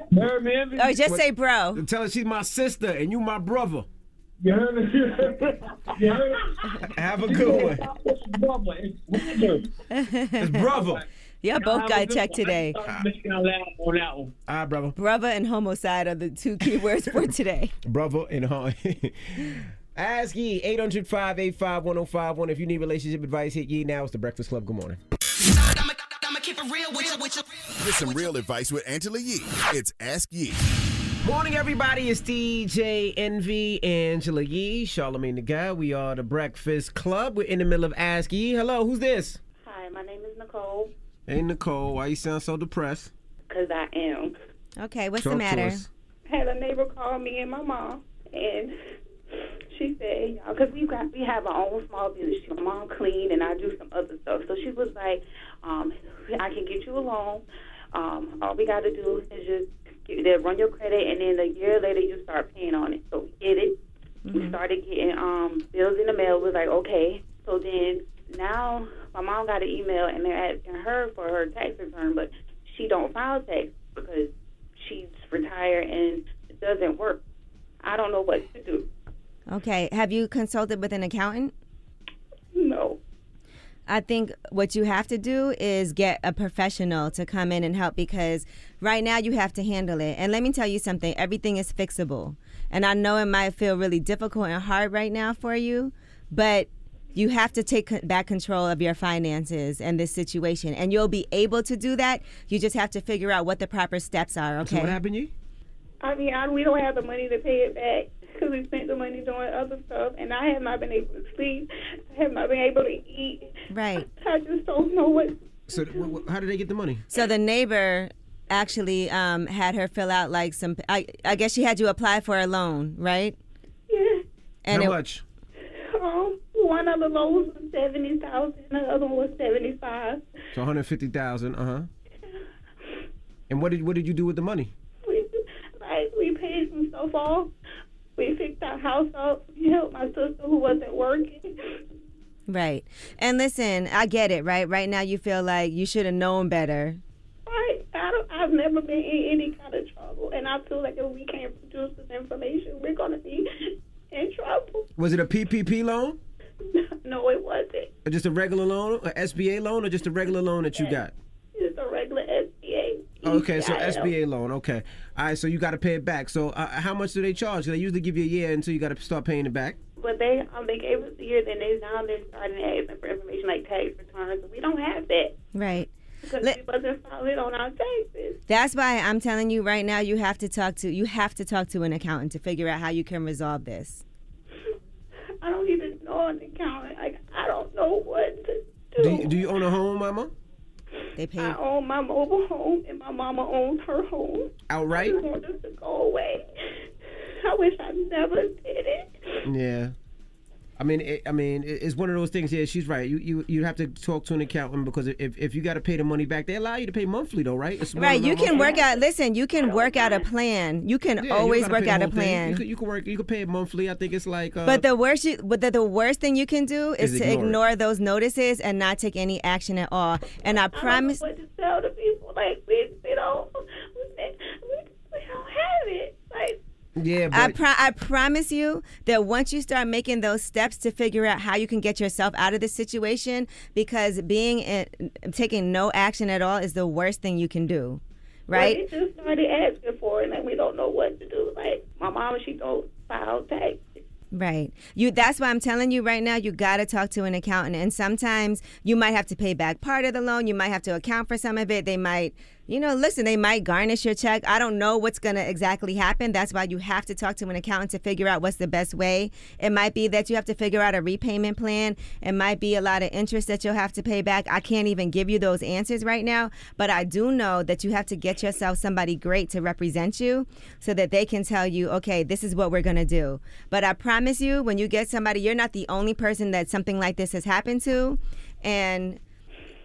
[SPEAKER 30] You heard me, Envy?
[SPEAKER 4] Oh, just say bro.
[SPEAKER 3] Tell her she's my sister and you my brother.
[SPEAKER 30] You heard me? you heard me?
[SPEAKER 3] Have a good one.
[SPEAKER 30] It's brother. It's brother.
[SPEAKER 3] It's brother.
[SPEAKER 4] Y'all both got checked today.
[SPEAKER 30] Make y'all laugh on that one.
[SPEAKER 3] All right, brother.
[SPEAKER 4] Brother and homicide are the two key words for today.
[SPEAKER 3] Brother and hon. Ask Yee, 800 585 1051. If you need relationship advice, hit Yee now. It's the Breakfast Club. Good morning.
[SPEAKER 2] Get some real advice with Angela Yee. It's Ask Yee.
[SPEAKER 3] Morning, everybody. It's DJ Envy, Angela Yee, Charlamagne the Guy. We are the Breakfast Club. We're in the middle of Ask Yee. Hello, who's this?
[SPEAKER 32] Hi, my name is Nicole.
[SPEAKER 3] Hey, Nicole. Why you sound so depressed?
[SPEAKER 32] Because I am.
[SPEAKER 4] Okay, what's
[SPEAKER 3] Talk
[SPEAKER 4] the matter?
[SPEAKER 3] us.
[SPEAKER 32] Had a neighbor call me and my mom, and she said, because we got we have our own small business. My mom clean, and I do some other stuff. So she was like, um, I can get you a loan. Um, all we got to do is just get, they run your credit, and then a year later you start paying on it. So we get it. We started getting um, bills in the mail. We was like, okay. So then now my mom got an email, and they're asking her for her tax return, but she don't file tax because she's retired and it doesn't work. I don't know what to do.
[SPEAKER 4] Okay, have you consulted with an accountant?
[SPEAKER 32] No.
[SPEAKER 4] I think what you have to do is get a professional to come in and help because right now you have to handle it. And let me tell you something everything is fixable. And I know it might feel really difficult and hard right now for you, but you have to take back control of your finances and this situation, and you'll be able to do that. You just have to figure out what the proper steps are. Okay.
[SPEAKER 3] So what happened, to you?
[SPEAKER 32] I mean, I, we don't have the money to pay it back because we spent the money doing other stuff, and I have not been able to sleep. I have not been able to eat.
[SPEAKER 4] Right.
[SPEAKER 32] I just don't know what.
[SPEAKER 3] So wh- wh- how did they get the money?
[SPEAKER 4] So the neighbor actually um, had her fill out like some. I, I guess she had you apply for a loan, right?
[SPEAKER 32] Yeah.
[SPEAKER 4] And
[SPEAKER 3] How
[SPEAKER 4] it-
[SPEAKER 3] much?
[SPEAKER 32] Um, one of the loans was seventy thousand, the other one was seventy five.
[SPEAKER 3] So 150,000. Uh huh. And what did what did you do with the money?
[SPEAKER 32] We like we paid some stuff off. We fixed our house up. We helped my sister who wasn't working.
[SPEAKER 4] Right. And listen, I get it. Right. Right now, you feel like you should have known better.
[SPEAKER 32] Right. I don't, I've never been in any kind of trouble, and I feel like if we can't produce this information, we're gonna be in trouble.
[SPEAKER 3] Was it a PPP loan?
[SPEAKER 32] No, it wasn't.
[SPEAKER 3] Or just a regular loan, a SBA loan, or just a regular loan that you got?
[SPEAKER 32] It's a regular SBA.
[SPEAKER 3] Okay, so
[SPEAKER 32] EIL.
[SPEAKER 3] SBA loan. Okay, all right. So you got to pay it back. So uh, how much do they charge? They usually give you a year until you got to start paying it back.
[SPEAKER 32] But they um they gave us a year, then they now they're starting asking for information like tax returns. We don't have that
[SPEAKER 4] Right.
[SPEAKER 32] because we wasn't filing on our taxes.
[SPEAKER 4] That's why I'm telling you right now. You have to talk to you have to talk to an accountant to figure out how you can resolve this.
[SPEAKER 32] I don't even know an accountant. Like I don't know what to do.
[SPEAKER 3] Do you, do you own a home, Mama?
[SPEAKER 4] They pay
[SPEAKER 32] I own my mobile home, and my mama owns her home.
[SPEAKER 3] Outright?
[SPEAKER 32] I just want this to go away. I wish I never did it.
[SPEAKER 3] Yeah. I mean, it, I mean, it's one of those things. Yeah, she's right. You you you have to talk to an accountant because if, if you got to pay the money back, they allow you to pay monthly though, right?
[SPEAKER 4] Right. You can
[SPEAKER 3] monthly.
[SPEAKER 4] work out. Listen, you can work out a plan. You can
[SPEAKER 3] Yeah,
[SPEAKER 4] always
[SPEAKER 3] gotta
[SPEAKER 4] work out a plan.
[SPEAKER 3] You could, you could work. You can pay it monthly. I think it's like. Uh,
[SPEAKER 4] But the worst, you, but the, the worst thing you can do is,
[SPEAKER 3] Is
[SPEAKER 4] to
[SPEAKER 3] ignore
[SPEAKER 4] ignore those notices and not take any action at all. And I promise,
[SPEAKER 32] What to tell the people? Like we, we don't, we, we, we don't have it. Like
[SPEAKER 3] yeah,
[SPEAKER 4] I,
[SPEAKER 3] but
[SPEAKER 4] pro- I promise you that once you start making those steps to figure out how you can get yourself out of this situation, because being in, taking no action at all is the worst thing you can do, right?
[SPEAKER 32] Well, they just started asking for it, and we don't know what to do. Like my mama, she don't file tax.
[SPEAKER 4] Right. You that's why I'm telling you right now you got to talk to an accountant and sometimes you might have to pay back part of the loan, you might have to account for some of it. They might you know, listen, they might garnish your check. I don't know what's going to exactly happen. That's why you have to talk to an accountant to figure out what's the best way. It might be that you have to figure out a repayment plan. It might be a lot of interest that you'll have to pay back. I can't even give you those answers right now, but I do know that you have to get yourself somebody great to represent you so that they can tell you, okay, this is what we're going to do. But I promise you, when you get somebody, you're not the only person that something like this has happened to. And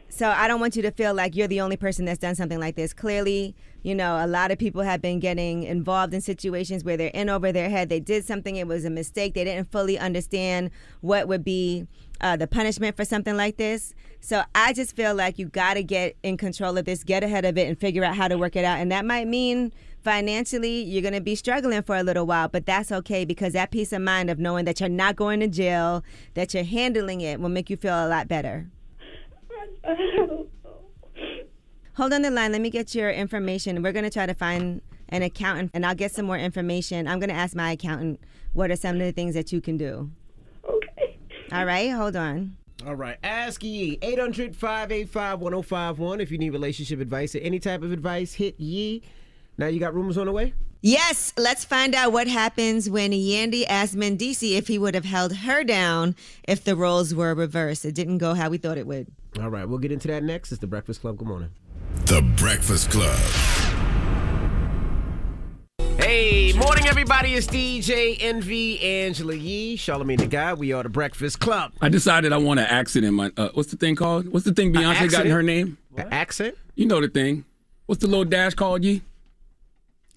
[SPEAKER 4] so I don't want you to feel like you're the only person that's done something like this. Clearly, you know, a lot of people have been getting involved in situations where they're in over their head. They did something, it was a mistake. They didn't fully understand what would be uh, the punishment for something like this. So I just feel like you got to get in control of this, get ahead of it, and figure out how to work it out. And that might mean financially you're going to be struggling for a little while, but that's okay because that peace of mind of knowing that you're not going to jail, that you're handling it, will make you feel a lot better. Hold on the line. Let me get your information. We're going to try to find an accountant and I'll get some more information. I'm going to ask my accountant what are some of the things that you can do. Okay. All right. Hold on.
[SPEAKER 3] All right. Ask Yee. 800 585 1051. If you need relationship advice or any type of advice, hit Yee. Now you got rumors on the way?
[SPEAKER 4] Yes, let's find out what happens when Yandy asked Mendeecees if he would have held her down if the roles were reversed. It didn't go how we thought it would.
[SPEAKER 3] All right. We'll get into that next. It's The Breakfast Club. Good morning.
[SPEAKER 2] The Breakfast Club.
[SPEAKER 3] Hey, morning, everybody. It's DJ Envy, Angela Yee, Charlamagne the Guy. We are The Breakfast Club.
[SPEAKER 5] I decided I want an accent in my. Uh, what's the thing called? What's the thing Beyonce got in her name?
[SPEAKER 3] An accent?
[SPEAKER 5] You know the thing. What's the little dash called, Yee?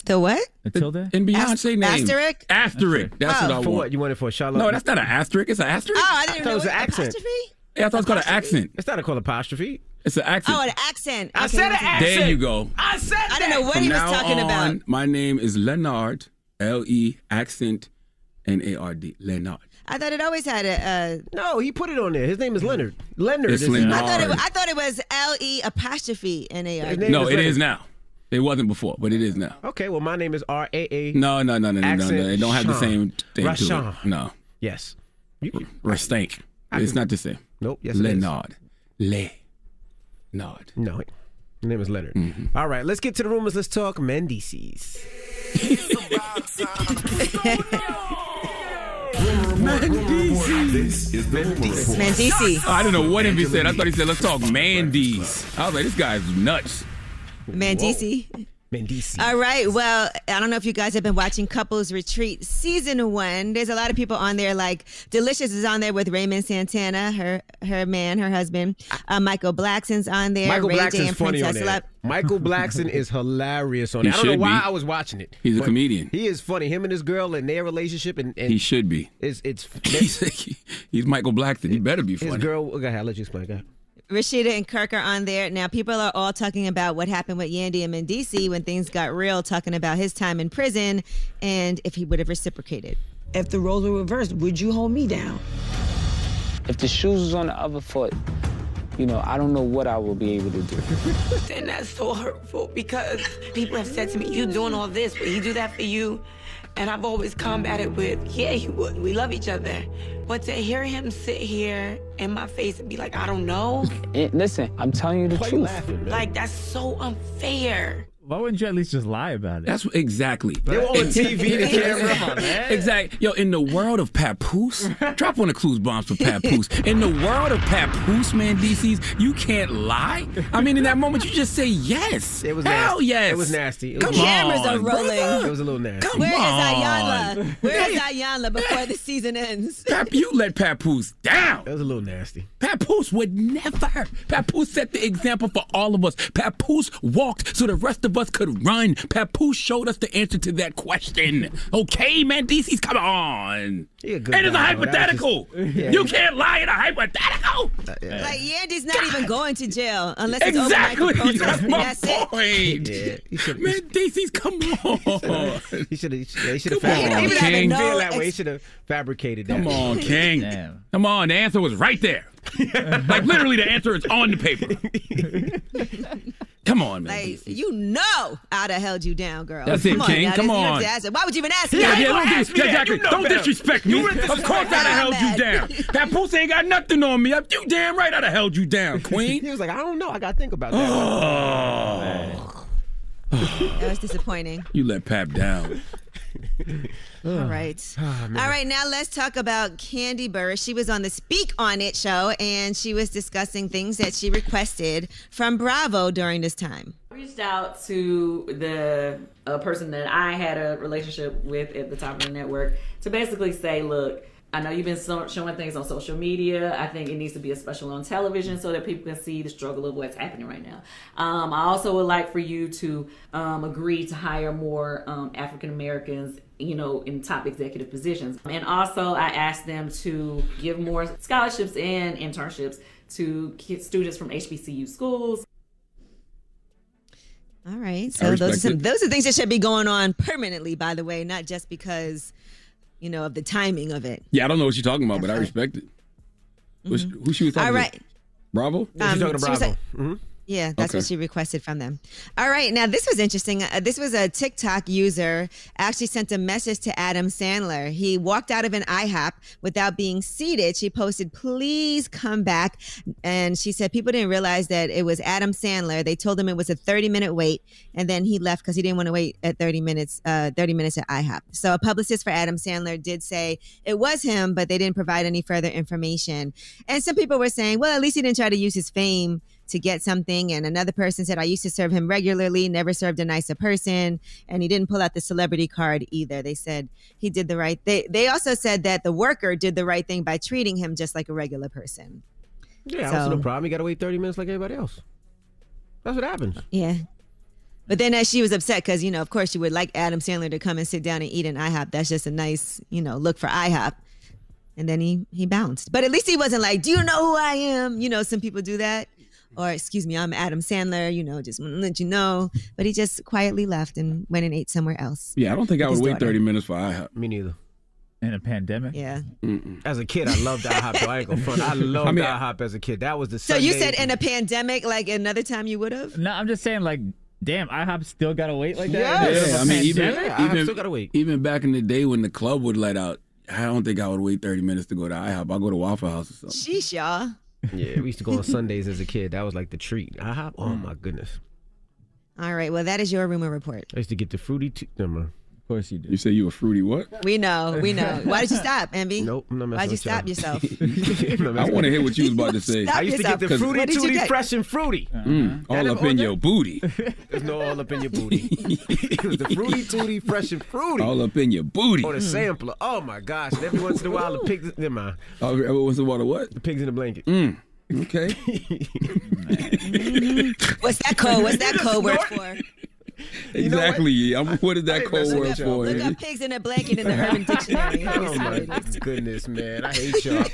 [SPEAKER 4] The what?
[SPEAKER 5] The tilde? In Beyonce name.
[SPEAKER 4] asterisk?
[SPEAKER 5] Asterisk. That's
[SPEAKER 4] Oh.
[SPEAKER 5] what I
[SPEAKER 3] For
[SPEAKER 5] want.
[SPEAKER 3] what? You want it for Charlotte?
[SPEAKER 5] No, that's not an asterisk. It's an asterisk.
[SPEAKER 4] Oh, I didn't
[SPEAKER 3] I thought it was an
[SPEAKER 4] what-
[SPEAKER 3] accent.
[SPEAKER 4] apostrophe?
[SPEAKER 5] Yeah, I thought it's called an accent.
[SPEAKER 3] It's not a called apostrophe.
[SPEAKER 5] It's an accent.
[SPEAKER 4] Oh, an accent.
[SPEAKER 3] I
[SPEAKER 4] Okay,
[SPEAKER 3] said an accent.
[SPEAKER 5] There you go.
[SPEAKER 3] I said
[SPEAKER 4] I don't know what
[SPEAKER 5] From
[SPEAKER 4] he was talking
[SPEAKER 5] on,
[SPEAKER 4] about.
[SPEAKER 5] My name is Leonard. L E accent N A R D. Leonard.
[SPEAKER 4] I thought it always had a.
[SPEAKER 3] Uh, No, he put it on there. His name is Leonard. Leonard.
[SPEAKER 5] It's
[SPEAKER 3] is
[SPEAKER 5] Leonard.
[SPEAKER 4] I thought it. I thought it was L E apostrophe N A R.
[SPEAKER 5] No,
[SPEAKER 3] is
[SPEAKER 5] it
[SPEAKER 3] Leonard.
[SPEAKER 5] is now. It wasn't before, but it is now.
[SPEAKER 3] Okay, well, my name is R A A.
[SPEAKER 5] No, no, no, no, no, no,
[SPEAKER 3] Accent
[SPEAKER 5] no. It don't have the same thing to it. No.
[SPEAKER 3] Yes.
[SPEAKER 5] Restank. It's not the same.
[SPEAKER 3] Nope. Yes, it is.
[SPEAKER 5] Leonard. Le. Nod.
[SPEAKER 3] No, his name is Leonard. Mm-hmm. All right, let's get to the rumors. Let's talk Mendeecees.
[SPEAKER 2] This is the rumor report.
[SPEAKER 4] Mendeecees.
[SPEAKER 5] Oh, I don't know what he said. I thought he said, let's talk Mandy's. I was like, this guy's nuts.
[SPEAKER 4] Mendeecees.
[SPEAKER 3] Mendeecees.
[SPEAKER 4] All right. Well, I don't know if you guys have been watching Couples Retreat season one. There's a lot of people on there. Like Delicious is on there with Raymond Santana, her her man, her husband. Uh, Michael Blackson's on there.
[SPEAKER 3] Michael
[SPEAKER 4] Ray
[SPEAKER 3] Blackson's
[SPEAKER 4] and
[SPEAKER 3] funny on there.
[SPEAKER 4] Love.
[SPEAKER 3] Michael Blackson is hilarious on
[SPEAKER 5] He
[SPEAKER 3] it. I don't know why
[SPEAKER 5] be.
[SPEAKER 3] I was watching it.
[SPEAKER 5] He's a comedian.
[SPEAKER 3] He is funny. Him and his girl and their relationship and, and
[SPEAKER 5] He should be.
[SPEAKER 3] It's it's
[SPEAKER 5] He's, he's Michael Blackson. He better be funny.
[SPEAKER 3] his girl. Okay, I'll let you explain. Go ahead.
[SPEAKER 4] Rasheeda and Kirk are on there. Now, people are all talking about what happened with Yandy and Mendeecees when things got real, talking about his time in prison and if he would have reciprocated.
[SPEAKER 33] If the roles were reversed, would you hold me down?
[SPEAKER 34] If the shoes was on the other foot, you know, I don't know what I will be able to do.
[SPEAKER 33] And that's so hurtful because people have said to me, You doing all this, but he do that for you? And I've always combated with, Yeah, he would. We love each other. But to hear him sit here in my face and be like, I don't know,
[SPEAKER 34] listen, I'm telling you the
[SPEAKER 3] Why you
[SPEAKER 34] truth.
[SPEAKER 3] laughing,
[SPEAKER 33] like, that's so unfair.
[SPEAKER 35] Why wouldn't you at least just lie about it?
[SPEAKER 5] That's what- exactly.
[SPEAKER 3] They were on TV, the camera.
[SPEAKER 35] Come on, man.
[SPEAKER 5] Exactly. Yo, in the world of Papoose, drop one of Clues bombs for Papoose. In the world of Papoose, man, DC's, you can't lie. I mean, in that moment, you just say yes.
[SPEAKER 3] It was
[SPEAKER 5] Hell
[SPEAKER 3] nasty.
[SPEAKER 5] yes.
[SPEAKER 3] It was nasty. It
[SPEAKER 5] Come
[SPEAKER 3] was,
[SPEAKER 4] Cameras
[SPEAKER 5] on,
[SPEAKER 4] are rolling.
[SPEAKER 5] brother.
[SPEAKER 3] It was a little nasty.
[SPEAKER 5] Come
[SPEAKER 4] Where is
[SPEAKER 5] on.
[SPEAKER 4] Iyanla? Where is Iyanla before the season ends?
[SPEAKER 5] Pap, you let Papoose down.
[SPEAKER 3] It was a little nasty.
[SPEAKER 5] Papoose would never. Papoose set the example for all of us. Papoose walked so the rest of us could run. Papoose showed us the answer to that question. Okay, man, DC's come on.
[SPEAKER 3] He a good
[SPEAKER 5] and it's a
[SPEAKER 3] guy, though.
[SPEAKER 5] Hypothetical.
[SPEAKER 3] just- Yeah.
[SPEAKER 5] You can't lie in a hypothetical.
[SPEAKER 4] Uh, like Yandy's not even going to jail unless it's
[SPEAKER 5] Exactly.
[SPEAKER 4] open mic
[SPEAKER 5] That's my
[SPEAKER 4] That's it.
[SPEAKER 5] point.
[SPEAKER 3] Yeah, he.
[SPEAKER 5] Man, DC's come on.
[SPEAKER 3] He should have. Yeah, he should have
[SPEAKER 5] Come on,
[SPEAKER 3] fabricated.
[SPEAKER 5] King.
[SPEAKER 3] He didn't feel
[SPEAKER 4] No
[SPEAKER 3] that way. He should have fabricated that.
[SPEAKER 5] Come on, King.
[SPEAKER 35] Damn.
[SPEAKER 5] Come on, the answer was right there. like literally, the answer is on the paper. Come on, man.
[SPEAKER 4] Like you know, I'd have held you down, girl.
[SPEAKER 5] That's it,
[SPEAKER 4] Come on,
[SPEAKER 5] King.
[SPEAKER 4] now.
[SPEAKER 5] Come
[SPEAKER 4] This- you have
[SPEAKER 5] on.
[SPEAKER 4] ask. Why would you even ask me?
[SPEAKER 5] Yeah,
[SPEAKER 4] that?
[SPEAKER 5] yeah, don't,
[SPEAKER 3] ask me
[SPEAKER 5] exactly.
[SPEAKER 3] You know
[SPEAKER 5] don't
[SPEAKER 3] better.
[SPEAKER 5] disrespect me.
[SPEAKER 3] You
[SPEAKER 5] Of course, I'd have held
[SPEAKER 4] I'm
[SPEAKER 5] you down. That pussy ain't got nothing on me. You damn right I'd have held you down, Queen.
[SPEAKER 3] He was like, I don't know. I gotta think about that.
[SPEAKER 5] oh,
[SPEAKER 4] That was disappointing.
[SPEAKER 5] you let Pap down.
[SPEAKER 4] All right.
[SPEAKER 3] Ah,
[SPEAKER 4] All right, now let's talk about Kandi Burruss. She was on the Speak On It show and she was discussing things that she requested from Bravo during this time.
[SPEAKER 36] reached out to the uh, person that I had a relationship with at the top of the network to basically say, look, I know you've been so- showing things on social media. I think it needs to be a special on television so that people can see the struggle of what's happening right now. Um, I also would like for you to um, agree to hire more um, African Americans, you know, in top executive positions. And also, I asked them to give more scholarships and internships to students from HBCU schools.
[SPEAKER 4] All right. So those are some those are things that should be going on permanently, by the way, not just because, you know, of the timing of it.
[SPEAKER 5] Yeah, I don't know what you're talking about, but I respect it. Who's- Who she was talking
[SPEAKER 4] All right.
[SPEAKER 5] to? Bravo?
[SPEAKER 3] Yeah, she's
[SPEAKER 4] Um,
[SPEAKER 3] talking to
[SPEAKER 4] she was
[SPEAKER 3] Bravo.
[SPEAKER 4] like-
[SPEAKER 3] Mhm.
[SPEAKER 4] Yeah, that's
[SPEAKER 5] Okay.
[SPEAKER 4] what she requested from them. All right, now this was interesting. Uh, this was a TikTok user actually sent a message to Adam Sandler. He walked out of an IHOP without being seated. She posted, "Please come back," and she said people didn't realize that it was Adam Sandler. They told him it was a 30 minute wait, and then he left because he didn't want to wait at 30 minutes. Uh, 30 minutes at IHOP. So a publicist for Adam Sandler did say it was him, but they didn't provide any further information. And some people were saying, well, at least he didn't try to use his fame to get something. And another person said, I used to serve him regularly, never served a nicer person. And he didn't pull out the celebrity card either. They said he did the right they they also said that the worker did the right thing by treating him just like a regular person.
[SPEAKER 3] Yeah, I don't see
[SPEAKER 4] So-
[SPEAKER 3] no problem. You gotta wait 30 minutes like everybody else. That's what happens.
[SPEAKER 4] Yeah. But then as she was upset because, you know, of course she would like Adam Sandler to come and sit down and eat an IHOP. That's just a nice, you know, look for IHOP. And then he he bounced. But at least he wasn't like, Do you know who I am? You know, some people do that. Or excuse me, I'm Adam Sandler, you know, just want to let you know. But he just quietly left and went and ate somewhere else.
[SPEAKER 5] Yeah, I don't think I would
[SPEAKER 4] his
[SPEAKER 5] wait
[SPEAKER 4] daughter.
[SPEAKER 5] 30 minutes for IHOP.
[SPEAKER 3] Me neither.
[SPEAKER 35] In a pandemic?
[SPEAKER 4] Yeah.
[SPEAKER 3] As a kid, I loved IHOP. Though. I ain't gonna front. I loved
[SPEAKER 35] I mean-
[SPEAKER 3] IHOP as a kid. That was the.
[SPEAKER 4] So you said in a pandemic, like another time you would have?
[SPEAKER 35] No, I'm just saying, like, damn, IHOP still gotta wait like that.
[SPEAKER 3] Yes.
[SPEAKER 5] Yeah, I mean, even
[SPEAKER 35] pandemic?
[SPEAKER 3] I have
[SPEAKER 5] even
[SPEAKER 3] still gotta wait.
[SPEAKER 5] even back in the day when the club would let out I don't think I would wait 30 minutes to go to IHOP. I'll go to Waffle House or something.
[SPEAKER 4] Sheesh, y'all.
[SPEAKER 3] Yeah, we used to go on Sundays as a kid. That was like the treat. IHOP. Oh mm. my goodness.
[SPEAKER 4] All right. Well, that is your rumor report.
[SPEAKER 3] I used to get the fruity. T- no, of
[SPEAKER 35] course you do.
[SPEAKER 5] You say you a fruity what?
[SPEAKER 4] We know. We know. Why did you stop, Envy?
[SPEAKER 3] Nope. I'm not messing
[SPEAKER 4] Why'd you
[SPEAKER 3] with y'all.
[SPEAKER 4] stop yourself?
[SPEAKER 5] I want to hear what you was about to say.
[SPEAKER 4] Stop
[SPEAKER 3] I used to get the
[SPEAKER 4] yourself.
[SPEAKER 3] fruity
[SPEAKER 4] What
[SPEAKER 3] tooty fresh and fruity.
[SPEAKER 5] Mm, all up
[SPEAKER 3] never-
[SPEAKER 5] in your booty.
[SPEAKER 3] There's no all up in your booty. it was the fruity tooty fresh and fruity.
[SPEAKER 5] All up in your booty.
[SPEAKER 3] Or the sampler. Oh my gosh. And every once in a while the pigs never mind.
[SPEAKER 5] Oh, every once in a while, what?
[SPEAKER 3] The pigs in the blanket.
[SPEAKER 5] Mm. Okay.
[SPEAKER 4] What's that code? What's that code word for?
[SPEAKER 5] exactly. I'm, what is that code word for?
[SPEAKER 4] Look up pigs in a blanket in the Urban Dictionary.
[SPEAKER 3] Oh my goodness, man! I hate y'all.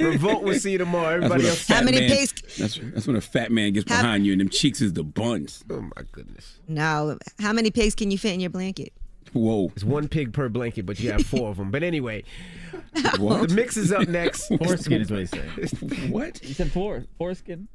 [SPEAKER 3] Revolt. We'll see you tomorrow. Everybody else.
[SPEAKER 5] fat
[SPEAKER 4] many
[SPEAKER 5] man,
[SPEAKER 4] pigs-
[SPEAKER 5] That's, that's when a fat man gets
[SPEAKER 4] How-
[SPEAKER 5] behind you and them cheeks is the buns.
[SPEAKER 3] Oh my goodness.
[SPEAKER 4] No. How many pigs can you fit in your blanket?
[SPEAKER 5] Whoa.
[SPEAKER 3] It's one pig per blanket, but you have four of them. But anyway,
[SPEAKER 5] What?
[SPEAKER 3] the mix is up next.
[SPEAKER 35] Foreskin is what he said.
[SPEAKER 5] What?
[SPEAKER 35] You said four foreskin.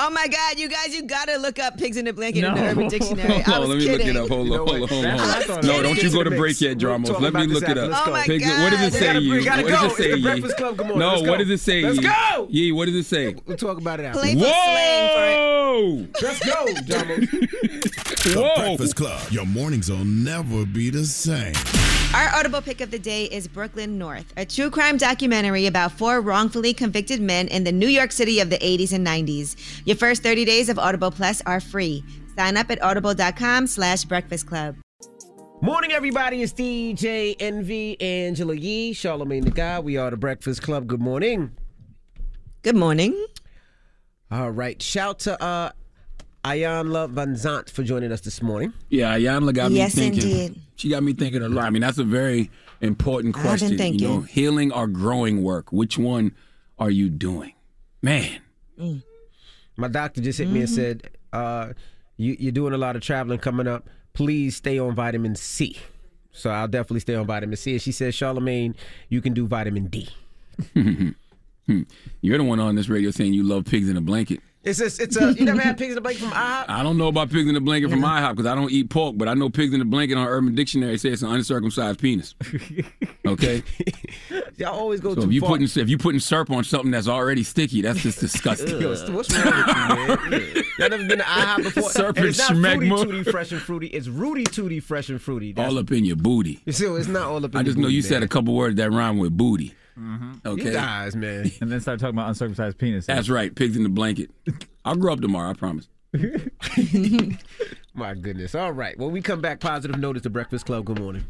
[SPEAKER 4] Oh my God, you guys, you gotta look up pigs in a blanket in the Urban Dictionary. I was
[SPEAKER 5] on, let me
[SPEAKER 4] kidding.
[SPEAKER 5] look it up. Hold
[SPEAKER 3] You
[SPEAKER 5] on,
[SPEAKER 3] know
[SPEAKER 5] hold on, hold on.
[SPEAKER 3] what I thought.
[SPEAKER 5] No, don't you go to break
[SPEAKER 3] mix.
[SPEAKER 5] yet,
[SPEAKER 3] We'll
[SPEAKER 5] Let me
[SPEAKER 3] about
[SPEAKER 5] look it up.
[SPEAKER 4] Oh my
[SPEAKER 5] Pigs- What does it say? You?
[SPEAKER 3] gotta
[SPEAKER 5] What
[SPEAKER 3] go.
[SPEAKER 5] does it say?
[SPEAKER 3] the? Breakfast Club. Come on,
[SPEAKER 5] No,
[SPEAKER 3] let's go.
[SPEAKER 5] what does it say?
[SPEAKER 3] Let's go.
[SPEAKER 5] Yeah, what does it say?
[SPEAKER 3] We'll talk about it after.
[SPEAKER 4] Playful slang
[SPEAKER 5] Whoa!
[SPEAKER 3] Let's go, Dramos.
[SPEAKER 2] The
[SPEAKER 5] Whoa!
[SPEAKER 2] Breakfast Club. Your mornings will never be the same.
[SPEAKER 4] Our audible pick of the day is Brooklyn North, a true crime documentary about four wrongfully convicted men in the New York City of the 80s and 90s. Your first 30 days of Audible Plus are free. Sign up at audible.com slash breakfast club.
[SPEAKER 3] Morning, everybody. It's DJ Envy, Angela Yee, Charlamagne tha God. We are the Breakfast Club. Good morning.
[SPEAKER 4] Good morning.
[SPEAKER 3] All right. Shout to uh, Iyanla Vanzant for joining us this morning.
[SPEAKER 5] Yeah, Iyanla got
[SPEAKER 4] Yes,
[SPEAKER 5] me thinking.
[SPEAKER 4] indeed.
[SPEAKER 5] She got me thinking a lot. I mean, that's a very important
[SPEAKER 4] I've been
[SPEAKER 5] question. You know, healing or growing work. Which one are you doing? Man.
[SPEAKER 3] My doctor just hit me and
[SPEAKER 4] Mm-hmm.
[SPEAKER 3] said, uh, you, You're doing a lot of traveling coming up. Please stay on vitamin C. So I'll definitely stay on vitamin C. And she says, Charlamagne, you can do vitamin D.
[SPEAKER 5] Hmm. You're the one on this radio saying you love pigs in a blanket.
[SPEAKER 3] It's a, it's a, you never had pigs in the blanket from IHOP?
[SPEAKER 5] I don't know about pigs in a blanket from IHOP because I don't eat pork, but I know pigs in a blanket on Urban Dictionary say it's an uncircumcised penis. Okay,
[SPEAKER 3] Y'all always go
[SPEAKER 5] so
[SPEAKER 3] too
[SPEAKER 5] if you
[SPEAKER 3] far.
[SPEAKER 5] putting if you putting syrup on something that's already sticky, that's just disgusting.
[SPEAKER 3] Yo, what's wrong with you, man? Y'all never been to IHOP before?
[SPEAKER 5] Serpent
[SPEAKER 3] And it's not Fruity. Tooty Fresh and Fruity. It's Rudy Tooty Fresh and Fruity. That's,
[SPEAKER 5] all up in your booty.
[SPEAKER 3] So it's not all up in
[SPEAKER 5] I just know you
[SPEAKER 3] booty,
[SPEAKER 5] said a couple words that rhyme with booty. Mm-hmm.
[SPEAKER 3] You
[SPEAKER 5] Okay,
[SPEAKER 3] guys, man.
[SPEAKER 35] And then start talking about uncircumcised penis.
[SPEAKER 5] that's right. Pigs in the blanket. I'll grow up tomorrow. I promise.
[SPEAKER 3] My goodness. All right. Well, we come back positive notice to Breakfast Club. Good morning.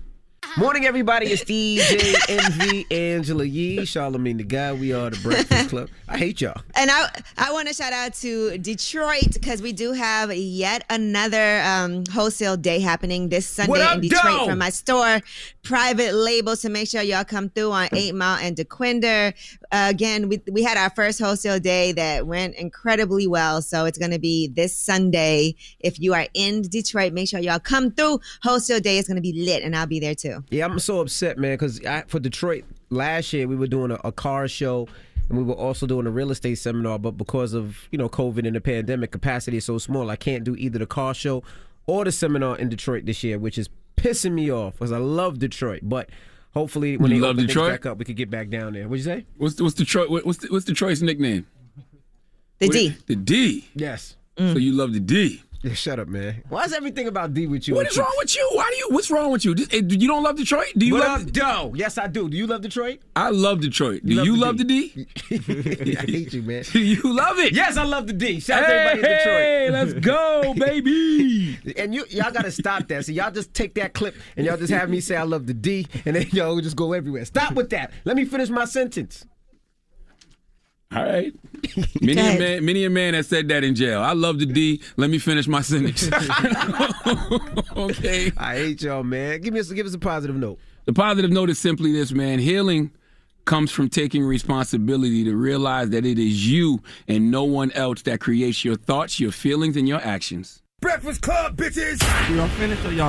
[SPEAKER 3] Morning, everybody. It's DJ Envy, Angela Yee, Charlamagne tha God. We are the Breakfast Club. I hate y'all.
[SPEAKER 4] And I I want to shout out to Detroit because we do have yet another um, wholesale day happening this Sunday
[SPEAKER 3] up,
[SPEAKER 4] in Detroit from my store, Private Label. So make sure y'all come through on Eight Mile and Dequindre. Again, we we had our first wholesale day that went incredibly well. So it's going to be this Sunday. If you are in Detroit, make sure y'all come through. Wholesale day is going to be lit, and I'll be there too.
[SPEAKER 3] Yeah, I'm so upset, man, because for Detroit last year we were doing a, a car show and we were also doing a real estate seminar, but because of you know COVID and the pandemic, capacity is so small, I can't do either the car show or the seminar in Detroit this year, which is pissing me off because I love Detroit, but. Hopefully, when
[SPEAKER 5] You
[SPEAKER 3] they
[SPEAKER 5] love
[SPEAKER 3] open things
[SPEAKER 5] Detroit?
[SPEAKER 3] back up, we could get back down there. What'd you say?
[SPEAKER 5] What's what's Detroit? What's what's Detroit's nickname?
[SPEAKER 4] The
[SPEAKER 5] What-
[SPEAKER 4] D.
[SPEAKER 5] The D.
[SPEAKER 3] Yes.
[SPEAKER 5] So you love the D.
[SPEAKER 3] Yeah, shut up, man. Why is everything about D with you?
[SPEAKER 5] What is wrong with you? Why do you? What's wrong with you? Eh, You don't love Detroit? Do you
[SPEAKER 3] What
[SPEAKER 5] love?
[SPEAKER 3] up, Doe? Yes, I do. Do you love Detroit?
[SPEAKER 5] I love Detroit. Do
[SPEAKER 3] You
[SPEAKER 5] you,
[SPEAKER 3] love
[SPEAKER 5] love
[SPEAKER 3] the
[SPEAKER 5] the D?
[SPEAKER 3] I hate you, man.
[SPEAKER 5] Do you love it?
[SPEAKER 3] Yes, I love the D. Shout out to
[SPEAKER 5] Hey,
[SPEAKER 3] everybody in Detroit.
[SPEAKER 5] hey, let's go, baby.
[SPEAKER 3] And you y'all gotta stop that. So y'all just take that clip and y'all just have me say I love the D, and then y'all just go everywhere. Stop with that. Let me finish my sentence.
[SPEAKER 5] All right. Many a man, many a man has said that in jail. I love the D. Let me finish my sentence. okay.
[SPEAKER 3] I hate y'all, man. Give me a, give us a positive note.
[SPEAKER 5] The positive note is simply this, man. Healing comes from taking responsibility to realize that it is you and no one else that creates your thoughts, your feelings, and your actions.
[SPEAKER 2] Breakfast Club, bitches.
[SPEAKER 37] Y'all finished or y'all